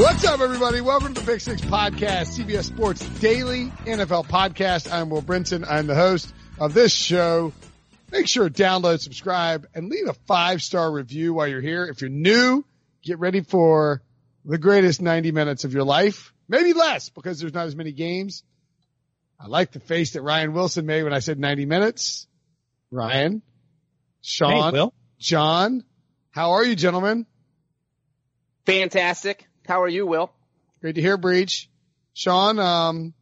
What's up, everybody? Welcome to the Pick Six Podcast, CBS Sports Daily NFL Podcast. I'm Will Brinson. I'm the host of this show. Make sure to download, subscribe, and leave a five star review while you're here. If you're new, get ready for the greatest 90 minutes of your life. Maybe less because there's not as many games. I like the face that Ryan Wilson made when I said 90 minutes. Ryan, Sean, Hey, Will. John, how are you, gentlemen? Fantastic. How are you, Will? Great to hear, Breech. Sean, um,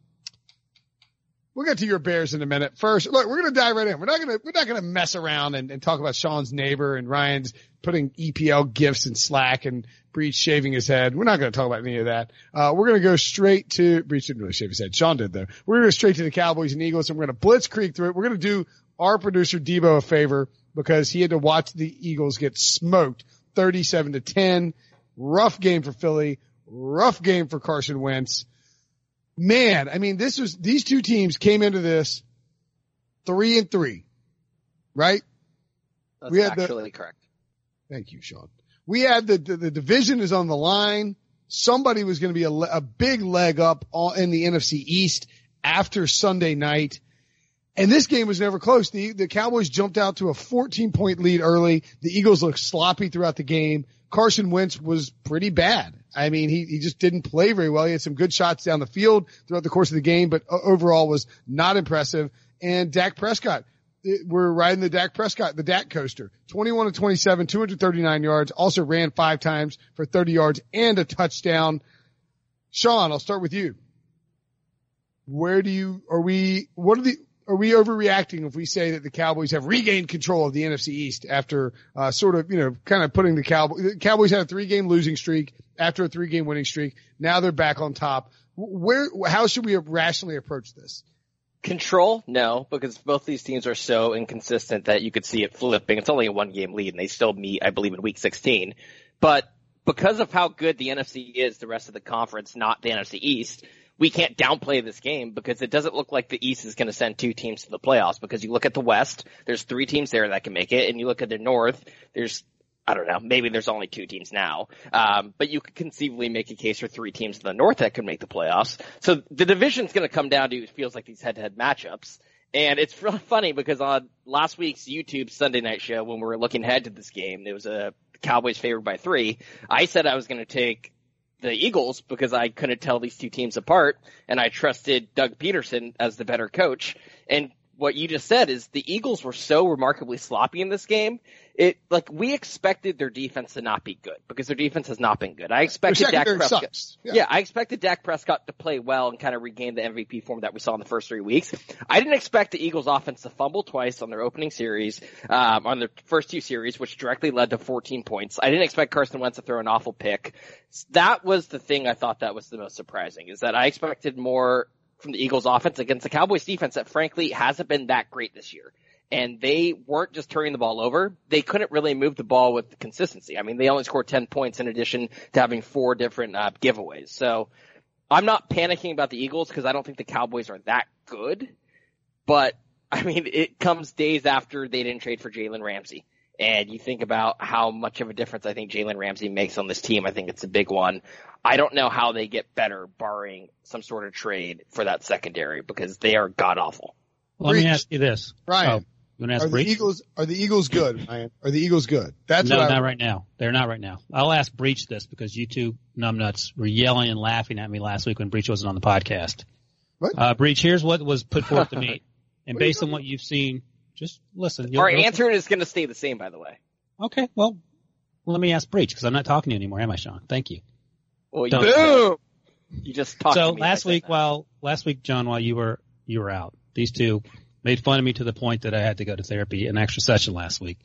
we'll get to your Bears in a minute. First, look, we're to dive right in. We're not to, we're not to mess around and, and talk about Sean's neighbor and Ryan's putting EPL gifts in Slack and Breech shaving his head. We're not to talk about any of that. Uh, we're to go straight to, Breech didn't really shave his head. Sean did though. We're to go straight to the Cowboys and Eagles and we're to blitzkrieg through it. We're to do our producer Debo a favor because he had to watch the Eagles get smoked 37 to 10. Rough game for Philly. Rough game for Carson Wentz. Man, I mean, this was, these two teams came into this three and three, right? That's We had the- actually correct. Thank you, Sean. We had the, the, the division is on the line. Somebody was going to be a, a big leg up on, in the NFC East after Sunday night. And this game was never close. The, the Cowboys jumped out to a 14 point lead early. The Eagles looked sloppy throughout the game. Carson Wentz was pretty bad. I mean, he, he just didn't play very well. He had some good shots down the field throughout the course of the game, but overall was not impressive. And Dak Prescott, it- we're riding the Dak Prescott, the Dak coaster. 21 to 27, 239 yards, also ran five times for 30 yards and a touchdown. Sean, I'll start with you. Where do you, are we, what are the, are we overreacting if we say that the Cowboys have regained control of the NFC East after, uh, sort of, you know, kind of putting the Cowboys, the Cowboys had a three game losing streak after a three game winning streak. Now they're back on top. Where, how should we rationally approach this? Control? No, because both these teams are so inconsistent that you could see it flipping. It's only a one game lead and they still meet, I believe, in week 16. But because of how good the NFC is, the rest of the conference, not the NFC East, we can't downplay this game because it doesn't look like the East is going to send two teams to the playoffs because you look at the West, there's three teams there that can make it, and you look at the North, there's I don't know. Maybe there's only two teams now, um, but you could conceivably make a case for three teams in the North that could make the playoffs. So the division's going to come down to it feels like these head-to-head matchups, and it's really funny because on last week's YouTube Sunday night show when we were looking ahead to this game, it was a Cowboys favored by three. I said I was going to take the Eagles because I couldn't tell these two teams apart, and I trusted Doug Pederson as the better coach. And what you just said is the Eagles were so remarkably sloppy in this game. It like we expected their defense to not be good because their defense has not been good. I expected Dak Prescott. sucks. Yeah. I expected Dak Prescott to play well and kind of regain the MVP form that we saw in the first three weeks. I didn't expect the Eagles offense to fumble twice on their opening series, um, on their first two series, which directly led to 14 points. I didn't expect Carson Wentz to throw an awful pick. That was the thing I thought that was the most surprising is that I expected more from the Eagles offense against the Cowboys defense that frankly hasn't been that great this year. And they weren't just turning the ball over. They couldn't really move the ball with consistency. I mean, they only scored 10 points in addition to having four different uh, giveaways. So I'm not panicking about the Eagles because I don't think the Cowboys are that good. But I mean, it comes days after they didn't trade for Jalen Ramsey. And you think about how much of a difference I think Jalen Ramsey makes on this team, I think it's a big one. I don't know how they get better barring some sort of trade for that secondary because they are god awful. Let me ask you this. Ryan. Oh, you ask Are the Eagles are the Eagles good, Ryan? Are the Eagles good? That's no, what I, not right now. They're not right now. I'll ask Breech this because you two numbnuts were yelling and laughing at me last week when Breech wasn't on the podcast. What? Uh, Breech, here's what was put forth to me. And based on what you've seen, just listen. You'll- Our you'll- answer is going to stay the same, by the way. Okay, well, let me ask Breech because I'm not talking to you anymore, am I, Sean? Thank you. Well, you, boom! You just talked so to me. last week, that. while last week, John, while you were you were out, these two made fun of me to the point that I had to go to therapy, an extra session last week,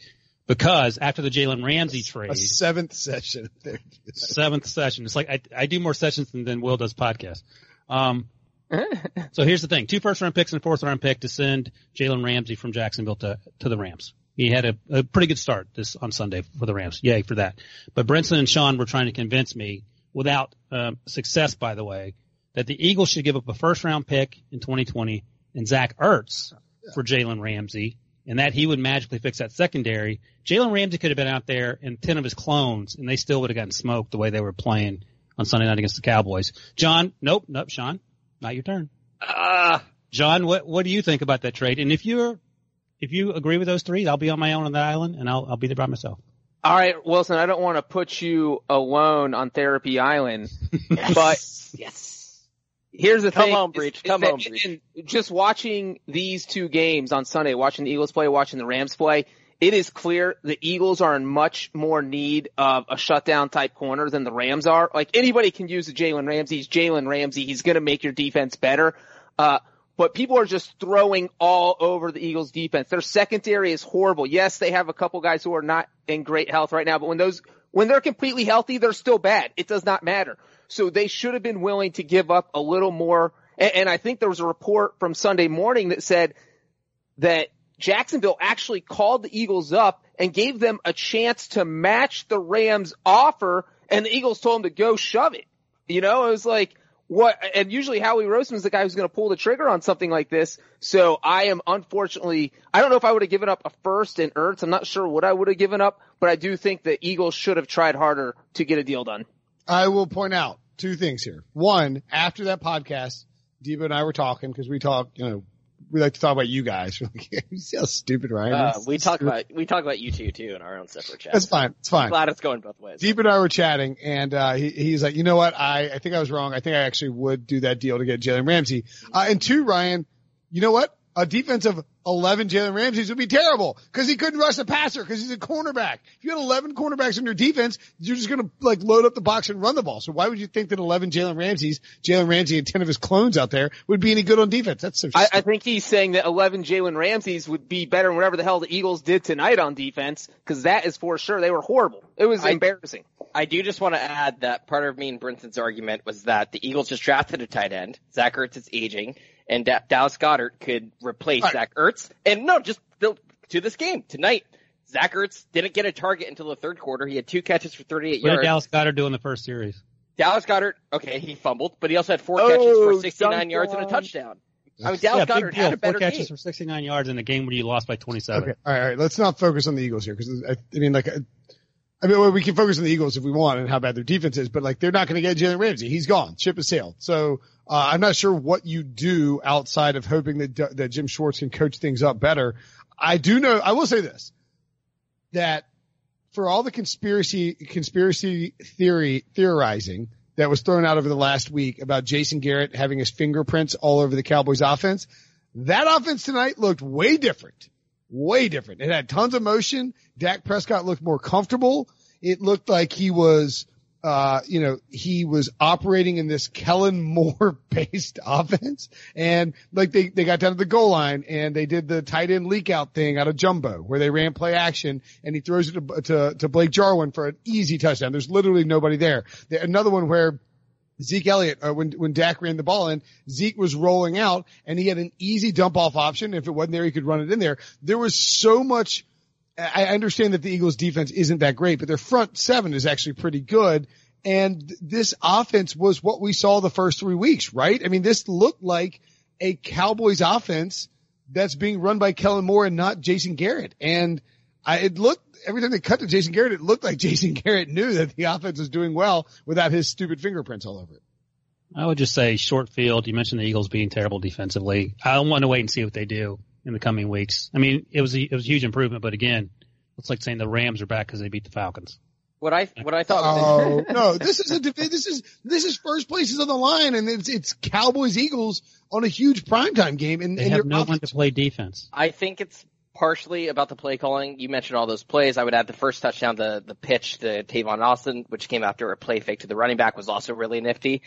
because after the Jalen Ramsey trade, a seventh session. Seventh session, it's like I, I do more sessions than, than Will does podcasts. Um, so here's the thing: two first round picks and a fourth round pick to send Jalen Ramsey from Jacksonville to to the Rams. He had a, a pretty good start this on Sunday for the Rams. Yay for that. But Brinson and Sean were trying to convince me, without um, success, by the way, that the Eagles should give up a first round pick in 2020 and Zach Ertz for Jalen Ramsey, and that he would magically fix that secondary. Jalen Ramsey could have been out there and 10 of his clones, and they still would have gotten smoked the way they were playing on Sunday night against the Cowboys. John, nope, nope, Sean, not your turn. Ah, John, what what do you think about that trade? And if you're if you agree with those three, I'll be on my own on that island, and I'll I'll be there by myself. All right, Wilson, I don't want to put you alone on Therapy Island, but yes. here's the Come thing. home, is- Breech. is Come that- home, Breech. Just watching these two games on Sunday, watching the Eagles play, watching the Rams play, it is clear the Eagles are in much more need of a shutdown type corner than the Rams are. Like anybody can use a Jalen Ramsey. He's Jalen Ramsey. He's going to make your defense better. Uh, but people are just throwing all over the Eagles defense. Their secondary is horrible. Yes, they have a couple guys who are not in great health right now, but when those, when they're completely healthy, they're still bad. It does not matter. So they should have been willing to give up a little more. And, and I think there was a report from Sunday morning that said that Jacksonville actually called the Eagles up and gave them a chance to match the Rams offer and the Eagles told them to go shove it. You know, it was like, what, and usually Howie Roseman's the guy who's going to pull the trigger on something like this. So I am unfortunately, I don't know if I would have given up a first in Ertz. I'm not sure what I would have given up, but I do think the Eagles should have tried harder to get a deal done. I will point out two things here. One, after that podcast, Debo and I were talking because we talk, you know, we like to talk about you guys. We're like, you see how stupid Ryan Uh, is? we talk about we talk about you two too in our own separate chat. That's fine. It's fine. Glad it's going both ways. Deep and I were chatting, and uh, he, he's like, you know what? I, I think I was wrong. I think I actually would do that deal to get Jalen Ramsey. Uh, and two, Ryan, you know what? A defense of 11 Jalen Ramseys would be terrible because he couldn't rush the passer because he's a cornerback. If you had 11 cornerbacks in your defense, you're just going to like load up the box and run the ball. So why would you think that 11 Jalen Ramseys, Jalen Ramsey and 10 of his clones out there would be any good on defense? That's so I, I think he's saying that 11 Jalen Ramseys would be better than whatever the hell the Eagles did tonight on defense, because that is for sure. They were horrible. It was I- embarrassing. I do just want to add that part of me and Brinson's argument was that the Eagles just drafted a tight end. Zach Ertz is aging, and da- Dallas Goedert could replace Right. Zach Ertz. And no, just the, to this game tonight, Zach Ertz didn't get a target until the third quarter. He had two catches for 38 What did yards. Dallas Goedert do in the first series? Dallas Goedert, okay, he fumbled, but he also had four Oh, catches for 69 dunk yards and a touchdown. I mean, Dallas yeah, Goedert big deal. had a Four catches game. for 69 yards in a game where you lost by 27. Okay. All right. All right. Let's not focus on the Eagles here because I, I mean, like, I mean, well, we can focus on the Eagles if we want and how bad their defense is, but like, they're not going to get Jalen Ramsey. He's gone. Ship has sailed. So, uh, I'm not sure what you do outside of hoping that, that Jim Schwartz can coach things up better. I do know, I will say this, that for all the conspiracy, conspiracy theory, theorizing that was thrown out over the last week about Jason Garrett having his fingerprints all over the Cowboys offense, that offense tonight looked way different. Way different. It had tons of motion. Dak Prescott looked more comfortable. It looked like he was, uh, you know, he was operating in this Kellen Moore based offense. And like they, they got down to the goal line and they did the tight end leak out thing out of jumbo where they ran play action and he throws it to, to, to Blake Jarwin for an easy touchdown. There's literally nobody there. there another one where Zeke Elliott, uh, when, when Dak ran the ball in, Zeke was rolling out and he had an easy dump off option. If it wasn't there, he could run it in there. There was so much, I understand that the Eagles defense isn't that great, but their front seven is actually pretty good. And this offense was what we saw the first three weeks, right? I mean, this looked like a Cowboys offense that's being run by Kellen Moore and not Jason Garrett. And I, it looked every time they cut to Jason Garrett, it looked like Jason Garrett knew that the offense was doing well without his stupid fingerprints all over it. I would just say short field. You mentioned the Eagles being terrible defensively. I want to wait and see what they do in the coming weeks. I mean, it was a, it was a huge improvement, but again, it's like saying the Rams are back because they beat the Falcons. What I what I thought. Oh no! This is a this is this is first places on the line, and it's it's Cowboys Eagles on a huge primetime game, and, They and have your no offense- one to play defense. I think it's partially about the play calling. You mentioned all those plays. I would add the first touchdown, the the pitch to Tavon Austin, which came after a play fake to the running back, was also really nifty.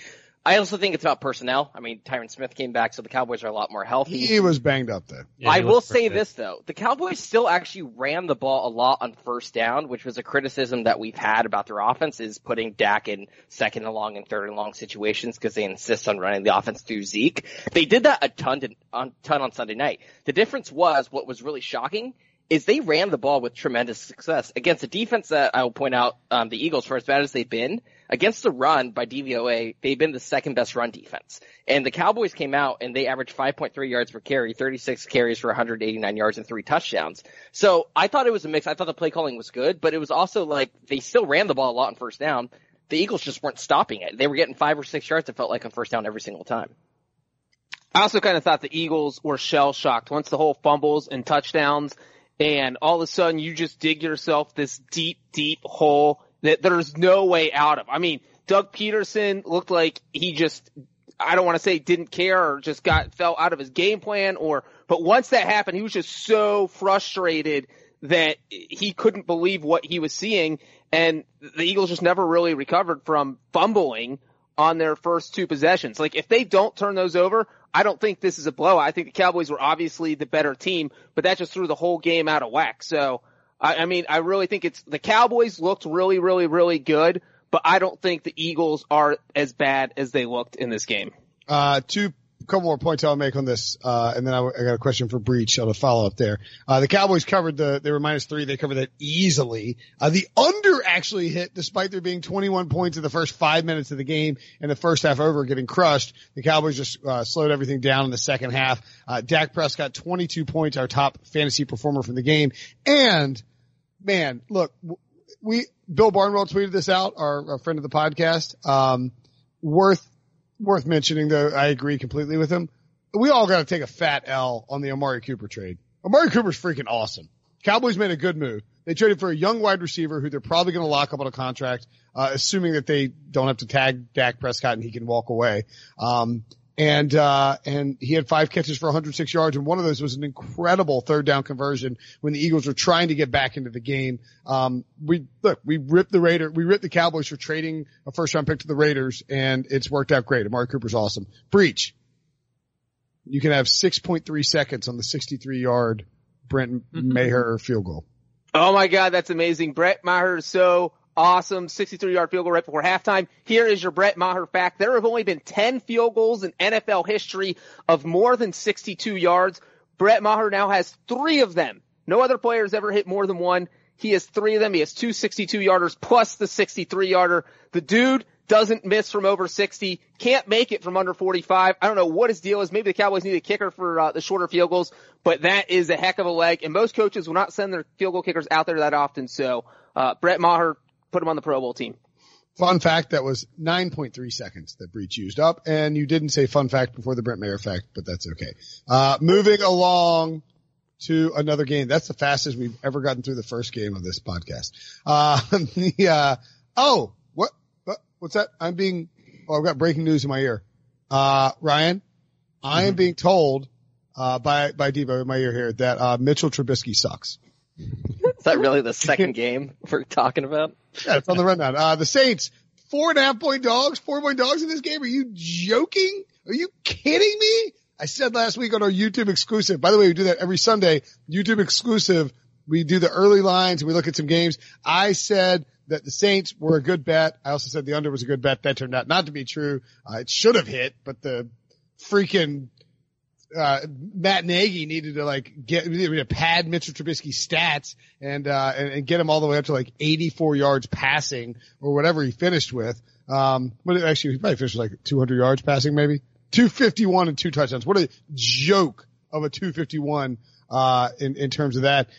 I also think it's about personnel. I mean, Tyron Smith came back, so the Cowboys are a lot more healthy. He was banged up there. Yeah, I will say good. this though. The Cowboys still actually ran the ball a lot on first down, which was a criticism that we've had about their offense is putting Dak in second and long and third and long situations because they insist on running the offense through Zeke. They did that a ton to, on ton on Sunday night. The difference was what was really shocking is they ran the ball with tremendous success against a defense that I will point out, um, the Eagles, for as bad as they've been, against the run by DVOA, they've been the second best run defense. And the Cowboys came out and they averaged 5.3 yards per carry, 36 carries for 189 yards and three touchdowns. So I thought it was a mix. I thought the play calling was good, but it was also like they still ran the ball a lot on first down. The Eagles just weren't stopping it. They were getting five or six yards, it felt like, on first down every single time. I also kind of thought the Eagles were shell shocked once the whole fumbles and touchdowns, and all of a sudden you just dig yourself this deep, deep hole that there's no way out of. I mean, Doug Pederson looked like he just, I don't want to say didn't care or just got, fell out of his game plan or, but once that happened, he was just so frustrated that he couldn't believe what he was seeing and the Eagles just never really recovered from fumbling on their first two possessions. Like if they don't turn those over, I don't think this is a blowout. I think the Cowboys were obviously the better team, but that just threw the whole game out of whack. So, I, I mean, I really think it's the Cowboys looked really, really, really good, but I don't think the Eagles are as bad as they looked in this game. Uh, two couple more points I'll make on this, uh, and then I, I got a question for Breech on a follow up there. Uh, the Cowboys covered the, they were minus three. They covered that easily. Uh, the under actually hit despite there being 21 points in the first five minutes of the game and the first half over getting crushed. The Cowboys just, uh, slowed everything down in the second half. Uh, Dak Prescott, 22 points, our top fantasy performer from the game. And man, look, we, Bill Barnwell tweeted this out, our, our friend of the podcast. Um, worth worth mentioning though, I agree completely with him. We all got to take a fat L on the Amari Cooper trade. Amari Cooper's freaking awesome. Cowboys made a good move. They traded for a young wide receiver who they're probably going to lock up on a contract, uh, assuming that they don't have to tag Dak Prescott and he can walk away. Um, and, uh, and he had five catches for 106 yards and one of those was an incredible third down conversion when the Eagles were trying to get back into the game. Um, we, look, we ripped the Raider, we ripped the Cowboys for trading a first round pick to the Raiders and it's worked out great. Amari Cooper's awesome. Breech. You can have 6.3 seconds on the 63 yard Brent Maher field goal. Oh my God, that's amazing. Brett Maher is so awesome. 63 yard field goal right before halftime. Here is your Brett Maher fact. There have only been 10 field goals in NFL history of more than 62 yards. Brett Maher now has three of them. No other player has ever hit more than one. He has three of them. He has two 62 yarders plus the 63 yarder. The dude doesn't miss from over 60, can't make it from under 45. I don't know what his deal is. Maybe the Cowboys need a kicker for uh, the shorter field goals, but that is a heck of a leg. And most coaches will not send their field goal kickers out there that often. So, uh, Brett Maher, put him on the Pro Bowl team. Fun fact, that was 9.3 seconds that Breech used up, and you didn't say fun fact before the Brent Maher fact, but that's okay. Uh, moving along to another game. That's the fastest we've ever gotten through the first game of this podcast. Uh, the, uh, oh, what, what, what's that? I'm being, oh, I've got breaking news in my ear. Uh, Ryan, I am being told, uh, by, by Devo in my ear here that, uh, Mitchell Trubisky sucks. Is that really the second game we're talking about? Yeah, it's on the rundown. Uh, the Saints, four and a half point dogs, four point dogs in this game. Are you joking? Are you kidding me? I said last week on our YouTube exclusive. By the way, we do that every Sunday. YouTube exclusive. We do the early lines and we look at some games. I said that the Saints were a good bet. I also said the under was a good bet. That turned out not to be true. Uh, it should have hit, but the freaking uh, Matt Nagy needed to like get to pad Mitchell Trubisky's stats and, uh, and, and get him all the way up to like 84 yards passing or whatever he finished with. Um, but actually he probably finished like 200 yards passing maybe 251 and two touchdowns. What a joke of a 251, uh, in, in terms of that.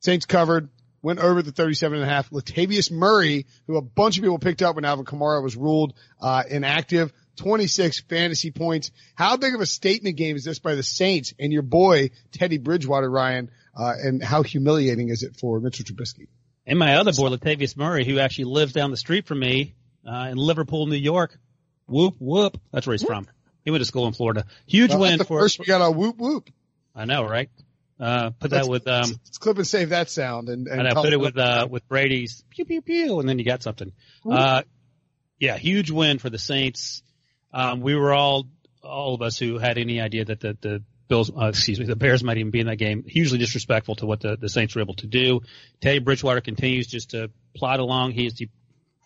Saints covered. went over the 37 and a half. Latavius Murray, who a bunch of people picked up when Alvin Kamara was ruled, uh, inactive, 26 fantasy points. How big of a statement game is this by the Saints and your boy, Teddy Bridgewater, Ryan? Uh, and how humiliating is it for Mitchell Trubisky? And my other boy, Latavius Murray, who actually lives down the street from me, uh, in Liverpool, New York. Whoop, whoop. That's where he's from. He went to school in Florida. Huge Well, win that's the for, first we got a whoop whoop. I know, right? Uh, put Let's- that with, um, Let's clip and save that sound and, and and I call put it with, uh, with Brady's pew, pew, pew, and then you got something. Uh, yeah, huge win for the Saints. Um, we were all, all of us who had any idea that the, the Bills, uh, excuse me, the Bears might even be in that game, hugely disrespectful to what the, the Saints were able to do. Teddy Bridgewater continues just to plod along. He is the,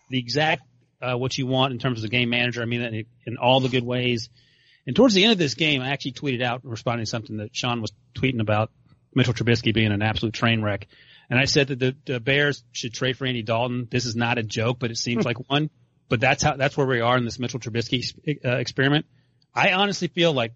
the exact, uh, what you want in terms of the game manager. I mean, that in, in all the good ways. And towards the end of this game, I actually tweeted out responding to something that Sean was tweeting about Mitchell Trubisky being an absolute train wreck. And I said that the, the Bears should trade for Andy Dalton. This is not a joke, but it seems like one. But that's how that's where we are in this Mitchell Trubisky uh, experiment. I honestly feel like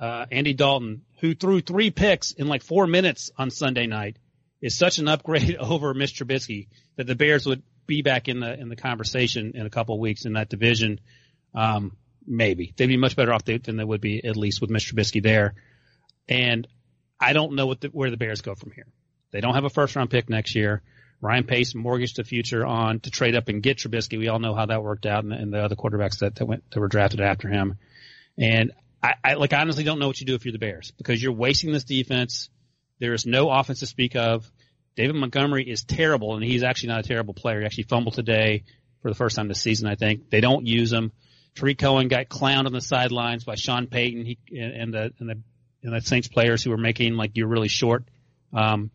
uh, Andy Dalton, who threw three picks in like four minutes on Sunday night, is such an upgrade over Mitch Trubisky that the Bears would be back in the in the conversation in a couple of weeks in that division. Um, maybe they'd be much better off than they would be at least with Mitch Trubisky there. And I don't know what the, where the Bears go from here. They don't have a first round pick next year. Ryan Pace mortgaged the future on to trade up and get Trubisky. We all know how that worked out and, and the other quarterbacks that, that went that were drafted after him. And I, I like honestly don't know what you do if you're the Bears because you're wasting this defense. There is no offense to speak of. David Montgomery is terrible, and he's actually not a terrible player. He actually fumbled today for the first time this season, I think. They don't use him. Tarik Cohen got clowned on the sidelines by Sean Payton he, and the and the and the Saints players who were making like you're really short um,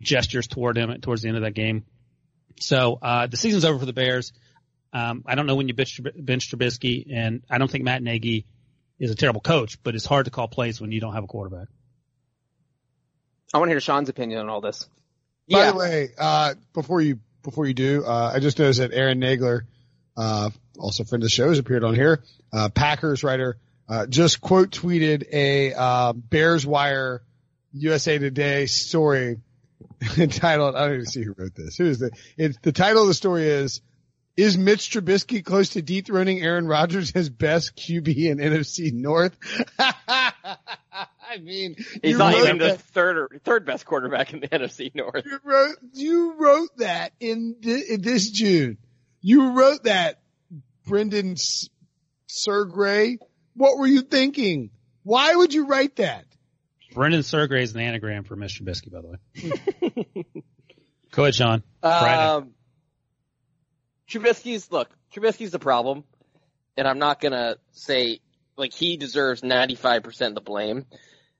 gestures toward him towards the end of that game. So uh, the season's over for the Bears. Um, I don't know when you bench, bench Trubisky, and I don't think Matt Nagy is a terrible coach, but it's hard to call plays when you don't have a quarterback. I want to hear Sean's opinion on all this. By Yeah. the way, uh, before you before you do, uh, I just noticed that Aaron Nagler, uh, also friend of the show, has appeared on here. Uh, Packers writer, uh, just quote tweeted a uh, Bears Wire USA Today story entitled. I don't even see who wrote this. Who is the? It's the title of the story is. Is Mitch Trubisky close to dethroning Aaron Rodgers as best QB in NFC North? I mean, He's not even the third or third best quarterback in the NFC North. you wrote you wrote that in, thi- in this June. You wrote that, Brendan S- Sergray. What were you thinking? Why would you write that? Brendan Sergray is an anagram for Mr. Trubisky, by the way. Go ahead, Sean. Um, Trubisky's look. Trubisky's the problem, and I'm not gonna say like he deserves 95% of the blame.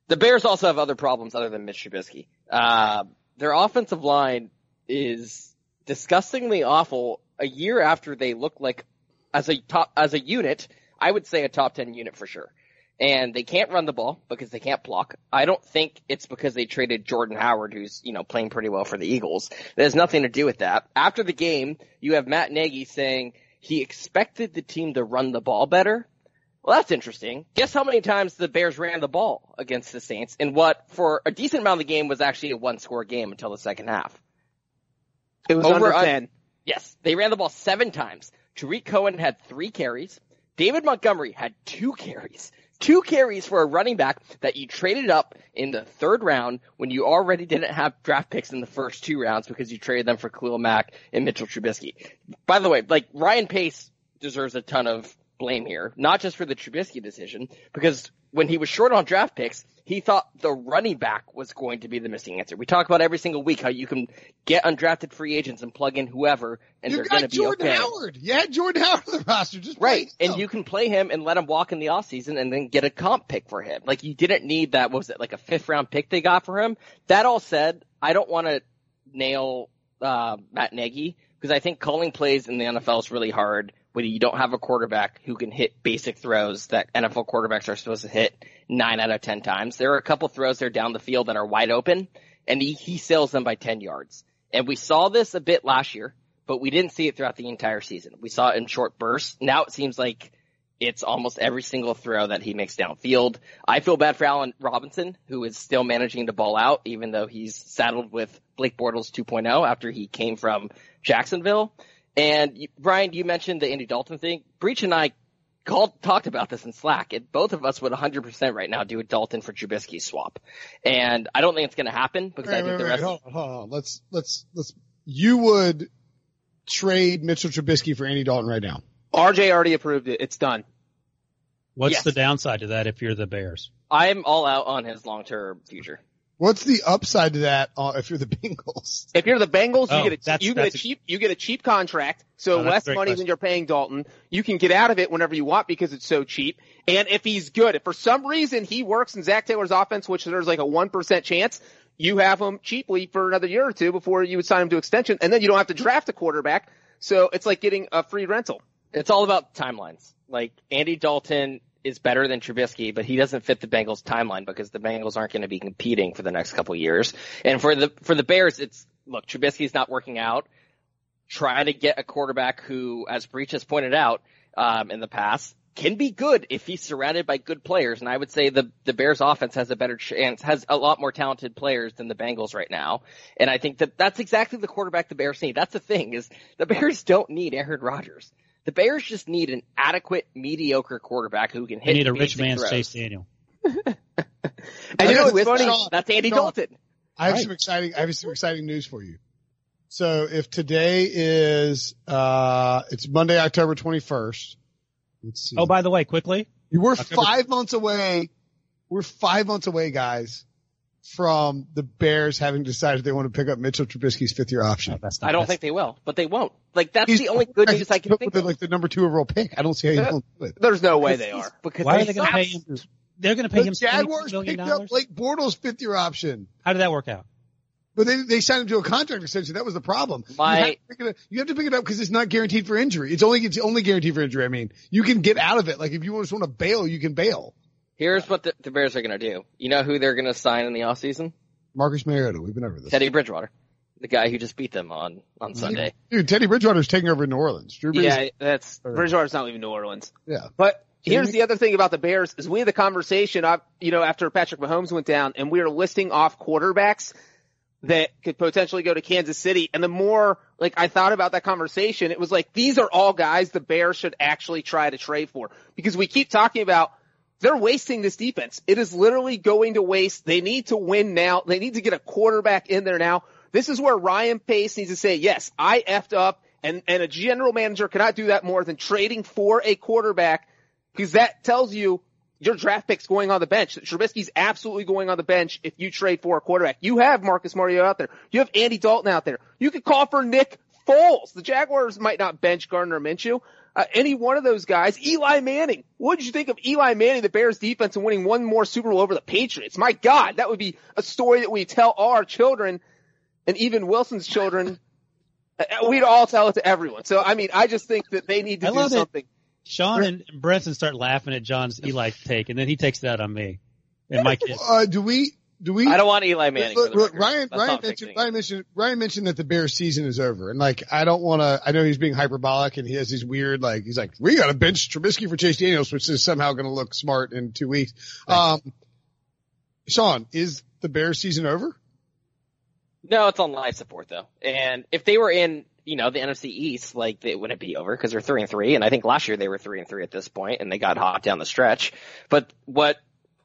The Bears also have other problems other than Mitch Trubisky. Uh, their offensive line is disgustingly awful. A year after they look like as a top as a unit, I would say a top 10 unit for sure. And they can't run the ball because they can't block. I don't think it's because they traded Jordan Howard, who's, you know, playing pretty well for the Eagles. It has nothing to do with that. After the game, you have Matt Nagy saying he expected the team to run the ball better. Well, that's interesting. Guess how many times the Bears ran the ball against the Saints in what, for a decent amount of the game, was actually a one score game until the second half. It was Over under un- 10. Yes, they ran the ball seven times. Tarik Cohen had three carries. David Montgomery had two carries. Two carries for a running back that you traded up in the third round when you already didn't have draft picks in the first two rounds because you traded them for Khalil Mack and Mitchell Trubisky. By the way, like Ryan Pace deserves a ton of blame here, not just for the Trubisky decision, because when he was short on draft picks, he thought the running back was going to be the missing answer. We talk about every single week how you can get undrafted free agents and plug in whoever, and you they're going to got be Jordan okay. Howard. You had Jordan Howard on the roster. Just Right. And you can play him and let him walk in the offseason and then get a comp pick for him. Like you didn't need that, what was it, like a fifth round pick they got for him? That all said, I don't want to nail, uh, Matt Nagy because I think calling plays in the NFL is really hard when you don't have a quarterback who can hit basic throws that NFL quarterbacks are supposed to hit nine out of ten times. There are a couple throws there down the field that are wide open and he, he sails them by 10 yards. And we saw this a bit last year, but we didn't see it throughout the entire season. We saw it in short bursts. Now it seems like It's almost every single throw that he makes downfield. I feel bad for Allen Robinson, who is still managing to ball out, even though he's saddled with Blake Bortles 2.0 after he came from Jacksonville. And you, Brian, you mentioned the Andy Dalton thing. Breech and I called, talked about this in Slack, and both of us would 100% right now do a Dalton for Trubisky swap. And I don't think it's going to happen because Wait, I think wait, the wait, rest. hold on, hold on. Let's let's let's. You would trade Mitchell Trubisky for Andy Dalton right now. RJ already approved it. It's done. What's Yes. the downside to that if you're the Bears? I'm all out on his long-term future. What's the upside to that uh, if you're the Bengals? If you're the Bengals, Oh, you get a, that's- you get a that's a- cheap you get a cheap contract, so Oh, less money question. than you're paying Dalton. You can get out of it whenever you want because it's so cheap. And if he's good, if for some reason he works in Zac Taylor's offense, which there's like a one percent chance, you have him cheaply for another year or two before you would sign him to extension, and then you don't have to draft a quarterback. So it's like getting a free rental. It's all about timelines. Like Andy Dalton is better than Trubisky, but he doesn't fit the Bengals timeline because the Bengals aren't going to be competing for the next couple years. And for the for the Bears, it's look, Trubisky's not working out. Try to get a quarterback who, as Breech has pointed out um, in the past, can be good if he's surrounded by good players. And I would say the the Bears offense has a better chance, has a lot more talented players than the Bengals right now. And I think that that's exactly the quarterback the Bears need. That's the thing is the Bears don't need Aaron Rodgers. The Bears just need an adequate, mediocre quarterback who can They hit. need a rich basic man's throws. Chase Daniel. And And you know who what's funny? that? That's Andy Sean. Dalton. I have Right. some exciting. I have some exciting news for you. So if today is uh it's Monday, October twenty first. Let's see. Oh, by the way, quickly, we're October- five months away. We're five months away, guys, from the Bears having decided they want to pick up Mitchell Trubisky's fifth year option. That's not, I don't that's- think they will, but they won't. Like that's He's the only good news I can think of. like the number two overall pick. I don't see how you don't do it. There's no way they are. Because Why are they they going to pay him? They're going to pay The him Jaguars $22 million. picked up Blake Bortles' fifth year option. How did that work out? But they they signed him to a contract extension. That was the problem. My- you, have it up, you have to pick it up because it's not guaranteed for injury. It's only it's only guaranteed for injury. I mean, you can get out of it. Like if you just want to bail, you can bail. Here's what the, the Bears are going to do. You know who they're going to sign in the offseason? Marcus Mariota. We've been over this. Teddy Bridgewater, the guy who just beat them on on Sunday. Dude, Teddy Bridgewater's taking over New Orleans. Drew Brees. Yeah, that's Bridgewater's not leaving New Orleans. Yeah. But Kidding here's the other thing about the Bears is we had the conversation, uh, you know, after Patrick Mahomes went down, and we were listing off quarterbacks that could potentially go to Kansas City. And the more like I thought about that conversation, it was like these are all guys the Bears should actually try to trade for because we keep talking about they're wasting this defense. It is literally going to waste. They need to win now. They need to get a quarterback in there now. This is where Ryan Pace needs to say, yes, I effed up and, and a general manager cannot do that more than trading for a quarterback because that tells you your draft pick's going on the bench. Trubisky's absolutely going on the bench if you trade for a quarterback. You have Marcus Mariota out there. You have Andy Dalton out there. You could call for Nick Foles. The Jaguars might not bench Gardner Minshew. Uh, any one of those guys. Eli Manning. What did you think of Eli Manning, the Bears defense, and winning one more Super Bowl over the Patriots? My God, that would be a story that we tell all our children and even Wilson's children. Uh, We'd all tell it to everyone. So, I mean, I just think that they need to I do love it. something. Sean and Brinson start laughing at John's Eli take, and then he takes that on me and my kid. Uh, do we, do we, I don't want Eli Manning. Look, look. Ryan, Ryan mentioned. Ryan mentioned, Ryan mentioned that the Bears season is over. And like, I don't want to, I know he's being hyperbolic and he has these weird, like, he's like, we got to bench Trubisky for Chase Daniels, which is somehow going to look smart in two weeks. Um, Sean, is the Bears season over? No, it's on life support though. And if they were in, you know, the NFC East, like it wouldn't be over because they're three and three. And I think last year they were three and three at this point, and they got hot down the stretch. But what,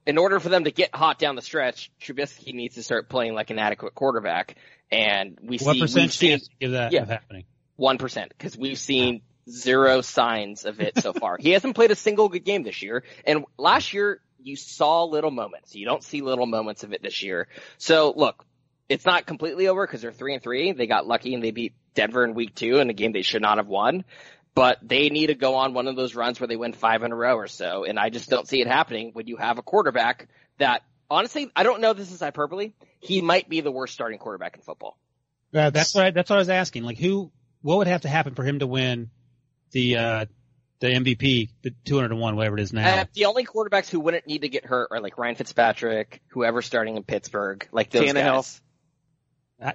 in order for them to get hot down the stretch, Trubisky needs to start playing like an adequate quarterback. And we What see percent seen chance to give that Yeah. happening? one percent because we've seen zero signs of it so far. he hasn't played a single good game this year, and last year you saw little moments. You don't see little moments of it this year. So look, it's not completely over because they're three and three. They got lucky and they beat Denver in week two in a game they should not have won. But they need to go on one of those runs where they win five in a row or so. And I just don't see it happening when you have a quarterback that honestly, I don't know this is hyperbole. He might be the worst starting quarterback in football. That's, That's what I, that's what I was asking. Like, who? What would have to happen for him to win the uh the MVP, the 201, whatever it is now? Uh, the only quarterbacks who wouldn't need to get hurt are like Ryan Fitzpatrick, whoever's starting in Pittsburgh, like those Tannehill. guys.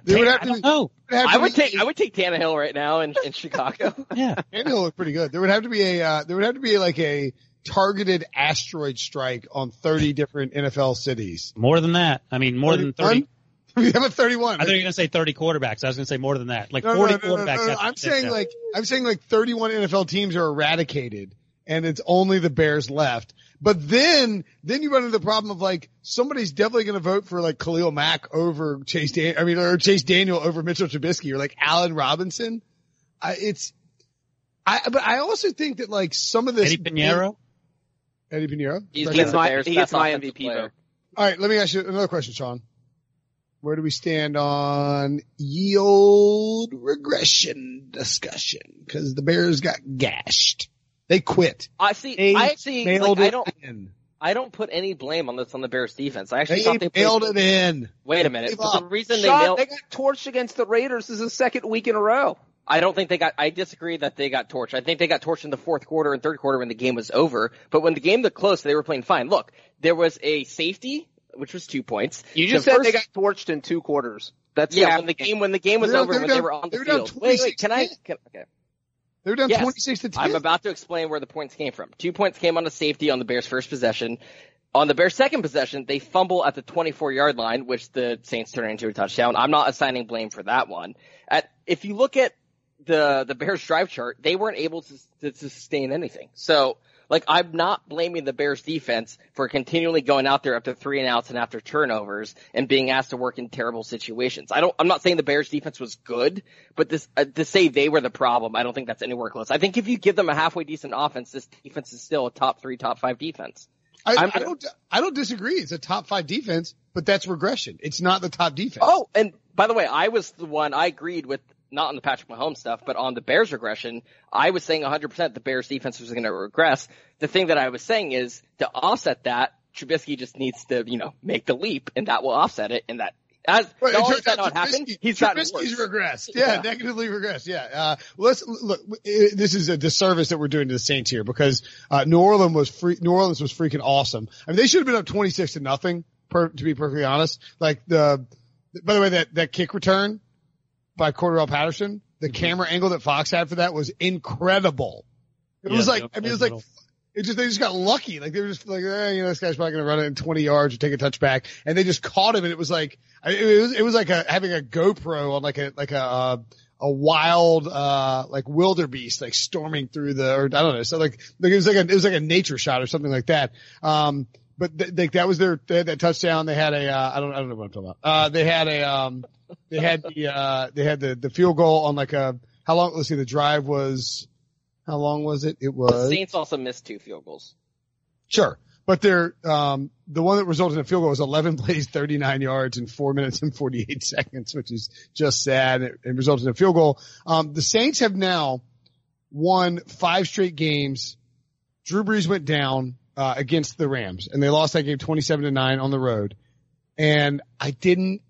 They would have I to- don't know. It'd have I would take I would take Tannehill right now in, in Chicago. Yeah. Tannehill looked pretty good. There would have to be a uh, there would have to be like a targeted asteroid strike on 30 different NFL cities. More than that. I mean, more than 30. We have a 31. I thought you were going to say 30 quarterbacks. I was going to say more than that. Like No, no, 40 no, no, no, quarterbacks. no, no. I'm saying like I'm saying like 31 NFL teams are eradicated, and it's only the Bears left. But then then you run into the problem of like somebody's definitely going to vote for like Khalil Mack over Chase Dan. I mean, or Chase Daniel over Mitchell Trubisky or like Allen Robinson. I, it's I but I also think that like some of this Eddy Piñeiro. Eddy Piñeiro. He's Right He gets the my, Bears' he gets my MVP player. vote. All right, let me ask you another question, Sean. Where do we stand on yield regression discussion? Because the Bears got gashed. They quit. I see. They I actually like, I don't in. I don't put any blame on this on the Bears defense. I actually They thought they played, mailed it in. Wait a minute. The up. reason they Sean, nailed they got torched against the Raiders. This is the second week in a row. I don't think they got. I disagree that they got torched. I think they got torched in the fourth quarter and third quarter when the game was over. But when the game looked close, they were playing fine. Look, there was a safety, which was two points. You just The said first- they got torched in two quarters. That's Yeah, when the game when the game was They were- over they were when they were on the field. Wait, wait. Can I? Can, okay. They were down Yes. 26 to 10. I'm about to explain where the points came from. Two points came on a safety on the Bears' first possession. On the Bears' second possession, they fumble at the 24 yard line, which the Saints turn into a touchdown. I'm not assigning blame for that one. At, if you look at the, the Bears drive chart, they weren't able to, to, to sustain anything. So, like, I'm not blaming the Bears defense for continually going out there after three and outs and after turnovers and being asked to work in terrible situations. I don't, I'm not saying the Bears defense was good, but this, uh, to say they were the problem, I don't think that's anywhere close. I think if you give them a halfway decent offense, this defense is still a top three, top five defense. I, I don't, I don't disagree. It's a top five defense, but that's regression. It's not the top defense. Oh, and by the way, I was the one I agreed with not on the Patrick Mahomes stuff, but on the Bears regression. I was saying 100% the Bears defense was going to regress. The thing that I was saying is to offset that, Trubisky just needs to, you know, make the leap, and that will offset it. And that as Right, not only has that not happened, he's Trubisky's regressed. Yeah, Yeah. negatively regressed. Yeah. Uh, let's look. This is a disservice that we're doing to the Saints here because uh, New Orleans was free, New Orleans was freaking awesome. I mean, they should have been up twenty six to nothing. Per, to be perfectly honest, like the. By the way, that that kick return by Cordell Patterson, the camera angle that Fox had for that was incredible. It was like, I mean, it was like it just they just got lucky. Like they were just like, eh, you know, this guy's probably going to run it in 20 yards or take a touchback, and they just caught him, and it was like I- it was it was like a having a GoPro on like a like a uh, a wild uh like wildebeest like storming through the or I don't know, so like, like it was like a it was like a nature shot or something like that. Um, but th- like that was their they had that touchdown. They had a uh, I don't I don't know what I'm talking about. Uh, they had a um they had the uh they had the the field goal on like a how long? Let's see, the drive was. How long was it? It was The Saints also missed two field goals. Sure. But they're, um, the one that resulted in a field goal was 11 plays, 39 yards in four minutes and 48 seconds, which is just sad. It, it resulted in a field goal. Um, the Saints have now won five straight games. Drew Brees went down, uh, against the Rams and they lost that game 27 to 9 on the road. And I didn't,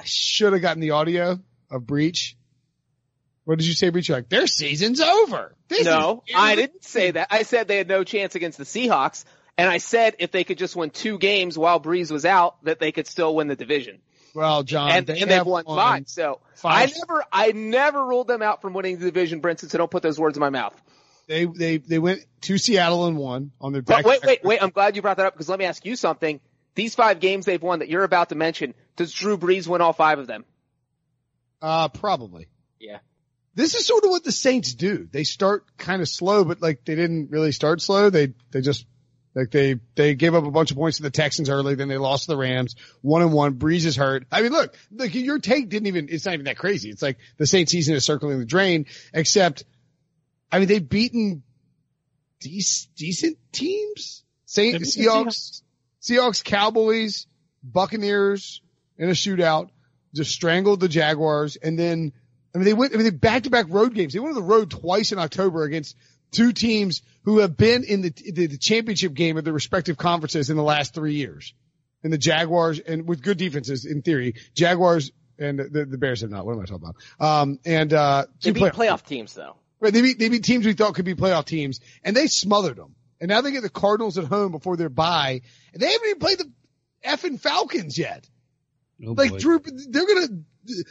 I should have gotten the audio of Breech. What did you say, Breech? You're like, their season's over. This No, I didn't say that. I said they had no chance against the Seahawks, and I said if they could just win two games while Brees was out, that they could still win the division. Well, John, and, they and they've have won five. So five- I never, I never ruled them out from winning the division, Brinson. So don't put those words in my mouth. They they they went to Seattle and won on their back. wait, wait, wait. I'm glad you brought that up because let me ask you something. These five games they've won that you're about to mention, does Drew Brees win all five of them? Uh, probably. Yeah. This is sort of what the Saints do. They start kind of slow, but like they didn't really start slow. They they just like they they gave up a bunch of points to the Texans early, then they lost to the Rams. One and one. Brees is hurt. I mean, look, look, your take didn't even. It's not even that crazy. It's like the Saints season is circling the drain. Except, I mean, they've beaten dec- decent teams. Saint They've Seahawks, Seahawks, Cowboys, Buccaneers in a shootout. Just strangled the Jaguars, and then I mean they went. I mean they back to back road games. They went on the road twice in October against two teams who have been in the, the the championship game of their respective conferences in the last three years. And the Jaguars, and with good defenses in theory, Jaguars and the, the Bears have not. What am I talking about? Um, and uh, They two beat playoff playoff teams though. Right, they beat they beat teams we thought could be playoff teams, and they smothered them. And now they get the Cardinals at home before their bye, and they haven't even played the effing Falcons yet. Oh, like boy. Drew, they're gonna.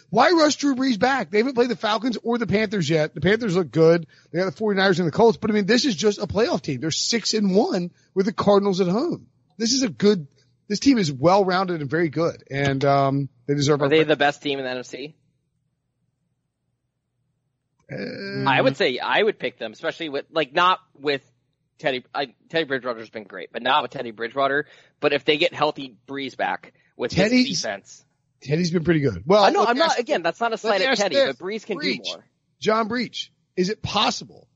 Why rush Drew Brees back? They haven't played the Falcons or the Panthers yet. The Panthers look good. They got the 49ers and the Colts, but I mean, this is just a playoff team. They're six and one with the Cardinals at home. This is a good. This team is well rounded and very good, and um, they deserve. Are our they the best team in the NFC? Uh, I would say I would pick them, especially with like not with Teddy. I, Teddy Bridgewater's been great, but not with Teddy Bridgewater. But if they get healthy Brees back with Teddy's- his defense, Teddy's been pretty good. Well, I know I'm me not again. That's not a slight at Teddy, this. but Brees can Breech. do more. John Breech, is it possible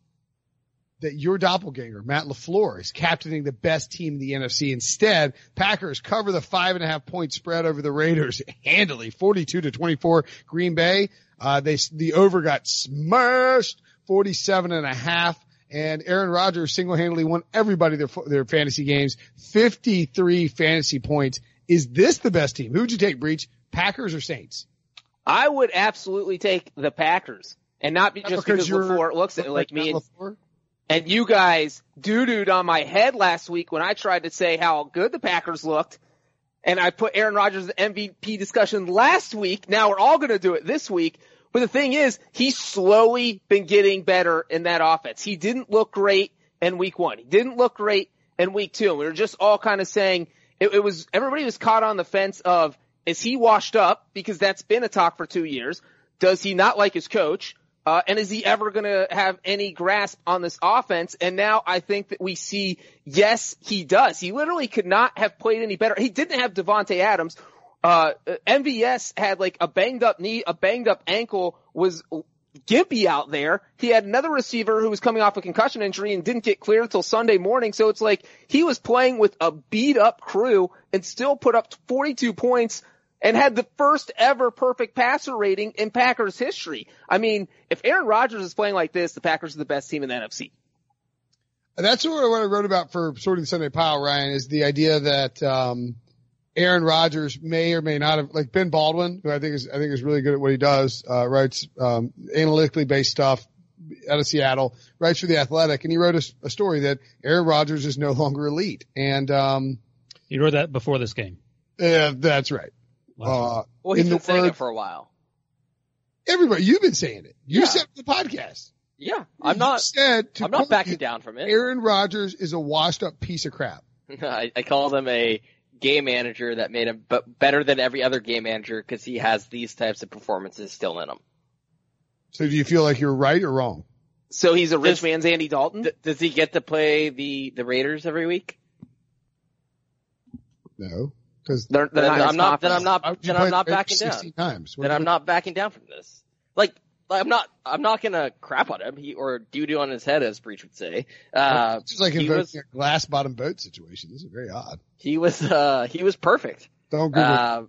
that your doppelganger, Matt LaFleur, is captaining the best team in the NFC instead? Packers cover the five and a half point spread over the Raiders handily, 42 to 24 Green Bay. Uh, they, the over got smashed, 47 and a half. And Aaron Rodgers single-handedly won everybody their, their fantasy games, 53 fantasy points. Is this the best team? Who would you take, Breech? Packers or Saints? I would absolutely take the Packers, and not be, just because, you're- LaFleur looks at it like me. LaFleur? And you guys doo-dooed on my head last week when I tried to say how good the Packers looked, and I put Aaron Rodgers in MVP discussion last week. Now we're all going to do it this week. But the thing is, he's slowly been getting better in that offense. He didn't look great in week one. He didn't look great in week two. We were just all kind of saying it, it was, everybody was caught on the fence of, is he washed up? Because that's been a talk for two years. Does he not like his coach? Uh, and is he ever going to have any grasp on this offense? And now I think that we see, yes, he does. He literally could not have played any better. He didn't have Davante Adams. Uh, MVS had like a banged up knee, a banged up ankle, was gimpy out there. He had another receiver who was coming off a concussion injury and didn't get cleared until Sunday morning. So it's like he was playing with a beat up crew and still put up 42 points and had the first ever perfect passer rating in Packers history. I mean, if Aaron Rodgers is playing like this, the Packers are the best team in the NFC. That's sort of what I wrote about for sorting the Sunday Pile, Ryan, is the idea that um, Aaron Rodgers may or may not have, like Ben Baldwin, who I think is I think is really good at what he does, uh, writes um, analytically based stuff out of Seattle, writes for the Athletic, and he wrote a, a story that Aaron Rodgers is no longer elite, and um, You wrote that before this game. uh, that's right. Uh, Well, he's in been saying word- it for a while. everybody, you've been saying it. You Yeah. said it the podcast. Yeah, I'm You not. said to I'm not backing you, down from it. Aaron Rodgers is a washed up piece of crap. I, I call him a game manager that made him but better than every other game manager because he has these types of performances still in him. So do you feel like you're right or wrong? So he's a rich Does- man's Andy Dalton. D- does he get to play the the Raiders every week? No, because They're, they're Then not I'm not. Then I'm not. Why would you Then I'm not backing down. times. What Then I'm not backing down from this. Like, like I'm not. I'm not gonna crap on him. He or doo doo on his head, as Breech would say. Uh, It's just like he was- a glass bottom boat situation. This is very odd. he was. Uh, he was perfect. Don't Google. Uh,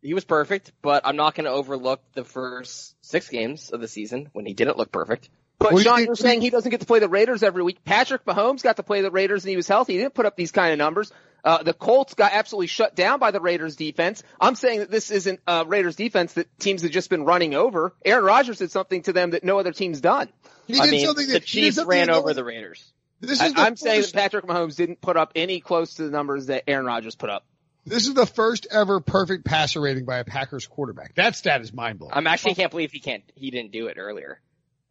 he was perfect, but I'm not gonna overlook the first six games of the season when he didn't look perfect. But What do you Sean, think- you're saying he doesn't get to play the Raiders every week. Patrick Mahomes got to play the Raiders and he was healthy. He didn't put up these kind of numbers. Uh, the Colts got absolutely shut down by the Raiders defense. I'm saying that this isn't uh, Raiders defense that teams have just been running over. Aaron Rodgers did something to them that no other team's done. he I mean, something the that he Chiefs ran over the Raiders. This I, is the I'm saying that Patrick Mahomes didn't put up any close to the numbers that Aaron Rodgers put up. this is the first ever perfect passer rating by a Packers quarterback. That stat is mind blowing. I'm actually can't believe he can't. He didn't do it earlier.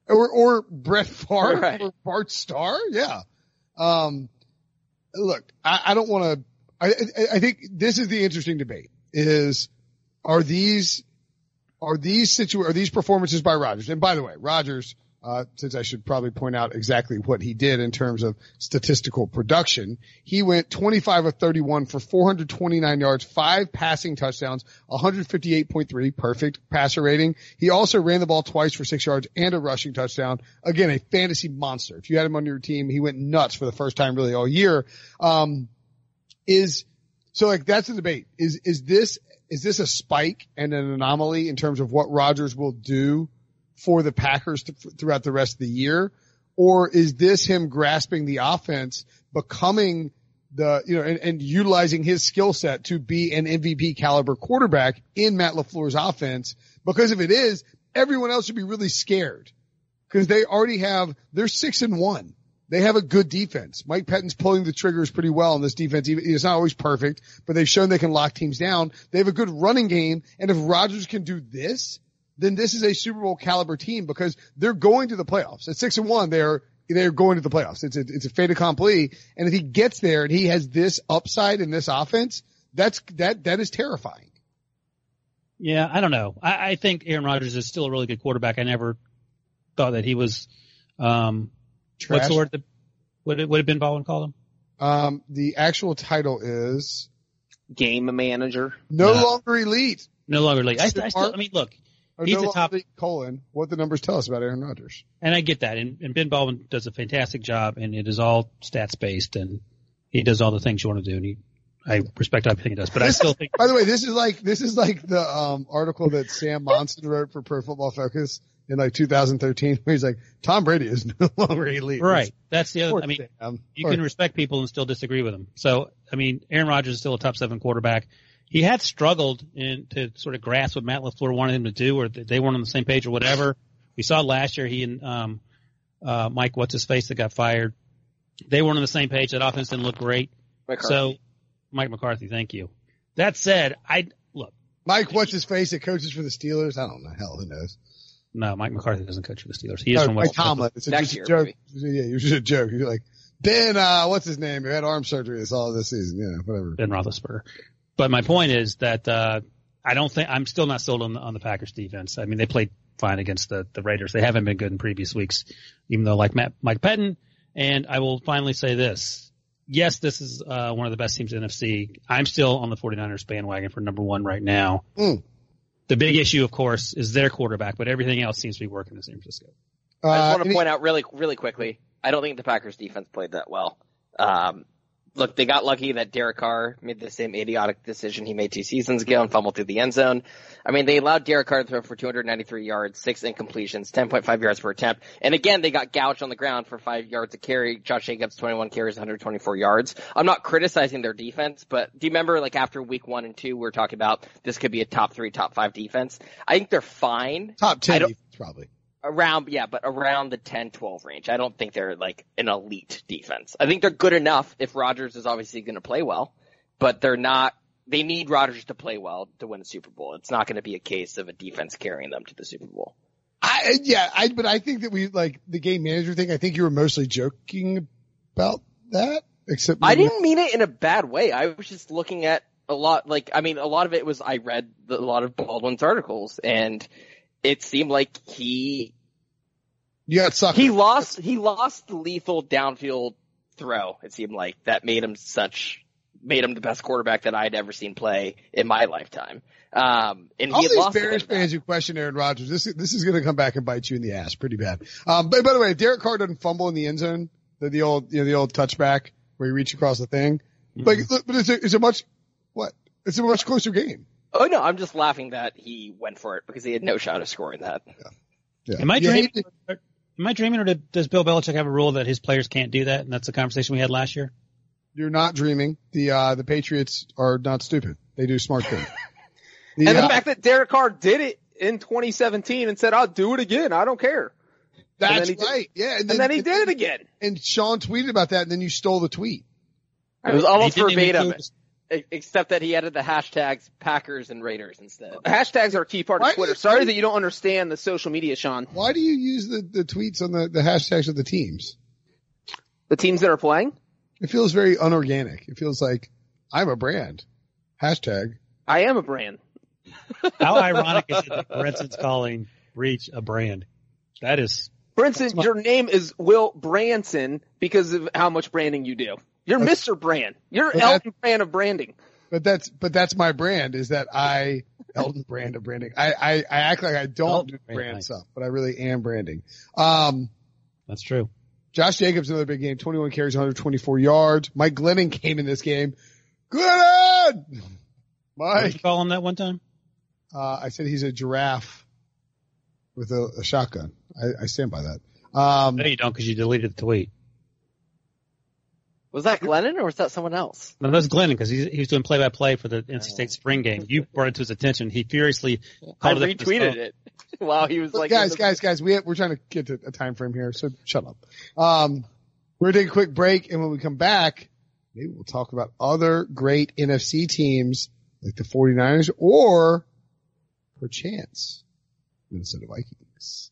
Or or Brett Favre Right. or Bart Starr. Yeah. Um, look, I, I don't want to. I, I think this is the interesting debate: is are these are these situ are these performances by Rodgers? And by the way, Rodgers, uh, since I should probably point out exactly what he did in terms of statistical production, he went 25 of 31 for 429 yards, five passing touchdowns, 158.3, perfect passer rating. He also ran the ball twice for six yards and a rushing touchdown. Again, a fantasy monster. If you had him on your team, he went nuts for the first time really all year. Um, is so like that's the debate. Is is this is this a spike and an anomaly in terms of what Rodgers will do for the Packers th- throughout the rest of the year, or is this him grasping the offense, becoming the you know and, and utilizing his skill set to be an MVP caliber quarterback in Matt LaFleur's offense? Because if it is, everyone else should be really scared because they already have they're six and one. They have a good defense. Mike Pettine's pulling the triggers pretty well in this defense. It's not always perfect, but they've shown they can lock teams down. They have a good running game. And if Rodgers can do this, then this is a Super Bowl caliber team because they're going to the playoffs. At six and one, they're, they're going to the playoffs. It's a, it's a fait accompli. And if he gets there and he has this upside in this offense, that's, that, that is terrifying. Yeah, I don't know. I, I think Aaron Rodgers is still a really good quarterback. I never thought that he was, um, what's the word that, what, what did Ben Baldwin call him? Um, the actual title is Game manager. no No. longer elite. No longer late. I, I still, I mean, look, Or He's no a top- colon, what the numbers tell us about Aaron Rodgers. and I get that. And, and Ben Baldwin does a fantastic job and it is all stats based and he does all the things you want to do. And he, I respect everything he does, but I still think By the way, this is like this is like the um, article that Sam Monson wrote for Pro Football Focus in like 2013, where he's like, Tom Brady is no longer elite. Right. That's the Poor other. I mean, Sam. you Poor- can respect people and still disagree with them. So, I mean, Aaron Rodgers is still a top seven quarterback. He had struggled in to sort of grasp what Matt LaFleur wanted him to do, or that they weren't on the same page, or whatever. We saw last year he and um, uh, Mike, what's his face, that got fired. They weren't on the same page. That offense didn't look great. McCarthy. So, Mike McCarthy, thank you. That said, I look. Mike, what's his face that coaches for the Steelers? I don't know. Hell, who knows? No, Mike McCarthy doesn't coach for the Steelers. He is from Mike Tomlin. It's a, Next just year, a joke. Yeah, it was just a joke. You're like, Ben, uh, what's his name? Who had arm surgery this all this season? Yeah, whatever. Ben Roethlisberger. But my point is that uh, I don't think I'm still not sold on the, on the Packers defense. I mean, they played fine against the the Raiders. They haven't been good in previous weeks, even though like Matt, Mike Pettine. And I will finally say this: yes, this is uh, one of the best teams in NFC. I'm still on the 49ers bandwagon for number one right now. Mm. The big issue, of course, is their quarterback, but everything else seems to be working in San Francisco. Uh, I just want to any- point out really, really quickly. I don't think the Packers defense played that well. Um, look, they got lucky that Derek Carr made the same idiotic decision he made two seasons ago and fumbled through the end zone. I mean, they allowed Derek Carr to throw for 293 yards, six incompletions, 10.5 yards per attempt. And again, they got gouged on the ground for five yards a carry. Josh Jacobs, 21 carries, 124 yards. I'm not criticizing their defense, but do you remember like after week one and two, we were talking about this could be a top three, top five defense. I think they're fine top ten defense, probably. Around yeah but around the 10-12 range. I don't think they're like an elite defense. I think they're good enough if Rodgers is obviously going to play well but they're not they need Rodgers to play well to win a super bowl. It's not going to be a case of a defense carrying them to the super bowl. I yeah, I but I think that we like the game manager thing. I think you were mostly joking about that, except i didn't mean it in a bad way. I was just looking at a lot like i mean a lot of it was i read the, a lot of baldwin's articles and it seemed like he You got sucked. he lost he lost the lethal downfield throw it seemed like that made him such made him the best quarterback that I'd ever seen play in my lifetime. Um, and All he had these lost it Bears with that. fans who question Aaron Rodgers, this this is going to come back and bite you in the ass pretty bad. Um, but by the way, if Derek Carr doesn't fumble in the end zone, the, the old you know the old touchback where you reach across the thing, like look, but it's a, it's a much what? It's a much closer game. Oh no, I'm just laughing that he went for it because he had no shot of scoring that. Yeah. Am I You dreaming? hate Am I dreaming, or does Bill Belichick have a rule that his players can't do that? And that's the conversation we had last year. You're not dreaming. The uh the Patriots are not stupid. They do smart things. The, And the uh, fact that Derek Carr did it in 2017 and said, "I'll do it again. I don't care," that's he did- right. Yeah, and then he did it again. And Sean tweeted about that, and then you stole the tweet. It was almost He didn't even verbatim, include- except that he added the hashtags Packers and Raiders instead. Hashtags are a key part Why of Twitter. you- Sorry that you don't understand the social media, Sean. Why do you use the, the tweets on the, the hashtags of the teams? The teams that are playing. It feels very unorganic. It feels like I'm a brand. Hashtag. I am a brand. How ironic is it that Brinson's calling Breech a brand? That is Brinson, your name is Will Branson because of how much branding you do. You're Mr. Brand. You're But Elton Brand of branding. But that's, but that's my brand is that I, Elton brand of branding. I, I, I act like I don't Elton do brand, brand nice. stuff, but I really am branding. Um, that's true. Josh Jacobs, another big game, 21 carries, 124 yards. Mike Glennon came in this game. Glennon! What did you Mike, call him that one time? uh, I said he's a giraffe with a, a shotgun. I, I stand by that. Um, No, you don't, because you deleted the tweet. Was that Glennon or was that someone else? No, that's Glennon because he's he was doing play by play for the NC State spring game. You brought it to his attention. He furiously I called it up on his retweeted it while he was like, guys, the- guys, guys, we have, we're trying to get to a time frame here, so shut up. Um, We're going to take a quick break, and when we come back, maybe we'll talk about other great NFC teams like the 49ers or perchance Minnesota Vikings.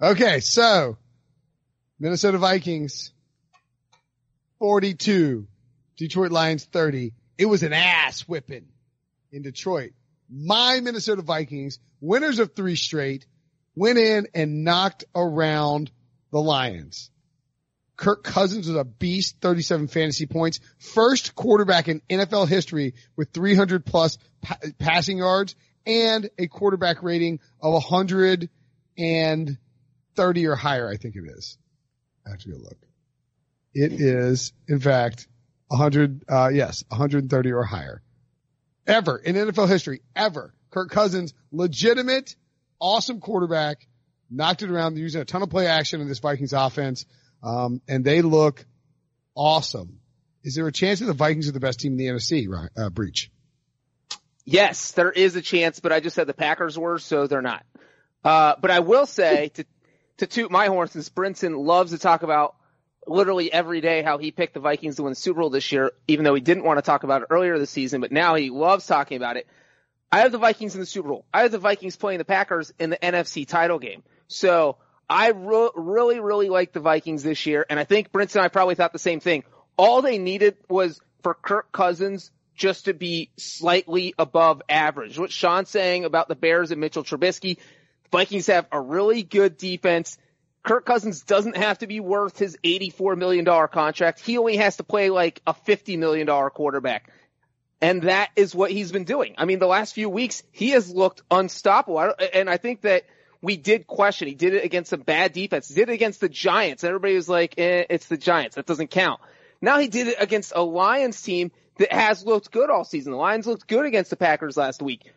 Okay, so Minnesota Vikings 42, Detroit Lions 30. It was an ass whipping in Detroit. My Minnesota Vikings, winners of three straight, went in and knocked around the Lions. Kirk Cousins was a beast, 37 fantasy points. First quarterback in NFL history with 300 plus pa- passing yards and a quarterback rating of 130 or higher, I think it is. I have to go look. It is, in fact, 100, uh, yes, 130 or higher. Ever in NFL history, ever. Kirk Cousins, legitimate, awesome quarterback, knocked it around using a ton of play action in this Vikings offense. Um, and they look awesome. Is there a chance that the Vikings are the best team in the NFC, uh, Breech? Yes, there is a chance, but I just said the Packers were, so they're not. Uh, but I will say to, to toot my horn, since Brinson loves to talk about literally every day how he picked the Vikings to win the Super Bowl this year, even though he didn't want to talk about it earlier this season, but now he loves talking about it. I have the Vikings in the Super Bowl. I have the Vikings playing the Packers in the NFC title game. So I re- really, really like the Vikings this year, and I think Brinson and I probably thought the same thing. All they needed was for Kirk Cousins just to be slightly above average. What Sean's saying about the Bears and Mitchell Trubisky, Vikings have a really good defense. Kirk Cousins doesn't have to be worth his $84 million contract. He only has to play like a $50 million quarterback. And that is what he's been doing. I mean, the last few weeks, he has looked unstoppable. And I think that – we did question. He did it against some bad defense. He did it against the Giants. Everybody was like, eh, it's the Giants. That doesn't count. Now he did it against a Lions team that has looked good all season. The Lions looked good against the Packers last week.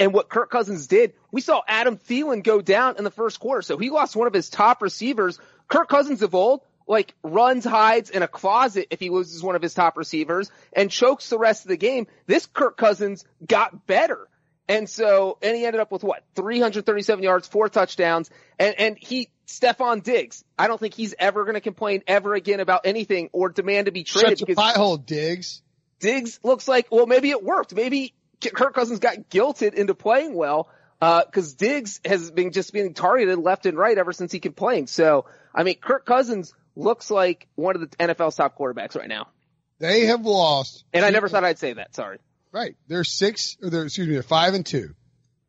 And what Kirk Cousins did, we saw Adam Thielen go down in the first quarter. So he lost one of his top receivers. Kirk Cousins of old, like runs, hides in a closet if he loses one of his top receivers and chokes the rest of the game. This Kirk Cousins got better. And so, and he ended up with what? 337 yards, four touchdowns, and, and he, Stefon Diggs, I don't think he's ever going to complain ever again about anything or demand to be traded. Shut your pie hole, Diggs. Diggs looks like, well, maybe it worked. Maybe Kirk Cousins got guilted into playing well, uh, cause Diggs has been just being targeted left and right ever since he could playing. So, I mean, Kirk Cousins looks like one of the NFL's top quarterbacks right now. They have lost. And I never thought I'd say that. Sorry. Right. They're six, or they're, excuse me, they're five and two.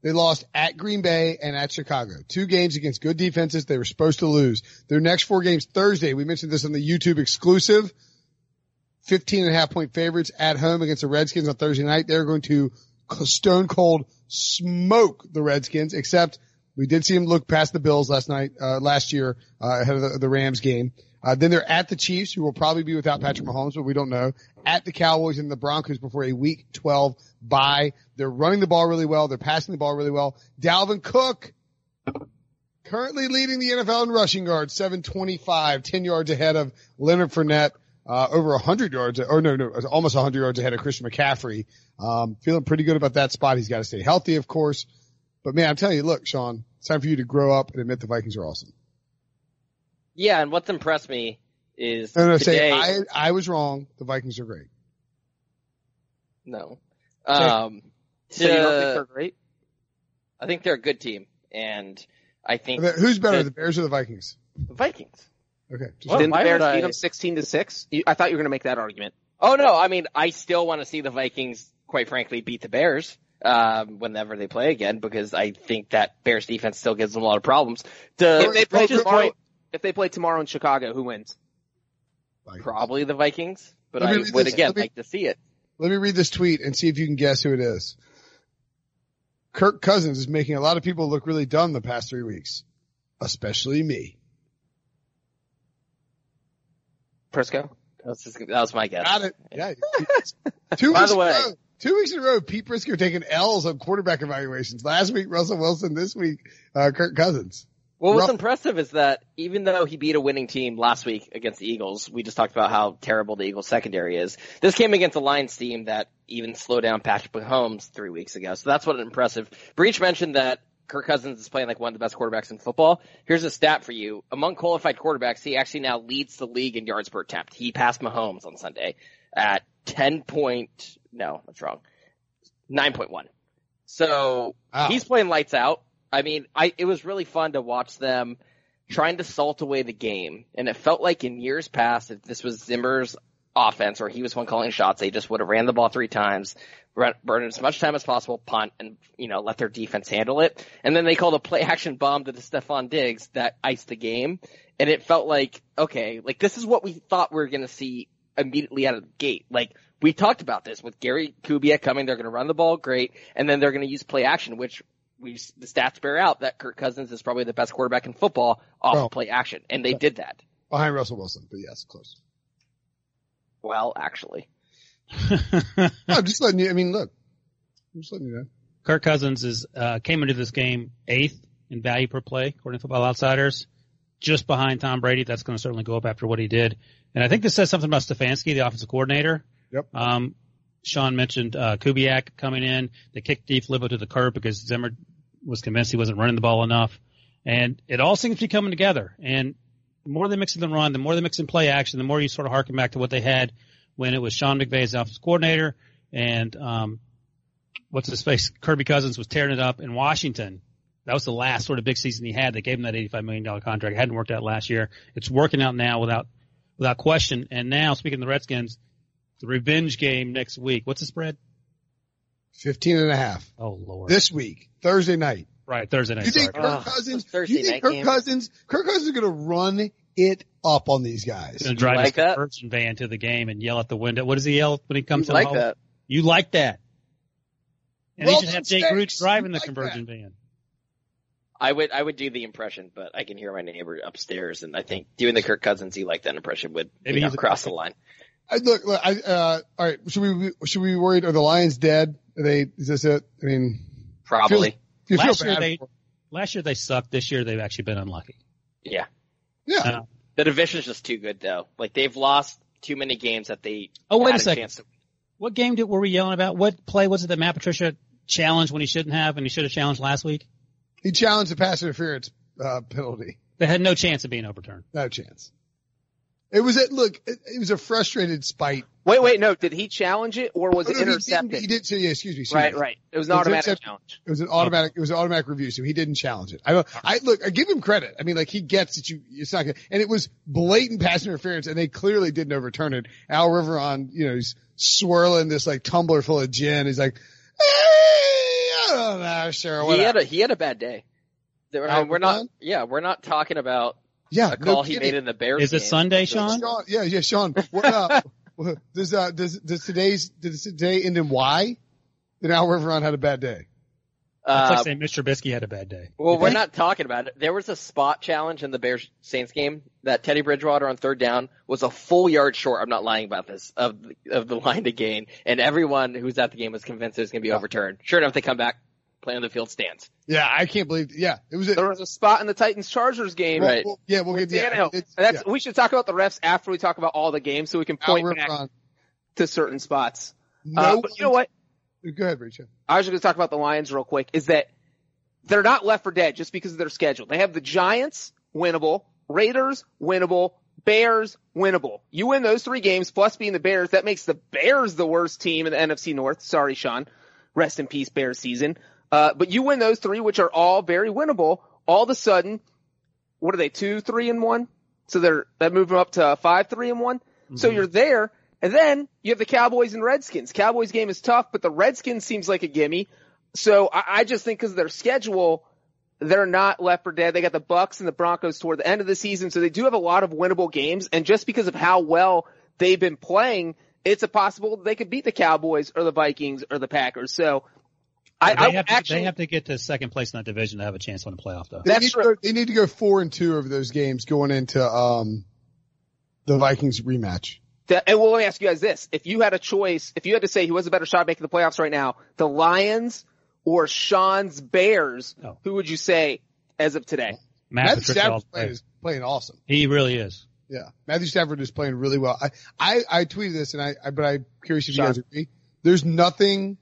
They lost at Green Bay and at Chicago. Two games against good defenses they were supposed to lose. Their next four games Thursday, we mentioned this on the YouTube exclusive, 15 and a half point favorites at home against the Redskins on Thursday night. They're going to stone cold smoke the Redskins, except we did see them look past the Bills last night, uh, last year, uh, ahead of the, the Rams game. Uh, then they're at the Chiefs, who will probably be without Patrick Mahomes, but we don't know. At the Cowboys and the Broncos before a Week 12 bye. They're running the ball really well. They're passing the ball really well. Dalvin Cook, currently leading the NFL in rushing yards, 725, 10 yards ahead of Leonard Fournette, uh, over 100 yards, or no, no, almost 100 yards ahead of Christian McCaffrey. Um, feeling pretty good about that spot. He's got to stay healthy, of course. But man, I'm telling you, look, Sean, it's time for you to grow up and admit the Vikings are awesome. Yeah, and what's impressed me is no, no, today. Say, I I was wrong. The Vikings are great. No, um, so you don't think they're great? I think they're a good team, and I think Who's better, that, the Bears or the Vikings? The Vikings. Okay. Well, Didn't the Bears I- beat them 16 to 6? I thought you were going to make that argument. Oh no, I mean, I still want to see the Vikings, quite frankly, beat the Bears um, whenever they play again because I think that Bears defense still gives them a lot of problems. To If they play tomorrow, point, if they play tomorrow in Chicago, who wins? Vikings. probably the Vikings, but I would this. again me- like to see it. Let me read this tweet and see if you can guess who it is. Kirk Cousins is making a lot of people look really dumb the past three weeks, especially me. Prisco? That was, just, that was my guess. Got it. Yeah. two By weeks the way- in a row. Two weeks in a row, Pete Prisco taking L's on quarterback evaluations. Last week, Russell Wilson. This week, uh, Kirk Cousins. What was Rough- impressive is that even though he beat a winning team last week against the Eagles, we just talked about how terrible the Eagles secondary is. This came against a Lions team that even slowed down Patrick Mahomes three weeks ago. So that's what impressive. Breech mentioned that Kirk Cousins is playing like one of the best quarterbacks in football. Here's a stat for you. Among qualified quarterbacks, he actually now leads the league in yards per attempt. He passed Mahomes on Sunday at 10 point, no, that's wrong. 9.1. So Wow. he's playing lights out. I mean, I it was really fun to watch them trying to salt away the game, and it felt like in years past, if this was Zimmer's offense or he was one calling shots, they just would have ran the ball three times, run, burn as much time as possible, punt, and you know let their defense handle it, and then they called a play action bomb to the Stefon Diggs that iced the game, and it felt like okay, like this is what we thought we were going to see immediately out of the gate, like. We talked about this with Gary Kubiak coming. They're going to run the ball great, and then they're going to use play action, which we the stats bear out that Kirk Cousins is probably the best quarterback in football off Well, of play action, and they did that. Behind Russell Wilson, but yes, close. Well, actually, I'm just letting you, I mean, look, I'm just letting you know. Kirk Cousins is uh, came into this game eighth in value per play according to Football Outsiders, just behind Tom Brady. That's going to certainly go up after what he did. And I think this says something about Stefanski, the offensive coordinator. Yep. Um, Sean mentioned uh, Kubiak coming in. They kicked DeFilippo to the curb because Zimmer was convinced he wasn't running the ball enough. And it all seems to be coming together. And the more they mix in the run, the more they mix in play action, the more you sort of harken back to what they had when it was Sean McVay as offensive coordinator and um, what's his face? Kirby Cousins was tearing it up in Washington. That was the last sort of big season he had. They gave him that $85 million contract. It hadn't worked out last year. It's working out now without, without question. And now, speaking of the Redskins, the revenge game next week. What's the spread? 15 and a half. Oh, Lord. This week, Thursday night. Right, Thursday night. You think sorry. Kirk Ugh, Cousins, Thursday you think Kirk game. Cousins, Kirk Cousins is going to run it up on these guys. He's going to drive like his that? conversion van to the game and yell out the window. What does he yell when he comes You to the like home? that? You like that. And he Well, should have Jake stay. Roots driving the like conversion van. I would I would do the impression, but I can hear my neighbor upstairs, and I think doing the Kirk Cousins, he like that impression would Maybe you know, he's a- cross the line. I, look, look, I, uh, all right. Should we, should we be worried? Are the Lions dead? Are they, is this it? I mean, Probably, you feel Last year they, for- last year they sucked. This year they've actually been unlucky. yeah. yeah. Uh, The division's just too good, though. Like they've lost too many games that they. Oh, wait a second. to- What game did, were we yelling about? What play was it that Matt Patricia challenged when he shouldn't have and he should have challenged last week? He challenged the pass interference, uh, penalty. They had no chance of being overturned. No chance. It was a, look, it, it was a frustrated spite. Wait, wait, no. Did he challenge it or was Oh, it no, he didn't- intercepted? He did say, yeah, excuse me. excuse right, me. right. It was It an was automatic intercepted. challenge. It was an automatic. It was an automatic review, so he didn't challenge it. I. I look. I give him credit. I mean, like he gets that you. It's not good. And it was blatant pass interference, and they clearly didn't overturn it. Al Riveron, you know, he's swirling this like tumbler full of gin. He's like, eh, I don't know, sure, He had a he had a bad day. I mean, we're not. Yeah, we're not talking about yeah, a call no he kidding. made in the Bears. Is it. Sunday, Sean? Sean, yeah, yeah, Sean. What up? does uh does does today's does today end in Y? Then Al Riveron had a bad day. It's Uh, like saying Mr. Trubisky had a bad day. Well, we're not talking about it. There was a spot challenge in the Bears Saints game that Teddy Bridgewater on third down was a full yard short. I'm not lying about this of of the line to gain, and everyone who was at the game was convinced it was going to be overturned. Sure enough, they come back, play on the field stands. Yeah, I can't believe. Yeah, it was. A, There was a spot in the Titans Chargers game. Right. well, yeah, we'll get. Yeah. That's, yeah. We should talk about the refs after we talk about all the games so we can point back Riveron. to certain spots. No, Uh, but you know what? Go ahead, Rachel. I was just going to talk about the Lions real quick. Is that they're not left for dead just because of their schedule. They have the Giants winnable, Raiders winnable, Bears winnable. You win those three games plus being the Bears, that makes the Bears the worst team in the NFC North. Sorry, Sean. Rest in peace, Bears season. Uh, but you win those three, which are all very winnable. All of a sudden, what are they? Two, three, and one. So they're that move them up to five three and one. Mm-hmm. So you're there, and then you have the Cowboys and Redskins. Cowboys game is tough, but the Redskins seems like a gimme. So I, I just think because of their schedule, they're not left for dead. They got the Bucks and the Broncos toward the end of the season, so they do have a lot of winnable games. And just because of how well they've been playing, it's a possible they could beat the Cowboys or the Vikings or the Packers. So I, they, have to, actually, they have to get to second place in that division to have a chance on the playoff, though. They, need go, they need to go four and two over those games going into um, the Vikings rematch. That, and well, let me ask you guys this: If you had a choice, if you had to say who has a better shot making the playoffs right now, the Lions or Sean's Bears, oh. who would you say as of today? Matthew Stafford is playing awesome. He really is. Yeah, Matthew Stafford is playing really well. I I, I tweeted this, and I, I but I'm curious if Sean. you guys agree. There's nothing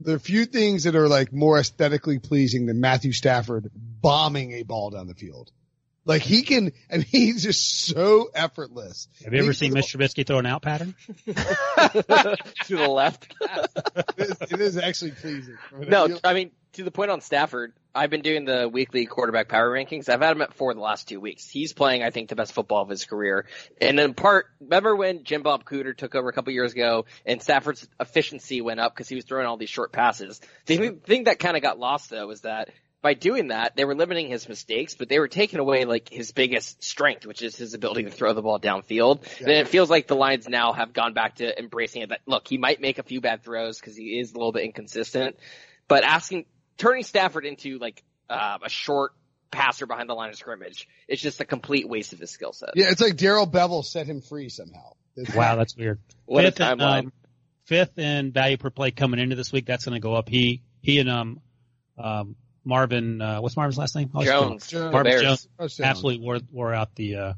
there are few things that are like more aesthetically pleasing than Matthew Stafford bombing a ball down the field. Like he can, I mean, he's just so effortless. Have you ever seen Mr. Trubisky throw an out pattern? to the left. it, is, it is actually pleasing. No, I mean, to the point on Stafford, I've been doing the weekly quarterback power rankings. I've had him at four the last two weeks. He's playing, I think, the best football of his career. And in part, remember when Jim Bob Cooter took over a couple years ago and Stafford's efficiency went up because he was throwing all these short passes? The thing that kind of got lost though is that by doing that, they were limiting his mistakes, but they were taking away like his biggest strength, which is his ability to throw the ball downfield. Yeah. And it feels like the Lions now have gone back to embracing it that look, he might make a few bad throws because he is a little bit inconsistent, but asking, turning Stafford into like, uh, a short passer behind the line of scrimmage, it's just a complete waste of his skill set. Yeah, it's like Darrell Bevell set him free somehow. wow, that's weird. What fifth a timeline. um, fifth in value per play coming into this week, that's going to go up. He, he and, um, um, Marvin, uh, what's Marvin's last name? Jones. Jones. Marvin Jones absolutely wore, wore out the, uh,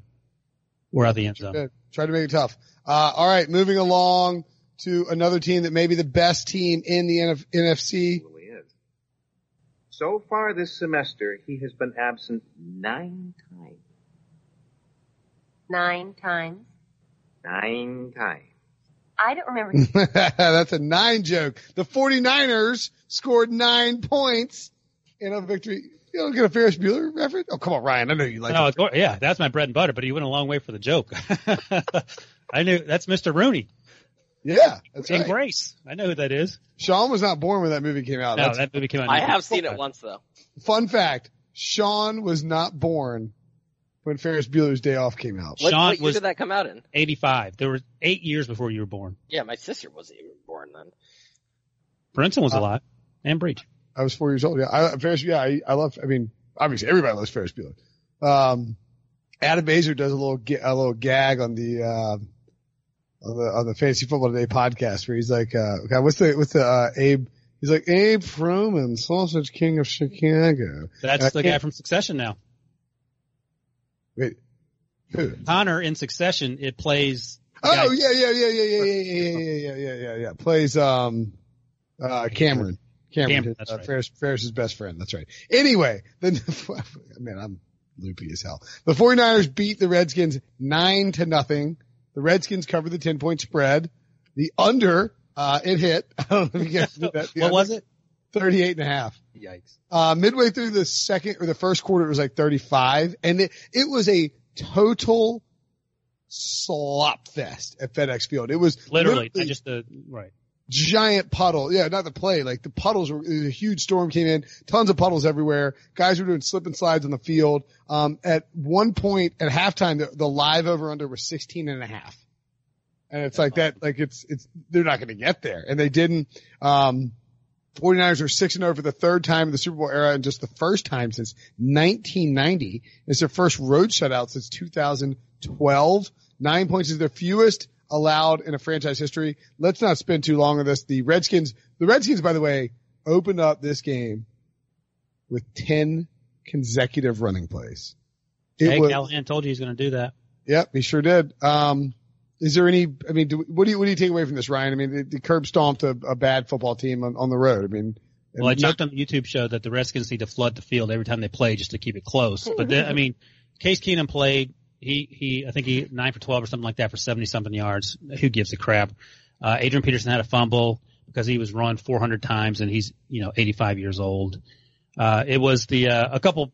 wore out the end zone. Try to make it tough. Uh, all right, moving along to another team that may be the best team in the NF- NFC. Really is. So far this semester, he has been absent nine times. Nine times. Nine times. I don't remember. That's a nine joke. The 49ers scored nine points in a victory. You don't get a Ferris Bueller reference? Oh, come on, Ryan. I know you like no, it. Yeah, that's my bread and butter, but he went a long way for the joke. I knew that's Mr. Rooney. Yeah, that's in right. Grace. I know who that is. Sean was not born when that movie came out. No, that's, that movie came out. I have seen it once though. Fun fact: Sean was not born when Ferris Bueller's Day Off came out. What, Sean what year was did that come out in? 85. There were eight years before you were born. Yeah, my sister wasn't even born then. Brinson was uh, alive. And Breech. I was four years old. Yeah, I, Ferris. Yeah, I, I love. I mean, obviously everybody loves Ferris Bueller. Um, Adam Aizer does a little a little gag on the uh, on the on the Fantasy Football Today podcast where he's like, uh, God, what's the what's the uh, Abe? He's like Abe Froman, Sausage King of Chicago. That's the guy from Succession now. Wait, who? Connor in Succession. It plays. Oh yeah, yeah, yeah, yeah, yeah, yeah, yeah, yeah, yeah, yeah, yeah. Plays um, uh, Cameron. Cameron, Cameron that's uh, right. Ferris, Ferris's best friend. That's right. Anyway, then, man, I'm loopy as hell. The 49ers beat the Redskins nine to nothing. The Redskins covered the 10 point spread. The under, uh, it hit. I don't know if you guys did that. what was it? 38 and a half. Yikes. Uh, midway through the second or the first quarter, it was like 35 and it, it was a total slop fest at FedEx Field. It was literally, literally just the, right giant puddle. Yeah, not the play. Like the puddles were, a huge storm came in, tons of puddles everywhere. Guys were doing slip and slides on the field. Um, at one point at halftime, the, the live over under was 16 and a half. And it's like that, like it's, it's, they're not going to get there. And they didn't, um, 49ers are 6 and 0 for the third time in the Super Bowl era and just the first time since 1990. It's their first road shutout since 2012. Nine points is their fewest allowed in a franchise history. Let's not spend too long on this. The Redskins, the Redskins, by the way, opened up this game with 10 consecutive running plays. It hey, was, Callahan told you he's going to do that. Yep, he sure did. Um, is there any, I mean, do, what do you, what do you take away from this, Ryan? I mean, the, the curb stomped a, a, bad football team on, on the road. I mean, well, I joked on the YouTube show that the Redskins need to flood the field every time they play just to keep it close. But then, I mean, Case Keenum played he he I think he nine for twelve or something like that for seventy something yards. Who gives a crap? Uh, Adrian Peterson had a fumble because he was run 400 times and he's you know 85 years old. Uh, it was the uh, a couple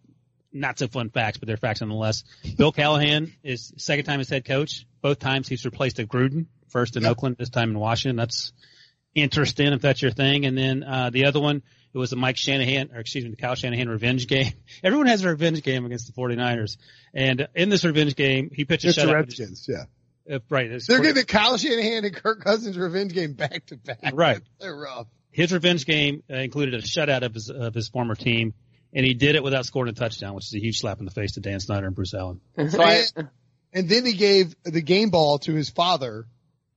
not so fun facts, but they're facts nonetheless. Bill Callahan is second time as head coach. Both times he's replaced a Gruden, first in Oakland, this time in Washington. That's interesting if that's your thing. And then uh, the other one, it was the Mike Shanahan, or excuse me, the Kyle Shanahan revenge game. Everyone has a revenge game against the 49ers. And in this revenge game, he pitched a It's the shutout. Redskins, yeah. Uh, right. They're 40 getting the Kyle Shanahan and Kirk Cousins revenge game back to back. Right. They're rough. his revenge game uh, included a shutout of his of his former team, and he did it without scoring a touchdown, which is a huge slap in the face to Dan Snyder and Bruce Allen. So I, And then he gave the game ball to his father,